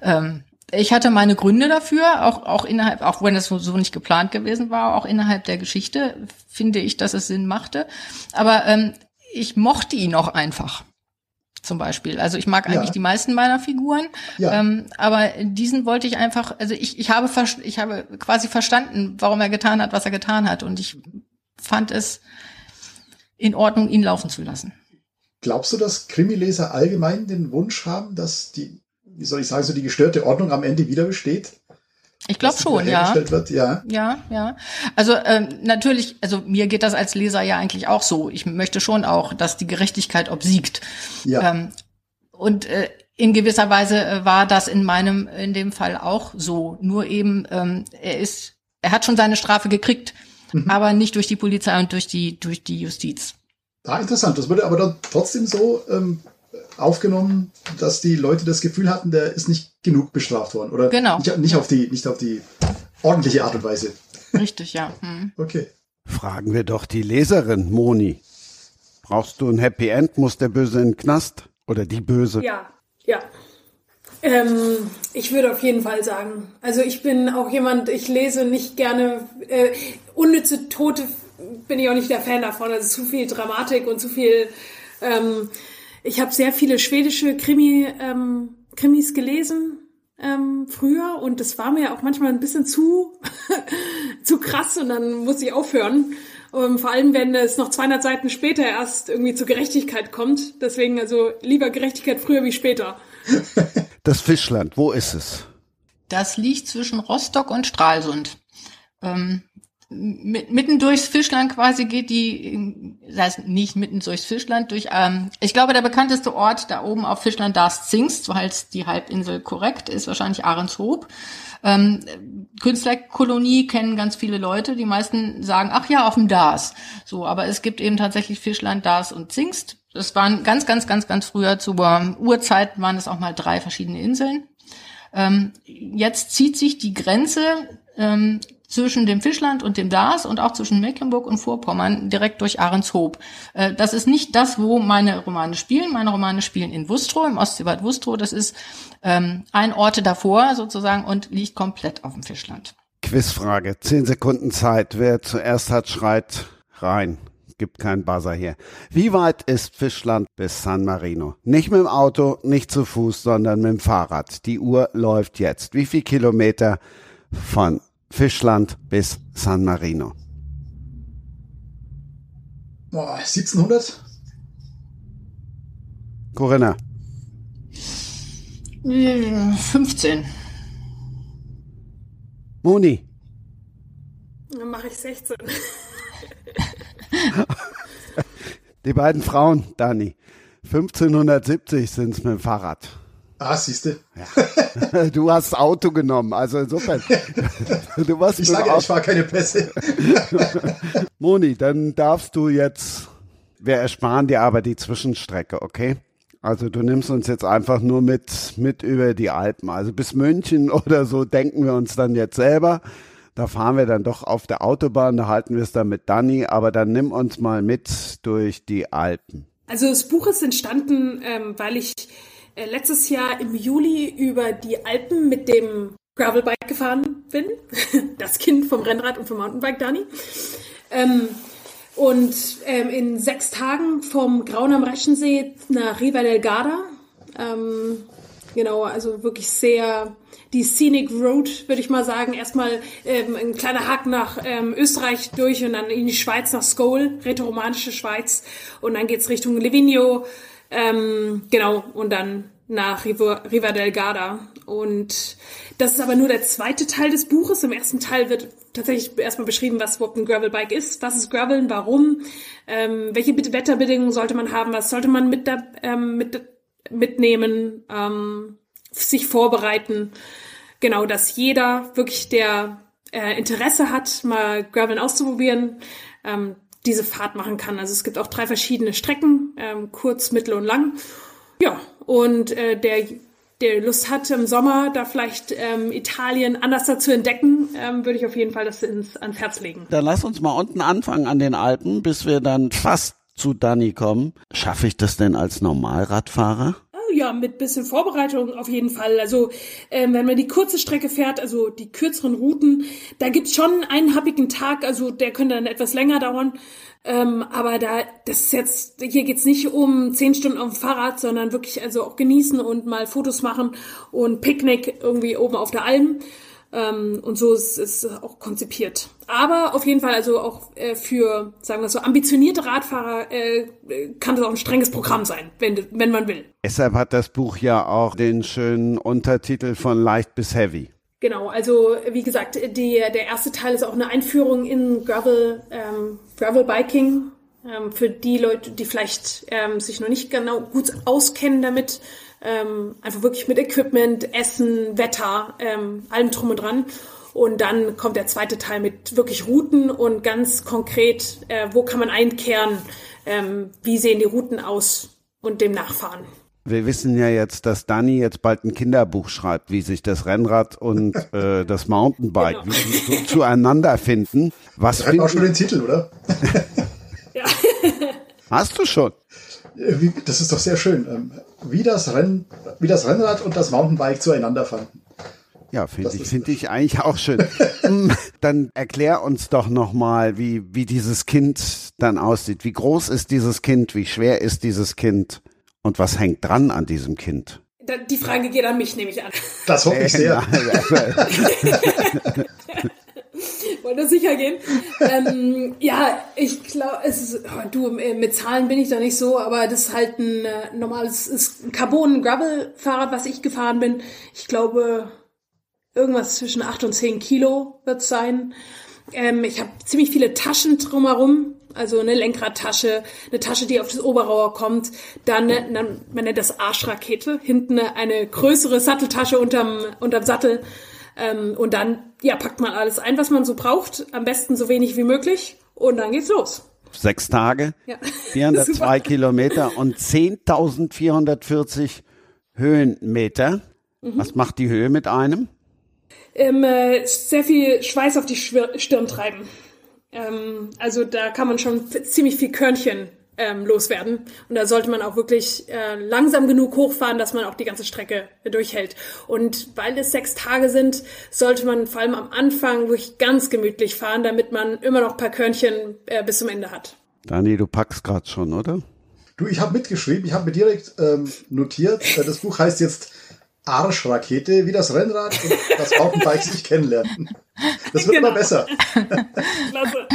Ähm, ich hatte meine Gründe dafür, auch, auch innerhalb, auch wenn es so nicht geplant gewesen war, auch innerhalb der Geschichte finde ich, dass es Sinn machte. Aber ähm, ich mochte ihn auch einfach. Zum Beispiel. Also ich mag eigentlich ja. die meisten meiner Figuren, ja. ähm, aber diesen wollte ich einfach, also ich, ich habe ich habe quasi verstanden, warum er getan hat, was er getan hat. Und ich fand es in Ordnung, ihn laufen zu lassen. Glaubst du, dass Krimileser allgemein den Wunsch haben, dass die wie soll ich sagen, so die gestörte Ordnung am Ende wieder besteht? Ich glaube schon, ja. Wird, ja. Ja, ja. Also ähm, natürlich, also mir geht das als Leser ja eigentlich auch so. Ich möchte schon auch, dass die Gerechtigkeit obsiegt. Ja. Ähm, und äh, in gewisser Weise äh, war das in meinem, in dem Fall auch so. Nur eben, ähm, er ist, er hat schon seine Strafe gekriegt, mhm. aber nicht durch die Polizei und durch die, durch die Justiz. Ah, interessant. Das würde aber dann trotzdem so ähm, aufgenommen, dass die Leute das Gefühl hatten, der ist nicht genug bestraft worden. Oder genau. nicht, nicht auf die, nicht auf die ordentliche Art und Weise. Richtig, ja. Hm. Okay. Fragen wir doch die Leserin, Moni. Brauchst du ein Happy End? Muss der Böse in den Knast? Oder die Böse? Ja, ja. Ähm, ich würde auf jeden Fall sagen. Also ich bin auch jemand, ich lese nicht gerne äh, unnütze Tote, bin ich auch nicht der Fan davon. Also zu viel Dramatik und zu viel ähm, ich habe sehr viele schwedische Krimi, ähm, Krimis gelesen ähm, früher und das war mir auch manchmal ein bisschen zu, zu krass und dann muss ich aufhören. Um, vor allem, wenn es noch 200 Seiten später erst irgendwie zur Gerechtigkeit kommt. Deswegen also lieber Gerechtigkeit früher wie später. Das Fischland, wo ist es? Das liegt zwischen Rostock und Stralsund. Ähm, mitten durchs Fischland quasi geht die, das heißt nicht mitten durchs Fischland, durch, ähm, ich glaube, der bekannteste Ort da oben auf Fischland, da ist Zingst, weil es die Halbinsel korrekt ist, wahrscheinlich Ahrenshoop. Ähm, Künstlerkolonie kennen ganz viele Leute. Die meisten sagen, ach ja, auf dem Dars. So, aber es gibt eben tatsächlich Fischland, Dars und Zingst. Das waren ganz, ganz, ganz, ganz früher zur Urzeit waren es auch mal drei verschiedene Inseln. Ähm, jetzt zieht sich die Grenze ähm, zwischen dem Fischland und dem Dars und auch zwischen Mecklenburg und Vorpommern direkt durch Ahrenshoop. Äh, das ist nicht das, wo meine Romane spielen. Meine Romane spielen in Wustrow, im Ostseebad Wustrow. Das ist ähm, ein Orte davor sozusagen und liegt komplett auf dem Fischland. Quizfrage. Zehn Sekunden Zeit. Wer zuerst hat, schreit rein. Gibt keinen Buzzer hier. Wie weit ist Fischland bis San Marino? Nicht mit dem Auto, nicht zu Fuß, sondern mit dem Fahrrad. Die Uhr läuft jetzt. Wie viel Kilometer von Fischland bis San Marino? Boah, 1700? Corinna, 15. Moni, Dann mache ich 16. die beiden Frauen, Dani. 1570 sind's mit dem Fahrrad. Ah, siehste. Du hast das Auto genommen, also insofern. Du warst Ich sage ja, Auto- ich fahre keine Pässe. Moni, dann darfst du jetzt, wir ersparen dir aber die Zwischenstrecke, okay? Also du nimmst uns jetzt einfach nur mit, mit über die Alpen. Also bis München oder so denken wir uns dann jetzt selber. Da fahren wir dann doch auf der Autobahn, da halten wir es dann mit Dani, aber dann nimm uns mal mit durch die Alpen. Also das Buch ist entstanden, ähm, weil ich letztes Jahr im Juli über die Alpen mit dem Gravelbike gefahren bin. Das Kind vom Rennrad und vom Mountainbike, Dani. Ähm, und ähm, in sechs Tagen vom Grauen am Reschensee nach Riva del Garda. Ähm, genau, also wirklich sehr die Scenic Road, würde ich mal sagen. Erstmal ähm, ein kleiner Haken nach ähm, Österreich durch und dann in die Schweiz nach Skol, rätoromanische Schweiz. Und dann geht's Richtung Livigno, ähm, genau, und dann nach Riva, del Garda. Und das ist aber nur der zweite Teil des Buches. Im ersten Teil wird tatsächlich erstmal beschrieben, was überhaupt ein Gravelbike ist. Was ist Graveln? Warum? Ähm, welche Wetterbedingungen sollte man haben? Was sollte man mit, da, ähm, mit mitnehmen? Ähm, sich vorbereiten? Genau, dass jeder wirklich, der äh, Interesse hat, mal Graveln auszuprobieren, ähm, diese Fahrt machen kann. Also es gibt auch drei verschiedene Strecken, ähm, kurz, mittel und lang. Ja, und äh, der, der Lust hat im Sommer da vielleicht ähm, Italien anders dazu entdecken, ähm, würde ich auf jeden Fall das ins, ans Herz legen. Dann lass uns mal unten anfangen an den Alpen, bis wir dann fast zu Dani kommen. Schaffe ich das denn als Normalradfahrer? Ja, mit bisschen Vorbereitung auf jeden Fall. Also ähm, wenn man die kurze Strecke fährt, also die kürzeren Routen, da gibt's schon einen happigen Tag, also der könnte dann etwas länger dauern. Ähm, aber da, das ist jetzt, hier geht's nicht um zehn Stunden auf dem Fahrrad, sondern wirklich also auch genießen und mal Fotos machen und Picknick irgendwie oben auf der Alm. Ähm, und so ist es auch konzipiert. Aber auf jeden Fall, also auch äh, für, sagen wir so, ambitionierte Radfahrer äh, äh, kann das auch ein strenges Programm sein, wenn, wenn man will. Deshalb hat das Buch ja auch den schönen Untertitel von leicht bis heavy. Genau, also wie gesagt, die, der erste Teil ist auch eine Einführung in Gravel, ähm, Gravel Biking. Ähm, für die Leute, die vielleicht ähm, sich noch nicht genau gut auskennen damit, ähm, einfach wirklich mit Equipment, Essen, Wetter, ähm, allem drum und dran. Und dann kommt der zweite Teil mit wirklich Routen und ganz konkret, äh, wo kann man einkehren, ähm, wie sehen die Routen aus und dem nachfahren. Wir wissen ja jetzt, dass Dani jetzt bald ein Kinderbuch schreibt, wie sich das Rennrad und äh, das Mountainbike Genau. wie so zueinander finden. Was Wir hatten auch schon finden, den Titel, oder? Ja. hast du schon? Äh, wie- Das ist doch sehr schön. ähm, Wie das, Renn, wie das Rennrad und das Mountainbike zueinander fanden. Ja, finde ich, finde ich eigentlich auch schön. Mm, dann erklär uns doch nochmal, wie, wie dieses Kind dann aussieht. Wie groß ist dieses Kind? Wie schwer ist dieses Kind? Und was hängt dran an diesem Kind? Die Frage geht an mich, nehme ich an. Das hoffe ich sehr. Wollte das sicher gehen. ähm, ja, ich glaube, es ist, oh, du, äh, mit Zahlen bin ich da nicht so, aber das ist halt ein äh, normales, ist ein Carbon-Gravel-Fahrrad, was ich gefahren bin. Ich glaube, irgendwas zwischen 8 und 10 Kilo wird's sein. Ähm, ich habe ziemlich viele Taschen drumherum, also eine Lenkradtasche, eine Tasche, die auf das Oberrohr kommt, dann, dann man nennt das Arschrakete, hinten eine, größere Satteltasche unterm, unterm Sattel ähm, und dann ja packt man alles ein, was man so braucht, am besten so wenig wie möglich und dann geht's los. Sechs Tage, Ja. 402 Super. Kilometer und 10.440 Höhenmeter. Mhm. Was macht die Höhe mit einem? Ähm, äh, sehr viel Schweiß auf die Schwir Stirn treiben. Ähm, also da kann man schon ziemlich viel Körnchen ähm, loswerden. Und da sollte man auch wirklich äh, langsam genug hochfahren, dass man auch die ganze Strecke durchhält. Und weil es sechs Tage sind, sollte man vor allem am Anfang wirklich ganz gemütlich fahren, damit man immer noch ein paar Körnchen äh, bis zum Ende hat. Dani, du packst gerade schon, oder? Du, ich habe mitgeschrieben, ich habe mir direkt ähm, notiert, äh, das Buch heißt jetzt Arschrakete, wie das Rennrad und das Mountainbike sich kennenlernen. Das wird genau. immer besser. Klasse.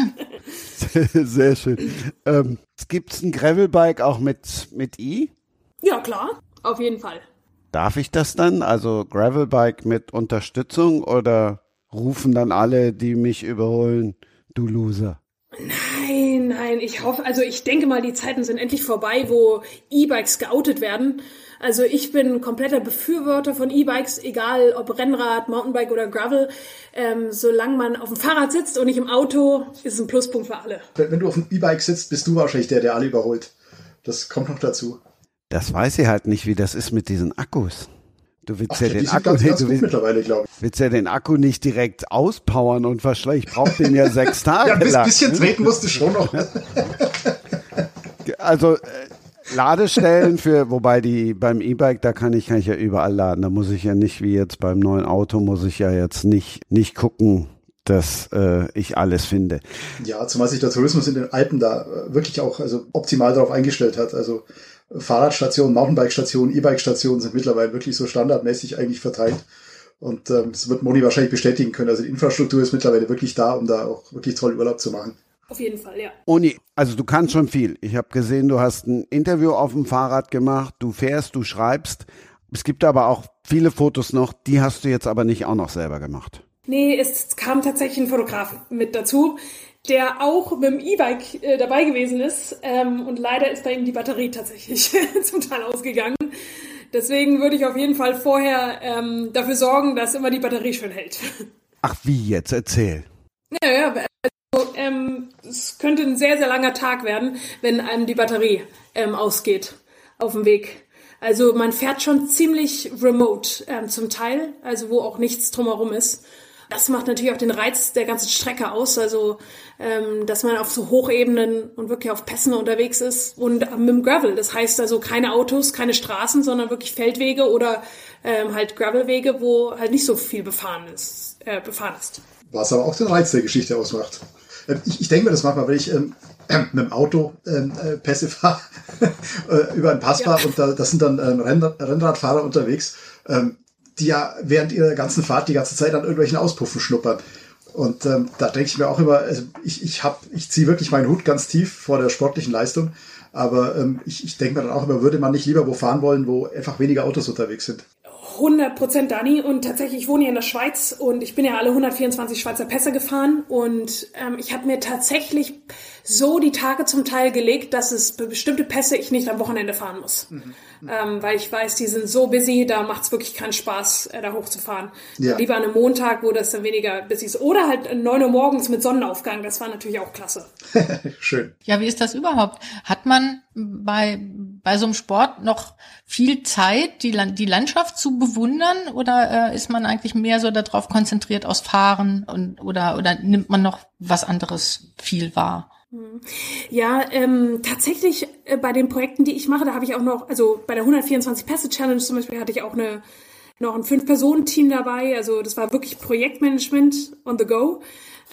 Sehr schön. Ähm, Gibt es ein Gravelbike auch mit, mit I? Ja, klar. Auf jeden Fall. Darf ich das dann? Also Gravelbike mit Unterstützung oder rufen dann alle, die mich überholen, du Loser? Nein, nein, ich hoffe, also ich denke mal, die Zeiten sind endlich vorbei, wo E-Bikes geoutet werden. Also ich bin kompletter Befürworter von E-Bikes, egal ob Rennrad, Mountainbike oder Gravel. Ähm, solange man auf dem Fahrrad sitzt und nicht im Auto, ist es ein Pluspunkt für alle. Wenn, du auf dem E-Bike sitzt, bist du wahrscheinlich der, der alle überholt. Das kommt noch dazu. Das weiß ich halt nicht, wie das ist mit diesen Akkus. Du willst Ach, ja, ja den Akku, ganz, ganz du willst, mittlerweile, glaube ich. willst ja den Akku nicht direkt auspowern und verschleißen. Ich brauche den ja sechs Tage ja, ein lang. bisschen treten musst du schon noch. also äh, Ladestellen für, wobei die beim E-Bike, da kann ich, kann ich ja überall laden. Da muss ich ja nicht wie jetzt beim neuen Auto, muss ich ja jetzt nicht, nicht gucken, dass äh, ich alles finde. Ja, zumal sich der Tourismus in den Alpen da äh, wirklich auch also optimal darauf eingestellt hat. Also Fahrradstationen, Mountainbike-Stationen, E-Bike-Stationen sind mittlerweile wirklich so standardmäßig eigentlich verteilt. Und ähm, das wird Moni wahrscheinlich bestätigen können. Also die Infrastruktur ist mittlerweile wirklich da, um da auch wirklich toll Urlaub zu machen. Auf jeden Fall, ja. Uni, also du kannst schon viel. Ich habe gesehen, du hast ein Interview auf dem Fahrrad gemacht, du fährst, du schreibst. Es gibt aber auch viele Fotos noch, die hast du jetzt aber nicht auch noch selber gemacht. Nee, es kam tatsächlich ein Fotograf mit dazu der auch mit dem E-Bike äh, dabei gewesen ist. Ähm, und leider ist bei ihm die Batterie tatsächlich zum Teil ausgegangen. Deswegen würde ich auf jeden Fall vorher ähm, dafür sorgen, dass immer die Batterie schön hält. Ach, wie jetzt? Erzähl. Naja, also, ähm, es könnte ein sehr, sehr langer Tag werden, wenn einem die Batterie ähm, ausgeht auf dem Weg. Also man fährt schon ziemlich remote ähm, zum Teil, also wo auch nichts drumherum ist das macht natürlich auch den Reiz der ganzen Strecke aus. Also, ähm, dass man auf so Hochebenen und wirklich auf Pässen unterwegs ist und mit dem Gravel. Das heißt also keine Autos, keine Straßen, sondern wirklich Feldwege oder ähm, halt Gravelwege, wo halt nicht so viel befahren ist. Äh, befahren ist. Was aber auch den Reiz der Geschichte ausmacht. Ähm, ich, ich denke mir das manchmal, wenn ich ähm, mit dem Auto ähm, äh, Pässe fahre, äh, über einen Pass fahre ja. und da, das sind dann ähm, Rennradfahrer unterwegs. Ähm, die ja während ihrer ganzen Fahrt die ganze Zeit an irgendwelchen Auspuffen schnuppern. Und ähm, da denke ich mir auch immer, also ich, ich, hab, ich ziehe wirklich meinen Hut ganz tief vor der sportlichen Leistung. Aber ähm, ich, ich denke mir dann auch immer, würde man nicht lieber wo fahren wollen, wo einfach weniger Autos unterwegs sind. 100 Prozent Dani und tatsächlich ich wohne hier in der Schweiz und ich bin ja alle 124 Schweizer Pässe gefahren und ähm, ich habe mir tatsächlich so die Tage zum Teil gelegt, dass es bestimmte Pässe ich nicht am Wochenende fahren muss. Mhm. Ähm, weil ich weiß, die sind so busy, da macht es wirklich keinen Spaß, äh, da hochzufahren. Ja. Lieber an einem Montag, wo das dann weniger busy ist. Oder halt 9 Uhr morgens mit Sonnenaufgang, das war natürlich auch klasse. Schön. Ja, wie ist das überhaupt? Hat man bei, bei so einem Sport noch viel Zeit, die, die Landschaft zu bewundern? Oder äh, ist man eigentlich mehr so darauf konzentriert aus Fahren und, oder, oder nimmt man noch was anderes viel wahr? Hm. Ja, ähm, tatsächlich äh, bei den Projekten, die ich mache, da habe ich auch noch, also bei der 124 Pässe Challenge zum Beispiel hatte ich auch eine noch ein Fünf-Personen-Team dabei. Also das war wirklich Projektmanagement on the go.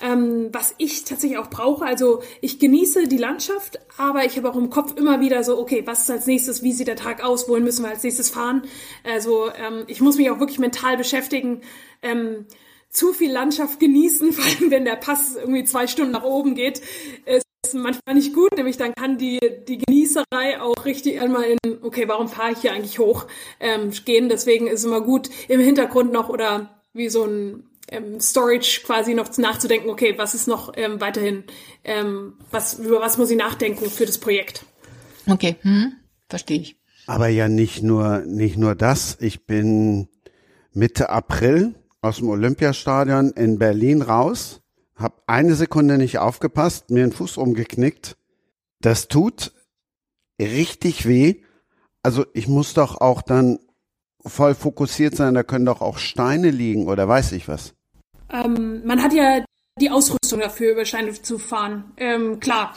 Ähm, was ich tatsächlich auch brauche. Also ich genieße die Landschaft, aber ich habe auch im Kopf immer wieder so, okay, was ist als nächstes, wie sieht der Tag aus, wohin müssen wir als nächstes fahren? Also ähm, ich muss mich auch wirklich mental beschäftigen. Ähm, zu viel Landschaft genießen, vor allem wenn der Pass irgendwie zwei Stunden nach oben geht, ist manchmal nicht gut, nämlich dann kann die, die Genießerei auch richtig einmal in, okay, warum fahre ich hier eigentlich hoch, ähm, gehen. Deswegen ist immer gut, im Hintergrund noch oder wie so ein ähm, Storage quasi noch nachzudenken, okay, was ist noch ähm, weiterhin, ähm, was, über was muss ich nachdenken für das Projekt. Okay, hm, verstehe ich. Aber ja nicht nur, nicht nur das. Ich bin Mitte April aus dem Olympiastadion in Berlin raus hab eine Sekunde nicht aufgepasst, mir den Fuß umgeknickt. Das tut richtig weh. Also ich muss doch auch dann voll fokussiert sein, da können doch auch Steine liegen oder weiß ich was. Ähm, man hat ja die Ausrüstung dafür, über Steine zu fahren. Ähm, klar,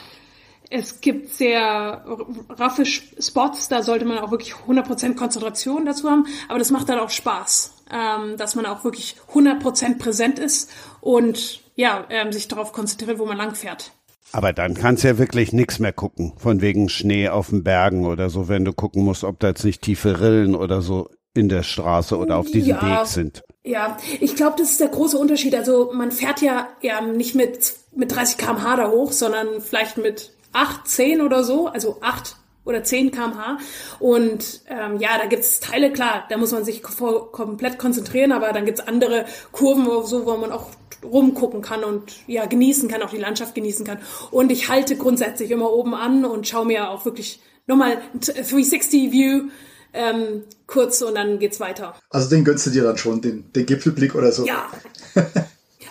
es gibt sehr raffe Spots, da sollte man auch wirklich 100% Konzentration dazu haben, aber das macht dann auch Spaß, ähm, dass man auch wirklich 100% präsent ist und ja, ähm, sich darauf konzentriert, wo man lang fährt. Aber dann kannst du ja wirklich nichts mehr gucken, von wegen Schnee auf den Bergen oder so, wenn du gucken musst, ob da jetzt nicht tiefe Rillen oder so in der Straße oder auf diesem ja, Weg sind. Ja, ich glaube, das ist der große Unterschied. Also man fährt ja, ja nicht mit, mit 30 km/h da hoch, sondern vielleicht mit 8, 10 oder so, also 8 oder 10 kmh. Und ähm, ja, da gibt's Teile, klar, da muss man sich komplett konzentrieren, aber dann gibt's andere Kurven, wo, so, wo man auch rumgucken kann und ja, genießen kann, auch die Landschaft genießen kann. Und ich halte grundsätzlich immer oben an und schaue mir auch wirklich nochmal 360-View ähm, kurz und dann geht's weiter. Also den gönnst du dir dann schon, den, den Gipfelblick oder so? Ja,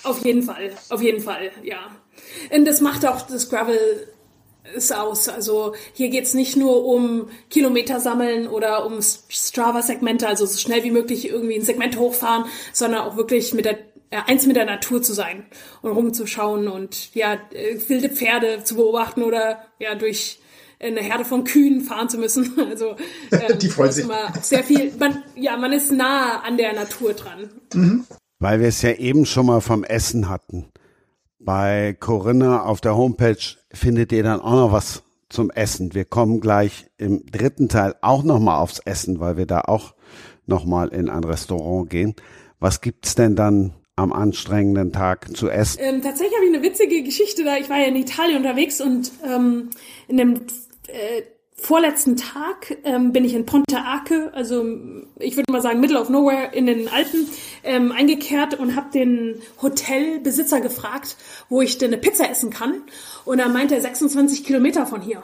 auf jeden Fall, auf jeden Fall, ja. Und das macht auch das Gravel ist aus. Also hier geht's nicht nur um Kilometer sammeln oder um Strava-Segmente, also so schnell wie möglich irgendwie ein Segment hochfahren, sondern auch wirklich mit der äh, eins mit der Natur zu sein und rumzuschauen und ja äh, wilde Pferde zu beobachten oder ja durch eine Herde von Kühen fahren zu müssen. Also ähm, die freuen sich immer sehr viel. Man, ja, man ist nah an der Natur dran. Mhm. Weil wir es ja eben schon mal vom Essen hatten. Bei Corinna auf der Homepage findet ihr dann auch noch was zum Essen. Wir kommen gleich im dritten Teil auch noch mal aufs Essen, weil wir da auch noch mal in ein Restaurant gehen. Was gibt's denn dann am anstrengenden Tag zu essen? Ähm, tatsächlich habe ich eine witzige Geschichte da. Ich war ja in Italien unterwegs und ähm, in dem äh, vorletzten Tag ähm, bin ich in Ponte Arce, also ich würde mal sagen Middle of Nowhere in den Alpen, ähm, eingekehrt und habe den Hotelbesitzer gefragt, wo ich denn eine Pizza essen kann. Und er meinte er 26 Kilometer von hier.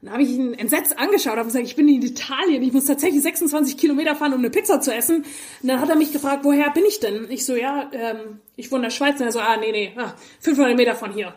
Dann habe ich ihn entsetzt angeschaut, habe gesagt, ich bin in Italien, ich muss tatsächlich 26 Kilometer fahren, um eine Pizza zu essen. Und dann hat er mich gefragt, woher bin ich denn? Ich so, ja, ähm, ich wohne in der Schweiz. Und er so, ah, nee, nee, ah, 500 Meter von hier.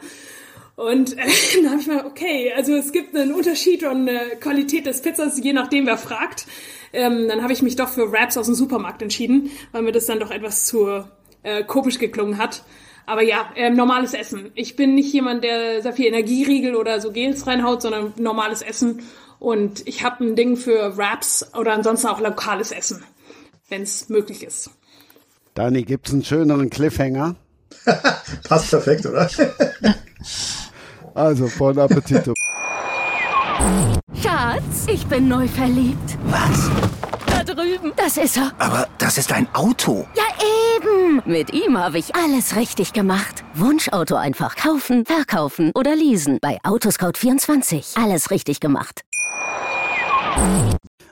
Und äh, dann habe ich mal, okay, also es gibt einen Unterschied und eine Qualität des Pizzas, je nachdem wer fragt. Ähm, dann habe ich mich doch für Wraps aus dem Supermarkt entschieden, weil mir das dann doch etwas zu äh, komisch geklungen hat. Aber ja, ähm, normales Essen. Ich bin nicht jemand, der sehr viel Energieriegel oder so Gels reinhaut, sondern normales Essen. Und ich habe ein Ding für Wraps oder ansonsten auch lokales Essen, wenn es möglich ist. Dani, gibt's einen schöneren Cliffhanger? Passt perfekt, oder? Also, bon Appetito. Schatz, ich bin neu verliebt. Was? Da drüben. Das ist er. Aber das ist ein Auto. Ja, eben. Mit ihm habe ich alles richtig gemacht. Wunschauto einfach kaufen, verkaufen oder leasen. Bei Autoscout24. Alles richtig gemacht.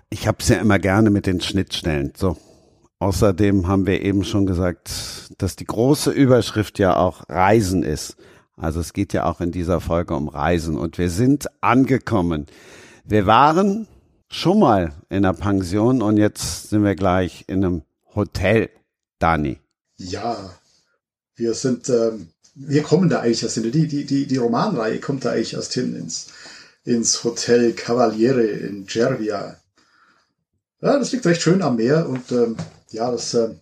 Ich hab's ja immer gerne mit den Schnittstellen. So. Außerdem haben wir eben schon gesagt, dass die große Überschrift ja auch Reisen ist. Also es geht ja auch in dieser Folge um Reisen und wir sind angekommen. Wir waren schon mal in einer Pension und jetzt sind wir gleich in einem Hotel, Dani. Ja, wir sind, ähm, wir kommen da eigentlich erst hin. Die, die, die, die Romanreihe kommt da eigentlich erst hin ins, ins Hotel Cavaliere in Gervia. Ja, das liegt recht schön am Meer und ähm, ja, das äh,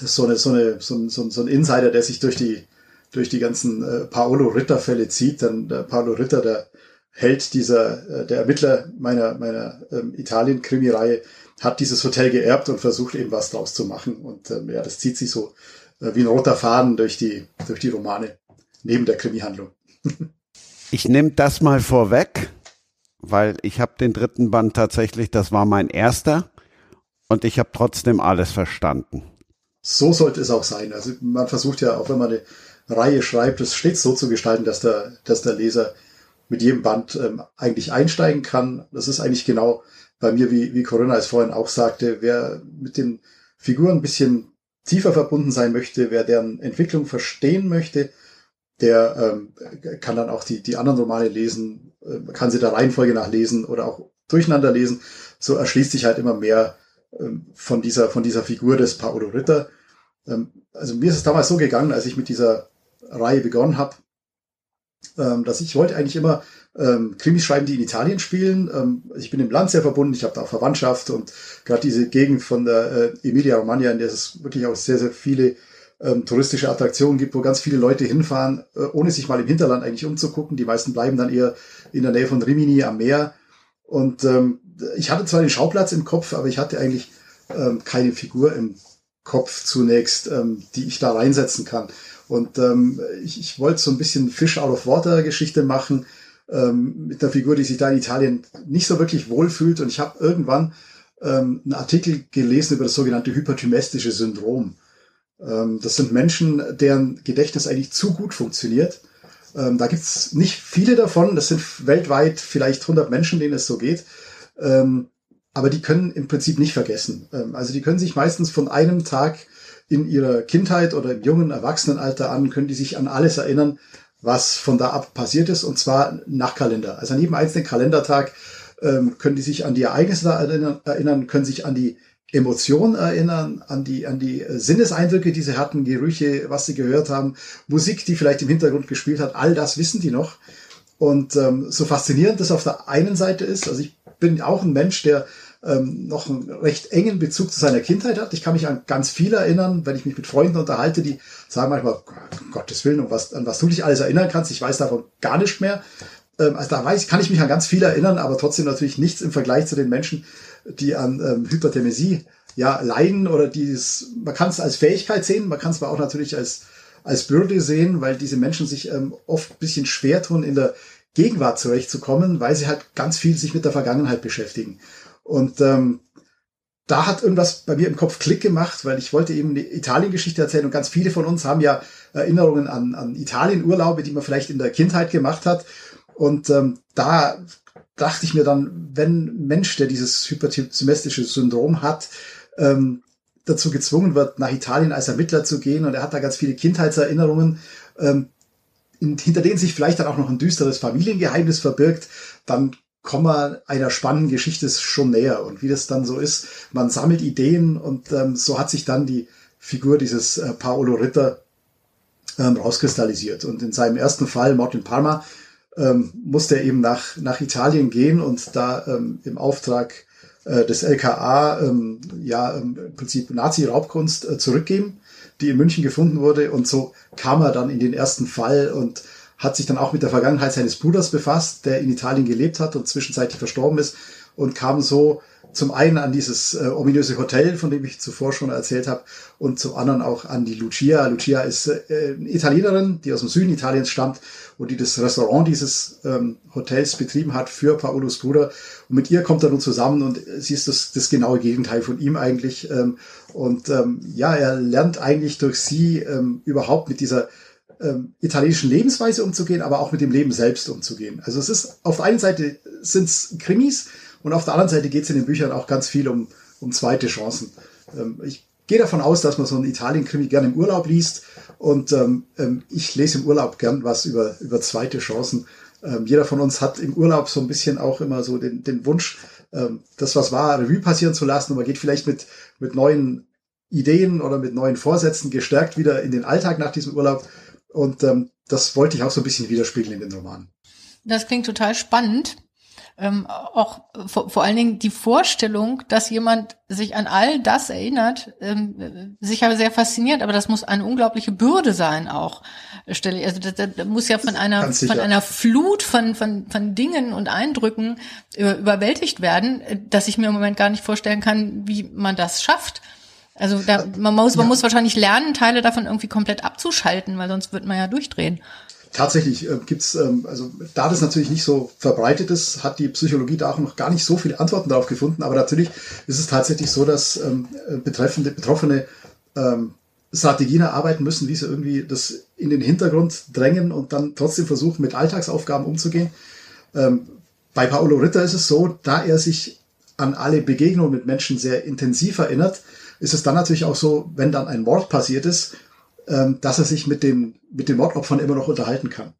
ist so, eine, so, eine, so, ein, so ein Insider, der sich durch die durch die ganzen äh, Paolo Ritter Fälle zieht, dann der Paolo Ritter, der Held dieser, äh, der Ermittler meiner, meiner ähm, Italien-Krimi-Reihe, hat dieses Hotel geerbt und versucht eben was draus zu machen. Und ähm, ja, das zieht sich so äh, wie ein roter Faden durch die, durch die Romane, neben der Krimi-Handlung. ich nehme das mal vorweg, weil ich habe den dritten Band tatsächlich, das war mein erster, und ich habe trotzdem alles verstanden. So sollte es auch sein. Also man versucht ja, auch wenn man eine Reihe schreibt, es stets so zu gestalten, dass der, dass der Leser mit jedem Band ähm, eigentlich einsteigen kann. Das ist eigentlich genau bei mir, wie, wie Corinna es vorhin auch sagte, wer mit den Figuren ein bisschen tiefer verbunden sein möchte, wer deren Entwicklung verstehen möchte, der ähm, kann dann auch die, die anderen Romane lesen, äh, kann sie der Reihenfolge nach lesen oder auch durcheinander lesen. So erschließt sich halt immer mehr ähm, von dieser, von dieser Figur des Paolo Ritter. Ähm, also mir ist es damals so gegangen, als ich mit dieser Reihe begonnen habe, ähm, dass ich wollte eigentlich immer ähm, Krimis schreiben, die in Italien spielen. Ähm, ich bin im Land sehr verbunden, ich habe da auch Verwandtschaft und gerade diese Gegend von der äh, Emilia Romagna, in der es wirklich auch sehr, sehr viele ähm, touristische Attraktionen gibt, wo ganz viele Leute hinfahren, äh, ohne sich mal im Hinterland eigentlich umzugucken. Die meisten bleiben dann eher in der Nähe von Rimini am Meer. Und ähm, ich hatte zwar den Schauplatz im Kopf, aber ich hatte eigentlich ähm, keine Figur im Kopf zunächst, ähm, die ich da reinsetzen kann. Und ähm, ich, ich wollte so ein bisschen Fish out of Water Geschichte machen ähm, mit einer Figur, die sich da in Italien nicht so wirklich wohlfühlt. Und ich habe irgendwann ähm, einen Artikel gelesen über das sogenannte hyperthymestische Syndrom. Ähm, das sind Menschen, deren Gedächtnis eigentlich zu gut funktioniert. Ähm, da gibt's nicht viele davon. Das sind weltweit vielleicht 100 Menschen, denen es so geht. Ähm, aber die können im Prinzip nicht vergessen. Ähm, also die können sich meistens von einem Tag in ihrer Kindheit oder im jungen Erwachsenenalter an, können die sich an alles erinnern, was von da ab passiert ist, und zwar nach Kalender. Also an jedem einzelnen Kalendertag ähm, können die sich an die Ereignisse erinnern, erinnern, können sich an die Emotionen erinnern, an die, an die äh, Sinneseindrücke, die sie hatten, Gerüche, was sie gehört haben, Musik, die vielleicht im Hintergrund gespielt hat, all das wissen die noch. Und ähm, so faszinierend das auf der einen Seite ist, also ich bin auch ein Mensch, der ähm, noch einen recht engen Bezug zu seiner Kindheit hat. Ich kann mich an ganz viel erinnern, wenn ich mich mit Freunden unterhalte, die sagen manchmal, um Gottes Willen, um was, an was du dich alles erinnern kannst. Ich weiß davon gar nicht mehr. Ähm, also da weiß, kann ich mich an ganz viel erinnern, aber trotzdem natürlich nichts im Vergleich zu den Menschen, die an ähm, Hyperthermesie ja, leiden oder dieses, man kann es als Fähigkeit sehen, man kann es aber auch natürlich als, als Bürde sehen, weil diese Menschen sich ähm, oft ein bisschen schwer tun, in der Gegenwart zurechtzukommen, weil sie halt ganz viel sich mit der Vergangenheit beschäftigen. Und ähm, da hat irgendwas bei mir im Kopf Klick gemacht, weil ich wollte eben eine Italien-Geschichte erzählen und ganz viele von uns haben ja Erinnerungen an, an Italien-Urlaube, die man vielleicht in der Kindheit gemacht hat. Und ähm, da dachte ich mir dann, wenn Mensch, der dieses hyperzymestische Syndrom hat, ähm, dazu gezwungen wird, nach Italien als Ermittler zu gehen und er hat da ganz viele Kindheitserinnerungen, ähm, in, hinter denen sich vielleicht dann auch noch ein düsteres Familiengeheimnis verbirgt, dann wir einer spannenden Geschichte schon näher. Und wie das dann so ist, man sammelt Ideen und ähm, so hat sich dann die Figur dieses äh, Paolo Ritter ähm, rauskristallisiert. Und in seinem ersten Fall, Martin Parma, ähm, musste er eben nach, nach Italien gehen und da ähm, im Auftrag äh, des LKA ähm, ja im Prinzip Nazi-Raubkunst äh, zurückgeben, die in München gefunden wurde. Und so kam er dann in den ersten Fall und hat sich dann auch mit der Vergangenheit seines Bruders befasst, der in Italien gelebt hat und zwischenzeitlich verstorben ist und kam so zum einen an dieses äh, ominöse Hotel, von dem ich zuvor schon erzählt habe, und zum anderen auch an die Lucia. Lucia ist äh, Italienerin, die aus dem Süden Italiens stammt und die das Restaurant dieses ähm, Hotels betrieben hat für Paolos Bruder. Und mit ihr kommt er nun zusammen und sie ist das, das genaue Gegenteil von ihm eigentlich. Ähm, und ähm, ja, er lernt eigentlich durch sie ähm, überhaupt mit dieser ähm, italienischen Lebensweise umzugehen, aber auch mit dem Leben selbst umzugehen. Also es ist auf der einen Seite sind es Krimis und auf der anderen Seite geht es in den Büchern auch ganz viel um, um zweite Chancen. Ähm, ich gehe davon aus, dass man so einen Italien-Krimi gerne im Urlaub liest und ähm, ähm, ich lese im Urlaub gern was über, über zweite Chancen. Ähm, jeder von uns hat im Urlaub so ein bisschen auch immer so den, den Wunsch, ähm, das, was war, Revue passieren zu lassen und man geht vielleicht mit, mit neuen Ideen oder mit neuen Vorsätzen gestärkt wieder in den Alltag nach diesem Urlaub und ähm, das wollte ich auch so ein bisschen widerspiegeln in den Romanen. Das klingt total spannend. Ähm, auch vor, vor allen Dingen die Vorstellung, dass jemand sich an all das erinnert, ähm, sicher sehr fasziniert, aber das muss eine unglaubliche Bürde sein auch. Stelle, also das, das muss ja von einer von einer Flut von von von Dingen und Eindrücken überwältigt werden, dass ich mir im Moment gar nicht vorstellen kann, wie man das schafft. Also da, man muss, man ja. muss wahrscheinlich lernen, Teile davon irgendwie komplett abzuschalten, weil sonst wird man ja durchdrehen. Tatsächlich äh, gibt's ähm, also da das natürlich nicht so verbreitet ist, hat die Psychologie da auch noch gar nicht so viele Antworten darauf gefunden. Aber natürlich ist es tatsächlich so, dass ähm, betreffende, Betroffene ähm, Strategien erarbeiten müssen, wie sie irgendwie das in den Hintergrund drängen und dann trotzdem versuchen, mit Alltagsaufgaben umzugehen. Ähm, bei Paolo Ritter ist es so, da er sich an alle Begegnungen mit Menschen sehr intensiv erinnert, ist es dann natürlich auch so, wenn dann ein Mord passiert ist, ähm, dass er sich mit den, mit den Mordopfern immer noch unterhalten kann.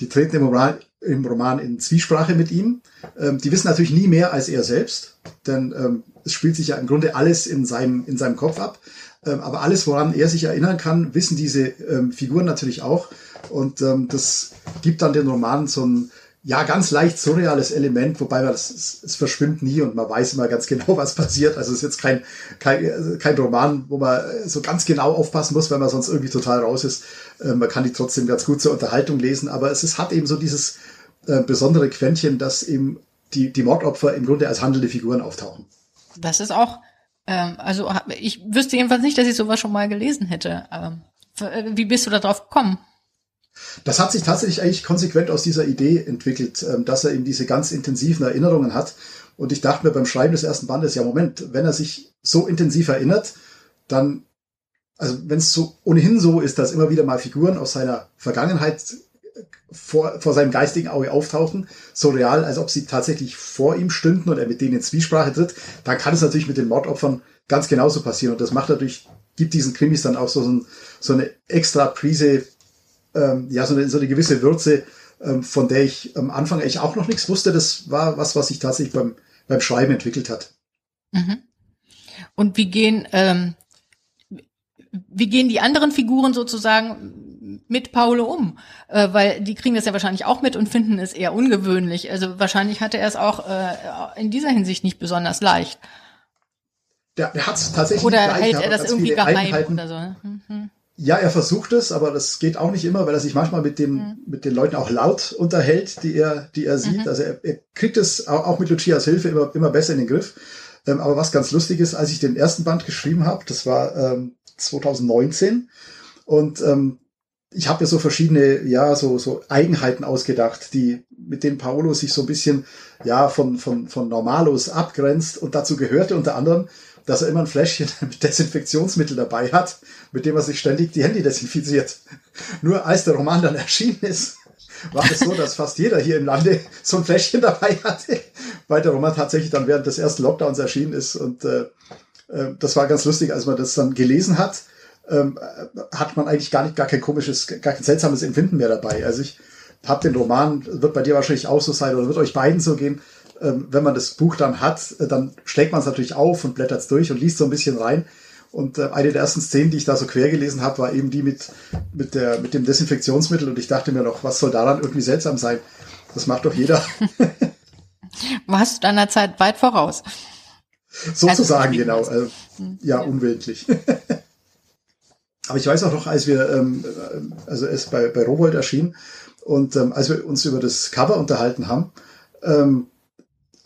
Die treten im Roman, im Roman in Zwiesprache mit ihm. Ähm, die wissen natürlich nie mehr als er selbst, denn ähm, es spielt sich ja im Grunde alles in seinem, in seinem Kopf ab. Ähm, aber alles, woran er sich erinnern kann, wissen diese ähm, Figuren natürlich auch. Und ähm, das gibt dann den Roman so ein, ja, ganz leicht surreales Element, wobei man das, es, es verschwimmt nie und man weiß immer ganz genau, was passiert. Also es ist jetzt kein, kein, kein Roman, wo man so ganz genau aufpassen muss, weil man sonst irgendwie total raus ist. Äh, man kann die trotzdem ganz gut zur Unterhaltung lesen, aber es ist, hat eben so dieses äh, besondere Quäntchen, dass eben die, die Mordopfer im Grunde als handelnde Figuren auftauchen. Das ist auch, ähm, also ich wüsste jedenfalls nicht, dass ich sowas schon mal gelesen hätte. Ähm, wie bist du da drauf gekommen? Das hat sich tatsächlich eigentlich konsequent aus dieser Idee entwickelt, ähm, dass er eben diese ganz intensiven Erinnerungen hat. Und ich dachte mir beim Schreiben des ersten Bandes, ja Moment, wenn er sich so intensiv erinnert, dann also wenn es so ohnehin so ist, dass immer wieder mal Figuren aus seiner Vergangenheit vor, vor seinem geistigen Auge auftauchen, so real, als ob sie tatsächlich vor ihm stünden und er mit denen in Zwiesprache tritt, dann kann es natürlich mit den Mordopfern ganz genauso passieren. Und das macht natürlich, gibt diesen Krimis dann auch so, so eine extra Prise, ähm, ja, so eine, so eine gewisse Würze, ähm, von der ich am Anfang eigentlich auch noch nichts wusste. Das war was, was sich tatsächlich beim, beim Schreiben entwickelt hat. Mhm. Und wie gehen, ähm, wie gehen die anderen Figuren sozusagen mit Paolo um? Äh, weil die kriegen das ja wahrscheinlich auch mit und finden es eher ungewöhnlich. Also wahrscheinlich hatte er es auch äh, in dieser Hinsicht nicht besonders leicht. Der, der hat es tatsächlich Oder hält er das irgendwie geheim Eigenheiten. oder so? ne? Mhm. Ja, er versucht es, aber das geht auch nicht immer, weil er sich manchmal mit den, Mhm. mit den Leuten auch laut unterhält, die er, die er sieht. Mhm. Also er, er kriegt es auch, auch mit Lucias Hilfe immer, immer besser in den Griff. Ähm, aber was ganz lustig ist, als ich den ersten Band geschrieben habe, das war ähm, 2019 und ähm, ich habe mir so verschiedene, ja, so, so Eigenheiten ausgedacht, die, mit denen Paolo sich so ein bisschen, ja, von, von, von Normalos abgrenzt und dazu gehörte unter anderem, dass er immer ein Fläschchen mit Desinfektionsmittel dabei hat, mit dem er sich ständig die Hände desinfiziert. Nur als der Roman dann erschienen ist, war es so, dass fast jeder hier im Lande so ein Fläschchen dabei hatte, weil der Roman tatsächlich dann während des ersten Lockdowns erschienen ist. Und äh, äh, das war ganz lustig, als man das dann gelesen hat, ähm, äh, hat man eigentlich gar nicht, gar kein komisches, gar kein seltsames Empfinden mehr dabei. Also ich habe den Roman, wird bei dir wahrscheinlich auch so sein oder wird euch beiden so gehen, ähm, wenn man das Buch dann hat, äh, dann schlägt man es natürlich auf und blättert es durch und liest so ein bisschen rein. Und äh, eine der ersten Szenen, die ich da so quer gelesen habe, war eben die mit, mit, der, mit dem Desinfektionsmittel. Und ich dachte mir noch, was soll daran irgendwie seltsam sein? Das macht doch jeder. Warst du deiner Zeit weit voraus? Sozusagen, geschrieben genau. Äh, ja, unwillentlich. Aber ich weiß auch noch, als wir, ähm, äh, also es bei, bei Rowold erschien und ähm, als wir uns über das Cover unterhalten haben, ähm,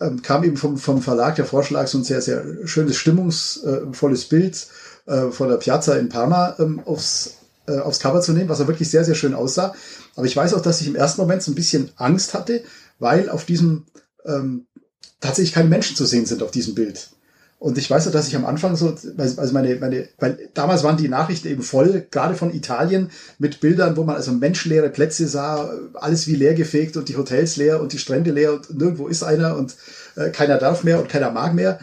ähm, kam eben vom, vom Verlag der Vorschlag, so ein sehr, sehr schönes, stimmungsvolles Bild äh, von der Piazza in Parma ähm, aufs, äh, aufs Cover zu nehmen, was er wirklich sehr, sehr schön aussah. Aber ich weiß auch, dass ich im ersten Moment so ein bisschen Angst hatte, weil auf diesem ähm, tatsächlich keine Menschen zu sehen sind auf diesem Bild. Und ich weiß noch, dass ich am Anfang so, also meine, meine, weil damals waren die Nachrichten eben voll, gerade von Italien, mit Bildern, wo man also menschenleere Plätze sah, alles wie leer gefegt und die Hotels leer und die Strände leer und nirgendwo ist einer und äh, keiner darf mehr und keiner mag mehr.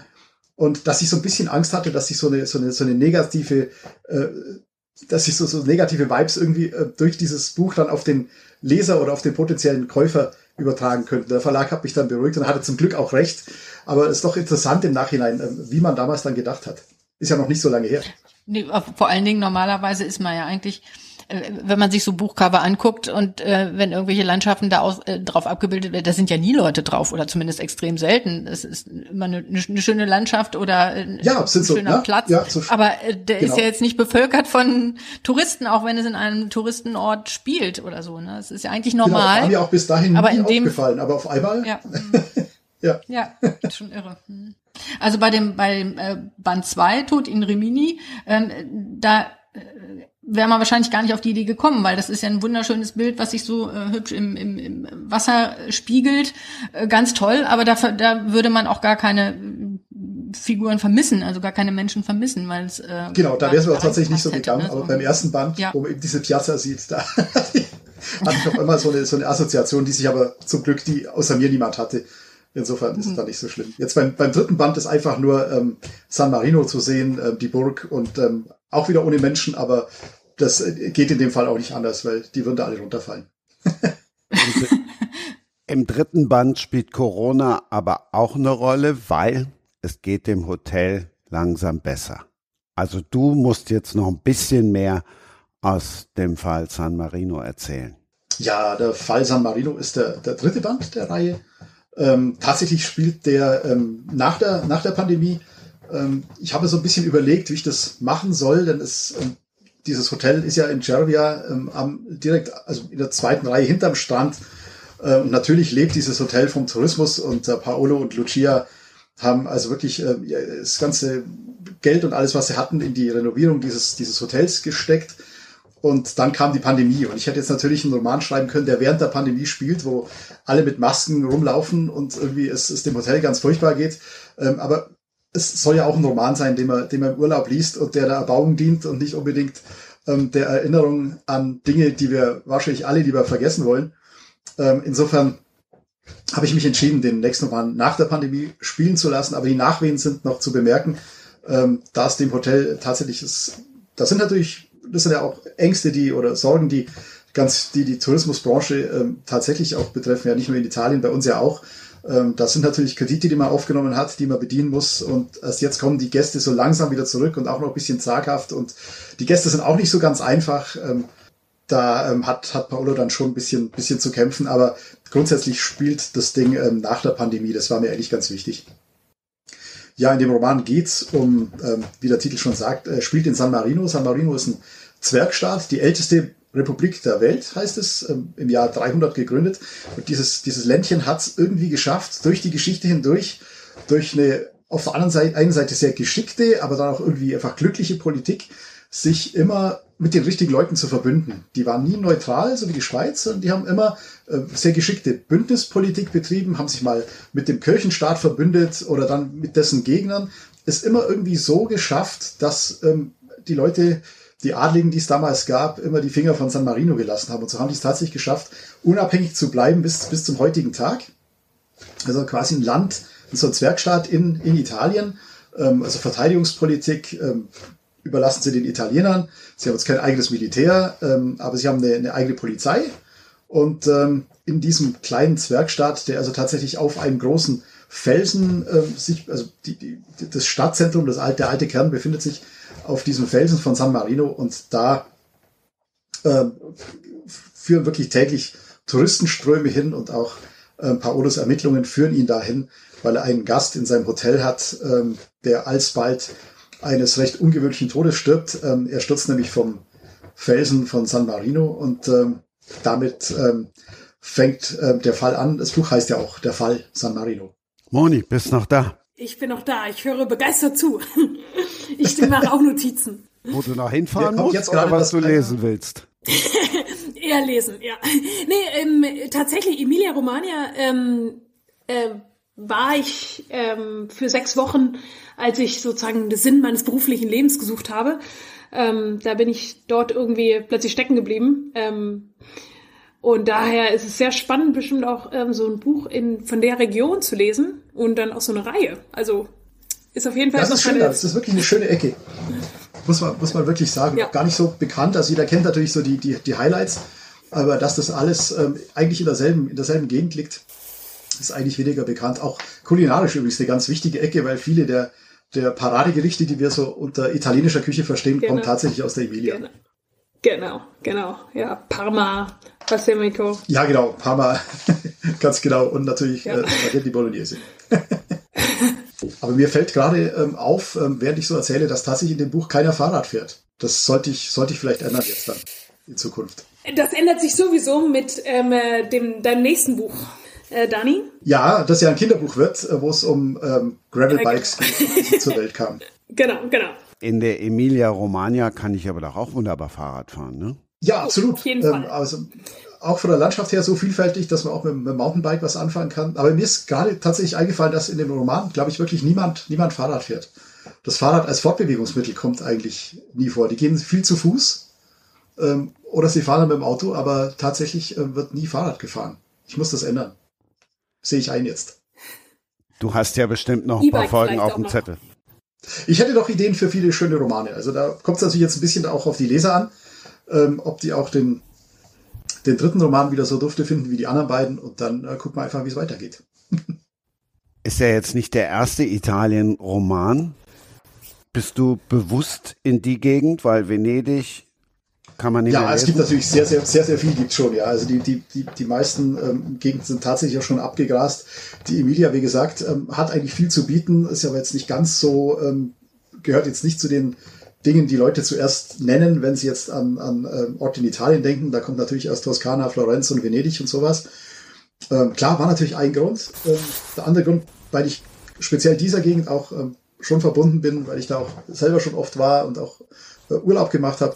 Und dass ich so ein bisschen Angst hatte, dass sich so eine, so eine, so eine negative, äh, dass sich so, so negative Vibes irgendwie äh, durch dieses Buch dann auf den Leser oder auf den potenziellen Käufer übertragen könnten. Der Verlag hat mich dann beruhigt und hatte zum Glück auch recht. Aber es ist doch interessant im Nachhinein, äh, wie man damals dann gedacht hat. Ist ja noch nicht so lange her. Nee, vor allen Dingen normalerweise ist man ja eigentlich, äh, wenn man sich so Buchcover anguckt und äh, wenn irgendwelche Landschaften da aus, äh, drauf abgebildet werden, da sind ja nie Leute drauf oder zumindest extrem selten. Es ist immer eine, eine schöne Landschaft oder äh, Ja, ein so, schöner ne? Platz. Ja, so- aber äh, der genau. ist ja jetzt nicht bevölkert von Touristen, auch wenn es in einem Touristenort spielt oder so. Ne? Es ist ja eigentlich Genau, normal. war mir auch bis dahin Aber nie aufgefallen. Aber auf einmal, Ja. ja. Ja, ist schon irre. Hm. Also bei dem, bei dem äh, Band 2, Tod in Rimini, ähm, da äh, wäre man wahrscheinlich gar nicht auf die Idee gekommen, weil das ist ja ein wunderschönes Bild, was sich so äh, hübsch im, im, im Wasser spiegelt. Äh, ganz toll, aber da, da würde man auch gar keine äh, Figuren vermissen, also gar keine Menschen vermissen, weil es äh, Genau, da wäre es mir auch tatsächlich nicht so hätte, gegangen. ne? Aber beim ersten Band, Ja. wo man eben diese Piazza sieht, da hatte ich auf einmal so eine, so eine Assoziation, die sich aber zum Glück die außer mir niemand hatte. Insofern Mhm. ist es da nicht so schlimm. Jetzt beim, beim dritten Band ist einfach nur ähm, San Marino zu sehen, ähm, die Burg und ähm, auch wieder ohne Menschen, aber das äh, geht in dem Fall auch nicht anders, weil die würden da alle runterfallen. Im dritten Band spielt Corona aber auch eine Rolle, weil es geht dem Hotel langsam besser. Also du musst jetzt noch ein bisschen mehr aus dem Fall San Marino erzählen. Ja, der Fall San Marino ist der, der dritte Band der Reihe. Ähm, tatsächlich spielt der ähm, nach, der, nach der Pandemie. Ähm, ich habe so ein bisschen überlegt, wie ich das machen soll, denn es, ähm, dieses Hotel ist ja in Cervia ähm, am, direkt, also in der zweiten Reihe hinterm Strand. Äh, und natürlich lebt dieses Hotel vom Tourismus und äh, Paolo und Lucia haben also wirklich äh, das ganze Geld und alles, was sie hatten, in die Renovierung dieses, dieses Hotels gesteckt. Und dann kam die Pandemie. Und ich hätte jetzt natürlich einen Roman schreiben können, der während der Pandemie spielt, wo alle mit Masken rumlaufen und irgendwie es, es dem Hotel ganz furchtbar geht. Ähm, aber es soll ja auch ein Roman sein, den man, den man im Urlaub liest und der der Erbauung dient und nicht unbedingt ähm, der Erinnerung an Dinge, die wir wahrscheinlich alle lieber vergessen wollen. Ähm, insofern habe ich mich entschieden, den nächsten Roman nach der Pandemie spielen zu lassen, aber die Nachwehen sind noch zu bemerken, ähm, da es dem Hotel tatsächlich ist, das sind natürlich, das sind ja auch Ängste, die oder Sorgen, die ganz, die die Tourismusbranche ähm, tatsächlich auch betreffen, ja nicht nur in Italien, bei uns ja auch. Ähm, das sind natürlich Kredite, die man aufgenommen hat, die man bedienen muss. Und erst jetzt kommen die Gäste so langsam wieder zurück und auch noch ein bisschen zaghaft. Und die Gäste sind auch nicht so ganz einfach. Ähm, da ähm, hat, hat Paolo dann schon ein bisschen, bisschen zu kämpfen. Aber grundsätzlich spielt das Ding ähm, nach der Pandemie. Das war mir eigentlich ganz wichtig. Ja, in dem Roman geht's um, ähm, wie der Titel schon sagt, äh, spielt in San Marino. San Marino ist ein Zwergstaat, die älteste Republik der Welt, heißt es, ähm, im Jahr 300 gegründet. Und dieses, dieses Ländchen hat es irgendwie geschafft, durch die Geschichte hindurch, durch eine auf der anderen Seite, einen Seite sehr geschickte, aber dann auch irgendwie einfach glückliche Politik, sich immer mit den richtigen Leuten zu verbünden. Die waren nie neutral, so wie die Schweiz, sondern die haben immer äh, sehr geschickte Bündnispolitik betrieben, haben sich mal mit dem Kirchenstaat verbündet oder dann mit dessen Gegnern. Ist immer irgendwie so geschafft, dass ähm, die Leute die Adligen, die es damals gab, immer die Finger von San Marino gelassen haben. Und so haben die es tatsächlich geschafft, unabhängig zu bleiben bis, bis zum heutigen Tag. Also quasi ein Land, so ein Zwergstaat in, in Italien. Ähm, also Verteidigungspolitik ähm, überlassen sie den Italienern. Sie haben jetzt kein eigenes Militär, ähm, aber sie haben eine, eine eigene Polizei. Und ähm, in diesem kleinen Zwergstaat, der also tatsächlich auf einem großen Felsen äh, sich, also die, die, das Stadtzentrum, das alte, der alte Kern befindet sich auf diesem Felsen von San Marino und da äh, führen wirklich täglich Touristenströme hin und auch äh, Paolos Ermittlungen führen ihn dahin, weil er einen Gast in seinem Hotel hat, ähm, der alsbald eines recht ungewöhnlichen Todes stirbt. Ähm, er stürzt nämlich vom Felsen von San Marino und ähm, damit ähm, fängt äh, der Fall an. Das Buch heißt ja auch Der Fall San Marino. Moni, bist noch da? Ich bin noch da. Ich höre begeistert zu. Ich mache auch Notizen. Wo du noch hinfahren musst jetzt oder was du lesen willst? Eher lesen, ja. Nee, ähm, tatsächlich, Emilia Romagna ähm, äh, war ich ähm, für sechs Wochen, als ich sozusagen den Sinn meines beruflichen Lebens gesucht habe. Ähm, da bin ich dort irgendwie plötzlich stecken geblieben. Ähm, und daher ist es sehr spannend, bestimmt auch ähm, so ein Buch in, von der Region zu lesen und dann auch so eine Reihe. Also ist auf jeden Fall. Das ist schön, das ist wirklich eine schöne Ecke. Muss man, muss man wirklich sagen. Ja. Gar nicht so bekannt. Also jeder kennt natürlich so die, die, die Highlights, aber dass das alles ähm, eigentlich in derselben, in derselben Gegend liegt, ist eigentlich weniger bekannt. Auch kulinarisch übrigens eine ganz wichtige Ecke, weil viele der, der Paradegerichte, die wir so unter italienischer Küche verstehen, genau. kommen tatsächlich aus der Emilia. Genau. Genau, genau. Ja, Parma, Balsamico. Ja, genau, Parma, ganz genau. Und natürlich ja. äh, Spaghetti Bolognese. Aber mir fällt gerade ähm, auf, ähm, während ich so erzähle, dass tatsächlich in dem Buch keiner Fahrrad fährt. Das sollte ich, sollte ich vielleicht ändern jetzt dann in Zukunft. Das ändert sich sowieso mit ähm, äh, dem, deinem nächsten Buch. Äh, Dani? Ja, das ja ein Kinderbuch wird, äh, wo es um ähm, Gravelbikes geht, zur Welt kam. Genau, genau. In der Emilia Romagna kann ich aber doch auch wunderbar Fahrrad fahren, ne? Ja, absolut. Auf jeden Fall. Ähm, also auch von der Landschaft her so vielfältig, dass man auch mit, mit dem Mountainbike was anfangen kann. Aber mir ist gerade tatsächlich eingefallen, dass in dem Roman, glaube ich, wirklich niemand, niemand Fahrrad fährt. Das Fahrrad als Fortbewegungsmittel kommt eigentlich nie vor. Die gehen viel zu Fuß ähm, oder sie fahren dann mit dem Auto, aber tatsächlich äh, wird nie Fahrrad gefahren. Ich muss das ändern. Sehe ich ein jetzt. Du hast ja bestimmt noch ein paar Folgen auf dem Zettel. Ich hätte doch Ideen für viele schöne Romane. Also da kommt es natürlich jetzt ein bisschen auch auf die Leser an, ähm, ob die auch den den dritten Roman wieder so dufte finden wie die anderen beiden und dann äh, gucken wir einfach, wie es weitergeht. Ist ja jetzt nicht der erste Italien-Roman. Bist du bewusst in die Gegend, weil Venedig kann man nicht Ja, es gibt natürlich sehr, sehr, sehr, sehr viel gibt schon, ja. Also die, die, die, die meisten ähm, Gegenden sind tatsächlich auch schon abgegrast. Die Emilia, wie gesagt, ähm, hat eigentlich viel zu bieten, ist aber jetzt nicht ganz so, ähm, gehört jetzt nicht zu den Dingen, die Leute zuerst nennen, wenn sie jetzt an, an ähm, Orte in Italien denken. Da kommt natürlich erst Toskana, Florenz und Venedig und sowas. Ähm, klar, war natürlich ein Grund. Ähm, der andere Grund, weil ich speziell dieser Gegend auch ähm, schon verbunden bin, weil ich da auch selber schon oft war und auch äh, Urlaub gemacht habe.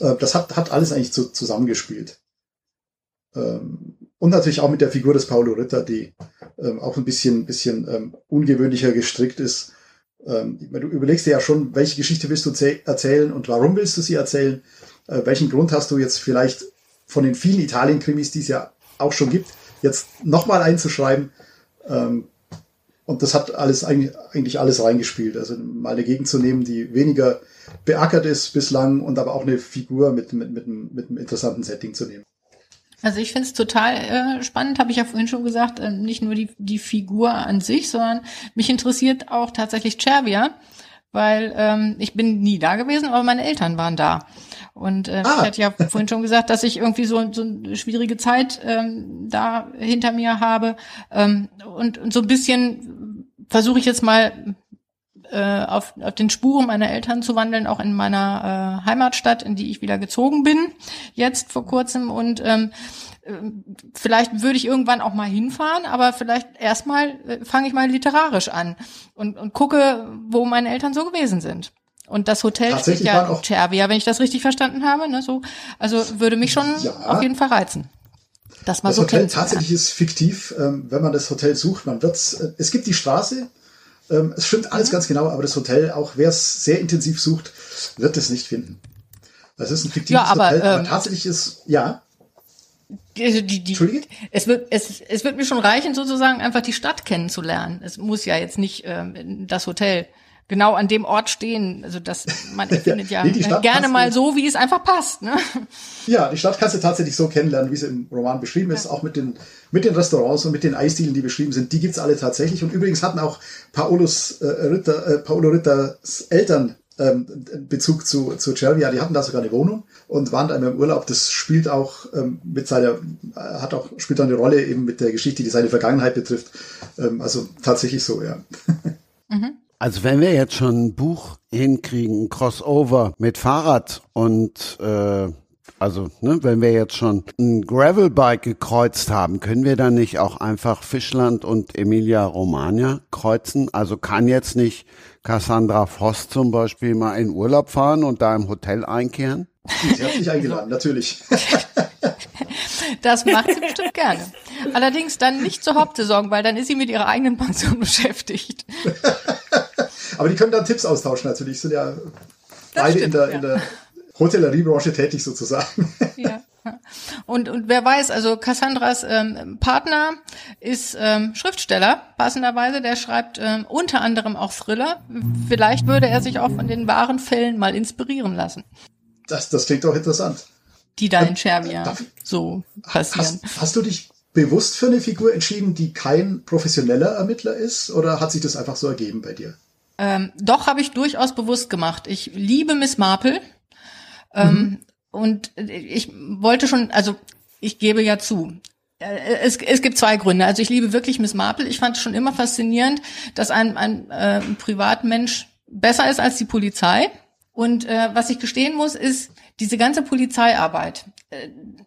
Äh, das hat, hat alles eigentlich zu, zusammengespielt. Ähm, Und natürlich auch mit der Figur des Paulo Ritter, die ähm, auch ein bisschen, bisschen ähm, ungewöhnlicher gestrickt ist. Ähm, du überlegst dir ja schon, welche Geschichte willst du erzählen und warum willst du sie erzählen? Äh, welchen Grund hast du jetzt vielleicht von den vielen Italien-Krimis, die es ja auch schon gibt, jetzt nochmal einzuschreiben? Ähm, und das hat alles eigentlich alles reingespielt. Also mal eine Gegend zu nehmen, die weniger beackert ist bislang und aber auch eine Figur mit, mit, mit, mit einem interessanten Setting zu nehmen. Also ich finde es total äh, spannend, habe ich ja vorhin schon gesagt, äh, nicht nur die, die Figur an sich, sondern mich interessiert auch tatsächlich Cervia, weil ähm, ich bin nie da gewesen, aber meine Eltern waren da. Und äh, ah. ich hatte ja vorhin schon gesagt, dass ich irgendwie so, so eine schwierige Zeit ähm, da hinter mir habe. Ähm, und, und so ein bisschen versuche ich jetzt mal äh, auf, auf den Spuren meiner Eltern zu wandeln, auch in meiner äh, Heimatstadt, in die ich wieder gezogen bin, jetzt vor kurzem. Und ähm, äh, vielleicht würde ich irgendwann auch mal hinfahren, aber vielleicht erstmal äh, fange ich mal literarisch an und, und gucke, wo meine Eltern so gewesen sind. Und das Hotel steht ja in Cervia, wenn ich das richtig verstanden habe. Ne, so, also würde mich schon ja. auf jeden Fall reizen. Das, mal das so Hotel tatsächlich ist fiktiv, ähm, wenn man das Hotel sucht. Man wird, äh, es gibt die Straße, ähm, es stimmt alles mhm. ganz genau, aber das Hotel, auch wer es sehr intensiv sucht, wird es nicht finden. Das ist ein fiktives ja, aber, Hotel, aber ähm, tatsächlich ist, ja. Die, die, die, Entschuldige? Es wird, es, es wird mir schon reichen, sozusagen einfach die Stadt kennenzulernen. Es muss ja jetzt nicht ähm, das Hotel genau an dem Ort stehen. Also das, man findet ja, nee, gerne mal so, wie es einfach passt. Ne? Ja, die Stadt kannst du tatsächlich so kennenlernen, wie sie im Roman beschrieben ist, ja. auch mit den, mit den Restaurants und mit den Eisdielen, die beschrieben sind. Die gibt's alle tatsächlich. Und übrigens hatten auch Paulus, äh, Ritter, äh, Paolo Ritters Eltern ähm, Bezug zu, zu Cervia. Die hatten da sogar eine Wohnung und waren da immer im Urlaub. Das spielt auch ähm, mit seiner, äh, hat auch, spielt eine Rolle eben mit der Geschichte, die seine Vergangenheit betrifft. Ähm, also tatsächlich so, ja. Mhm. Also wenn wir jetzt schon ein Buch hinkriegen, ein Crossover mit Fahrrad und äh, also ne, wenn wir jetzt schon ein Gravelbike gekreuzt haben, können wir dann nicht auch einfach Fischland und Emilia Romagna kreuzen? Also kann jetzt nicht Cassandra Voss zum Beispiel mal in Urlaub fahren und da im Hotel einkehren? Sie hat sich eingeladen, natürlich. Das macht sie bestimmt gerne. Allerdings dann nicht zur Hauptsaison, weil dann ist sie mit ihrer eigenen Pension beschäftigt. Aber die können dann Tipps austauschen natürlich. Sind ja das beide stimmt, in, der, ja. in der Hotelleriebranche tätig sozusagen. Ja. Und, und wer weiß, also Cassandras ähm, Partner ist ähm, Schriftsteller, passenderweise, der schreibt ähm, unter anderem auch Thriller. Vielleicht würde er sich auch von den wahren Fällen mal inspirieren lassen. Das, das klingt doch interessant. Die da in Schervia so passieren. Hast, hast du dich bewusst für eine Figur entschieden, die kein professioneller Ermittler ist, oder hat sich das einfach so ergeben bei dir? Ähm, doch, habe ich durchaus bewusst gemacht. Ich liebe Miss Marple. Ähm, mhm. Und ich wollte schon, also ich gebe ja zu, äh, es, es gibt zwei Gründe. Also ich liebe wirklich Miss Marple. Ich fand es schon immer faszinierend, dass ein, ein äh, Privatmensch besser ist als die Polizei. Und äh, was ich gestehen muss, ist, diese ganze Polizeiarbeit,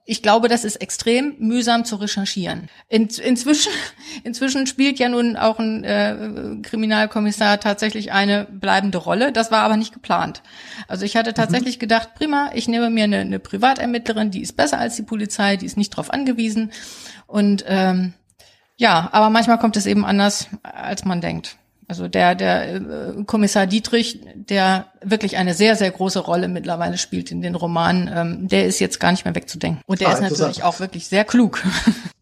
ich glaube, das ist extrem mühsam zu recherchieren. In, inzwischen, inzwischen spielt ja nun auch ein äh, Kriminalkommissar tatsächlich eine bleibende Rolle. Das war aber nicht geplant. Also ich hatte tatsächlich mhm. gedacht, prima, ich nehme mir eine, eine Privatermittlerin, die ist besser als die Polizei, die ist nicht darauf angewiesen. Und ähm, ja, aber manchmal kommt es eben anders, als man denkt. Also der, der äh, Kommissar Dietrich, der wirklich eine sehr, sehr große Rolle mittlerweile spielt in den Romanen, ähm, der ist jetzt gar nicht mehr wegzudenken. Und der ah, ist natürlich auch wirklich sehr klug.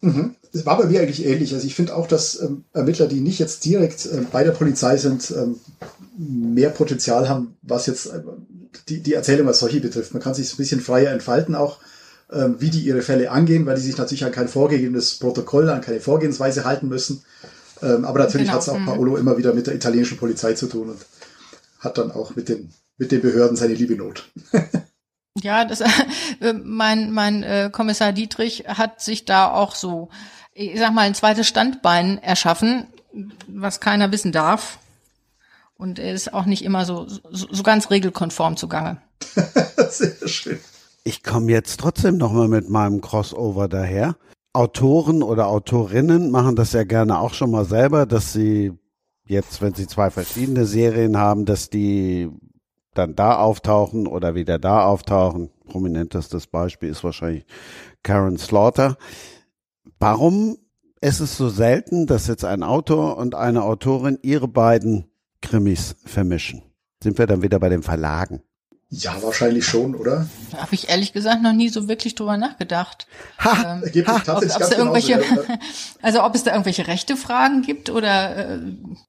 Mhm. Das war bei mir eigentlich ähnlich. Also ich finde auch, dass ähm, Ermittler, die nicht jetzt direkt äh, bei der Polizei sind, ähm, mehr Potenzial haben, was jetzt äh, die, die Erzählung als solche betrifft. Man kann sich ein bisschen freier entfalten auch, ähm, wie die ihre Fälle angehen, weil die sich natürlich an kein vorgegebenes Protokoll, an keine Vorgehensweise halten müssen. Ähm, aber natürlich genau. hat es auch mhm. Paolo immer wieder mit der italienischen Polizei zu tun und hat dann auch mit den, mit den Behörden seine liebe Not. ja, das, äh, mein, mein äh, Kommissar Dietrich hat sich da auch so, ich sag mal, ein zweites Standbein erschaffen, was keiner wissen darf. Und er ist auch nicht immer so, so, so ganz regelkonform zugange. Sehr schön. Ich komme jetzt trotzdem nochmal mit meinem Crossover daher. Autoren oder Autorinnen machen das ja gerne auch schon mal selber, dass sie jetzt, wenn sie zwei verschiedene Serien haben, dass die dann da auftauchen oder wieder da auftauchen. Prominentestes Beispiel ist wahrscheinlich Karen Slaughter. Warum ist es so selten, dass jetzt ein Autor und eine Autorin ihre beiden Krimis vermischen? Sind wir dann wieder bei den Verlagen? Ja, wahrscheinlich schon, oder? Da habe ich ehrlich gesagt noch nie so wirklich drüber nachgedacht. Ha, Ähm, ha, ob, da irgendwelche, also ob es da irgendwelche rechte Fragen gibt oder äh,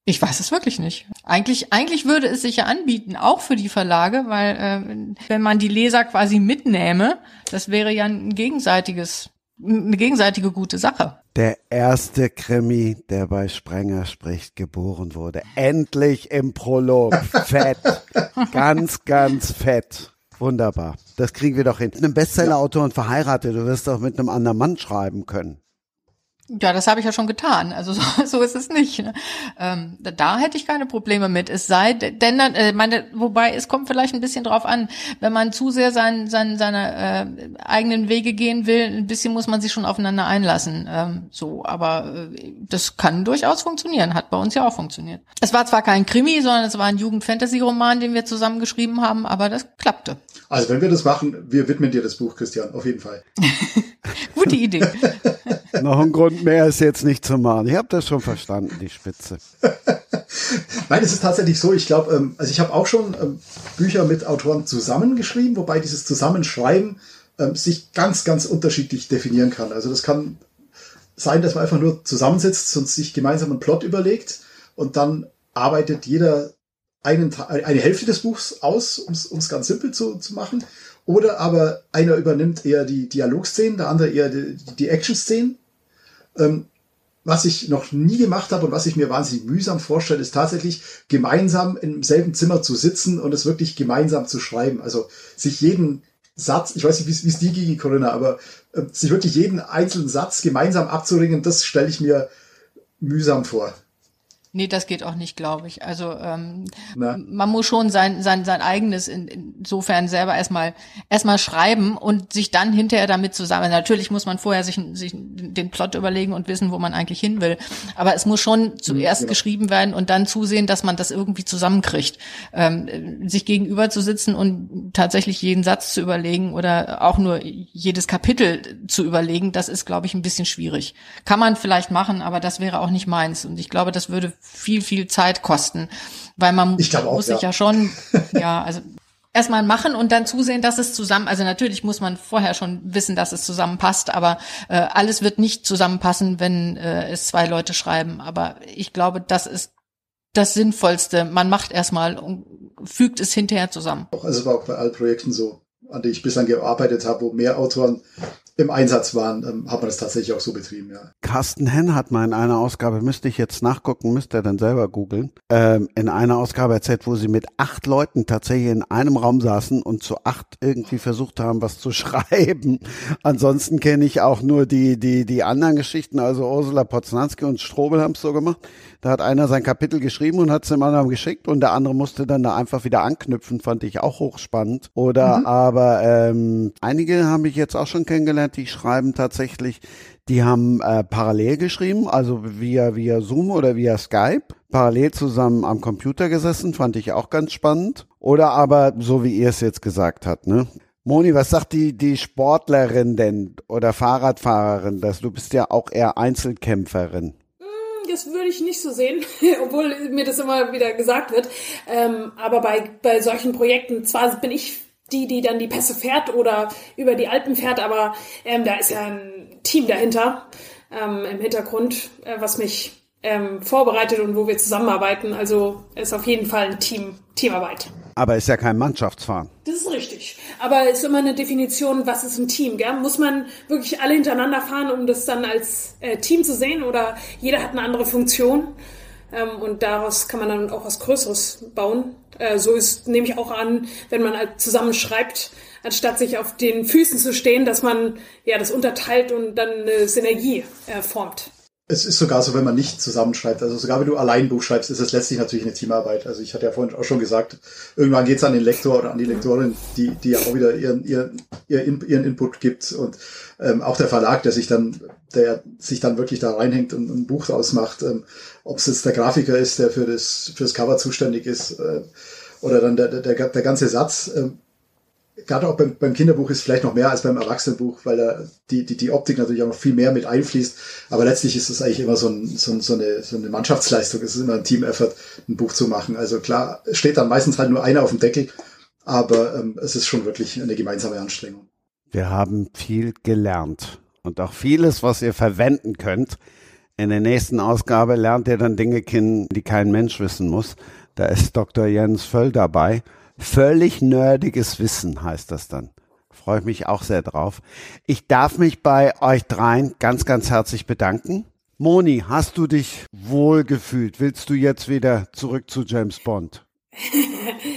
ich weiß es wirklich nicht. Eigentlich, eigentlich würde es sich ja anbieten, auch für die Verlage, weil äh, wenn man die Leser quasi mitnähme, das wäre ja ein gegenseitiges, eine gegenseitige gute Sache. Der erste Krimi, der bei Sprenger spricht, geboren wurde. Endlich im Prolog. Fett. ganz, ganz fett. Wunderbar. Das kriegen wir doch hin. Mit einem Bestsellerautor und verheiratet. Du wirst doch mit einem anderen Mann schreiben können. Ja, das habe ich ja schon getan. Also so, so ist es nicht. Ne? Ähm, da, da hätte ich keine Probleme mit. Es sei denn, dann, äh, meine, wobei es kommt vielleicht ein bisschen drauf an, wenn man zu sehr sein, sein, seine äh, eigenen Wege gehen will, ein bisschen muss man sich schon aufeinander einlassen. Ähm, so, aber äh, das kann durchaus funktionieren. Hat bei uns ja auch funktioniert. Es war zwar kein Krimi, sondern es war ein Jugend-Fantasy-Roman, den wir zusammen geschrieben haben, aber das klappte. Also wenn wir das machen, wir widmen dir das Buch, Christian, auf jeden Fall. Gute Idee. Noch ein Grund mehr ist jetzt nicht zu machen. Ich habe das schon verstanden, die Spitze. Nein, es ist tatsächlich so, ich glaube, ähm, also ich habe auch schon ähm, Bücher mit Autoren zusammengeschrieben, wobei dieses Zusammenschreiben ähm, sich ganz, ganz unterschiedlich definieren kann. Also das kann sein, dass man einfach nur zusammensitzt und sich gemeinsam einen Plot überlegt und dann arbeitet jeder einen, Te- eine Hälfte des Buchs aus, um es ganz simpel zu, zu machen. Oder aber einer übernimmt eher die Dialogszenen, der andere eher die, die Action-Szenen. Ähm, was ich noch nie gemacht habe und was ich mir wahnsinnig mühsam vorstelle, ist tatsächlich gemeinsam im selben Zimmer zu sitzen und es wirklich gemeinsam zu schreiben. Also sich jeden Satz, ich weiß nicht, wie es die gegen Corinna, aber äh, sich wirklich jeden einzelnen Satz gemeinsam abzuringen, das stelle ich mir mühsam vor. Nee, das geht auch nicht, glaube ich. Also ähm, Na? man muss schon sein sein sein eigenes in, insofern selber erstmal erstmal schreiben und sich dann hinterher damit zusammen. Natürlich muss man vorher sich, sich den Plot überlegen und wissen, wo man eigentlich hin will. Aber es muss schon zuerst genau. geschrieben werden und dann zusehen, dass man das irgendwie zusammenkriegt. Ähm, sich gegenüber zu sitzen und tatsächlich jeden Satz zu überlegen oder auch nur jedes Kapitel zu überlegen, das ist, glaube ich, ein bisschen schwierig. Kann man vielleicht machen, aber das wäre auch nicht meins. Und ich glaube, das würde viel, viel Zeit kosten, weil man glaube auch, muss sich ja. ja schon, ja, also erstmal machen und dann zusehen, dass es zusammen, also natürlich muss man vorher schon wissen, dass es zusammenpasst, aber äh, alles wird nicht zusammenpassen, wenn äh, es zwei Leute schreiben. Aber ich glaube, das ist das Sinnvollste. Man macht erstmal und fügt es hinterher zusammen. Also war auch bei allen Projekten so, an denen ich bislang gearbeitet habe, wo mehr Autoren im Einsatz waren, ähm, hat man das tatsächlich auch so betrieben, ja. Carsten Henn hat mal in einer Ausgabe, müsste ich jetzt nachgucken, müsste er dann selber googeln, ähm, in einer Ausgabe erzählt, wo sie mit acht Leuten tatsächlich in einem Raum saßen und zu acht irgendwie versucht haben, was zu schreiben. Ansonsten kenne ich auch nur die, die, die anderen Geschichten, also Ursula Poznanski und Strobel haben es so gemacht. Da hat einer sein Kapitel geschrieben und hat es dem anderen geschickt und der andere musste dann da einfach wieder anknüpfen, fand ich auch hochspannend. Oder aber ähm, einige habe ich jetzt auch schon kennengelernt, die schreiben tatsächlich, die haben äh, parallel geschrieben, also via via Zoom oder via Skype, parallel zusammen am Computer gesessen, fand ich auch ganz spannend. Oder aber so wie ihr es jetzt gesagt habt, ne? Moni, was sagt die, die Sportlerin denn oder Fahrradfahrerin? Das, du bist ja auch eher Einzelkämpferin. Das würde ich nicht so sehen, obwohl mir das immer wieder gesagt wird. Ähm, aber bei, bei solchen Projekten, zwar bin ich die, die dann die Pässe fährt oder über die Alpen fährt, aber ähm, da ist ja ein Team dahinter ähm, im Hintergrund, äh, was mich ähm, vorbereitet und wo wir zusammenarbeiten. Also ist auf jeden Fall ein Team, Teamarbeit. Aber ist ja kein Mannschaftsfahren. Das ist richtig. Aber es ist immer eine Definition, was ist ein Team, gell? Muss man wirklich alle hintereinander fahren, um das dann als äh, Team zu sehen? Oder jeder hat eine andere Funktion? Ähm, und daraus kann man dann auch was Größeres bauen. Äh, so ist, nehme ich auch an, wenn man halt zusammen schreibt, anstatt sich auf den Füßen zu stehen, dass man ja das unterteilt und dann eine Synergie äh, formt. Es ist sogar so, wenn man nicht zusammenschreibt. Also sogar wenn du allein ein Buch schreibst, ist es letztlich natürlich eine Teamarbeit. Also ich hatte ja vorhin auch schon gesagt, irgendwann geht es an den Lektor oder an die Lektorin, die, die ja auch wieder ihren, ihren, ihren, ihren Input gibt. Und ähm, auch der Verlag, der sich dann, der sich dann wirklich da reinhängt und ein Buch ausmacht, ähm, ob es jetzt der Grafiker ist, der für das, für das Cover zuständig ist, äh, oder dann der, der, der ganze Satz. Ähm, gerade auch beim, beim Kinderbuch ist vielleicht noch mehr als beim Erwachsenenbuch, weil da die, die, die Optik natürlich auch noch viel mehr mit einfließt. Aber letztlich ist es eigentlich immer so, ein, so, so, eine, so eine Mannschaftsleistung. Es ist immer ein Team-Effort, ein Buch zu machen. Also klar, steht dann meistens halt nur einer auf dem Deckel, aber ähm, es ist schon wirklich eine gemeinsame Anstrengung. Wir haben viel gelernt und auch vieles, was ihr verwenden könnt. In der nächsten Ausgabe lernt ihr dann Dinge kennen, die kein Mensch wissen muss. Da ist Dr. Jens Völl dabei. Völlig nerdiges Wissen heißt das dann. Freue ich mich auch sehr drauf. Ich darf mich bei euch dreien ganz, ganz herzlich bedanken. Moni, hast du dich wohl gefühlt? Willst du jetzt wieder zurück zu James Bond?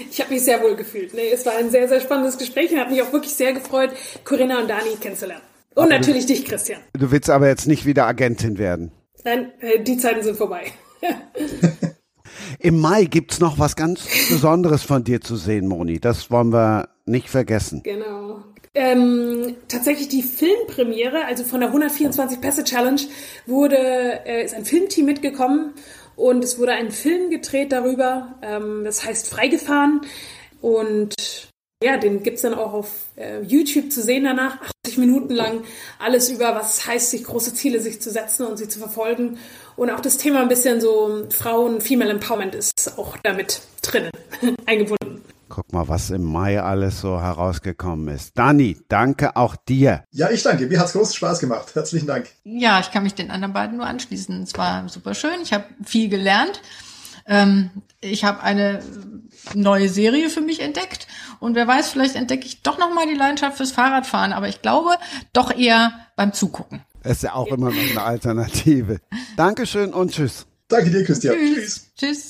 Ich habe mich sehr wohl gefühlt. Nee, es war ein sehr, sehr spannendes Gespräch und hat mich auch wirklich sehr gefreut, Corinna und Dani kennenzulernen. Und aber natürlich du, dich, Christian. Du willst aber jetzt nicht wieder Agentin werden. Nein, äh, die Zeiten sind vorbei. Im Mai gibt's noch was ganz Besonderes von dir zu sehen, Moni. Das wollen wir nicht vergessen. Genau. Ähm, tatsächlich die Filmpremiere, also von der 124 Pässe Challenge, wurde, äh, ist ein Filmteam mitgekommen und es wurde ein Film gedreht darüber. Ähm, das heißt Freigefahren. Und ja, den gibt's dann auch auf äh, YouTube zu sehen danach. 80 Minuten lang alles über, was es heißt, sich große Ziele sich zu setzen und sie zu verfolgen. Und auch das Thema ein bisschen so Frauen, Female Empowerment ist auch damit drin, eingebunden. Guck mal, was im Mai alles so herausgekommen ist. Dani, danke auch dir. Ja, ich danke. Mir hat's großen Spaß gemacht. Herzlichen Dank. Ja, ich kann mich den anderen beiden nur anschließen. Es war super schön. Ich habe viel gelernt. Ähm, ich habe eine neue Serie für mich entdeckt und wer weiß, vielleicht entdecke ich doch noch mal die Leidenschaft fürs Fahrradfahren, aber ich glaube doch eher beim Zugucken. ist ja auch immer noch eine Alternative. Dankeschön und tschüss. Danke dir, Christian. Tschüss. Tschüss.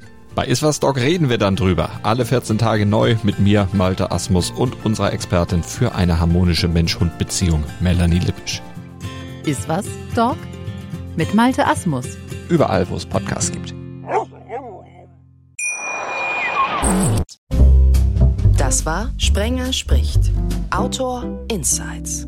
Bei Iswas Dog reden wir dann drüber. Alle 14 Tage neu mit mir, Malte Asmus und unserer Expertin für eine harmonische Mensch-Hund-Beziehung, Melanie Lippisch. Iswas Dog mit Malte Asmus. Überall, wo es Podcasts gibt. Das war Sprenger spricht. Autor Insights.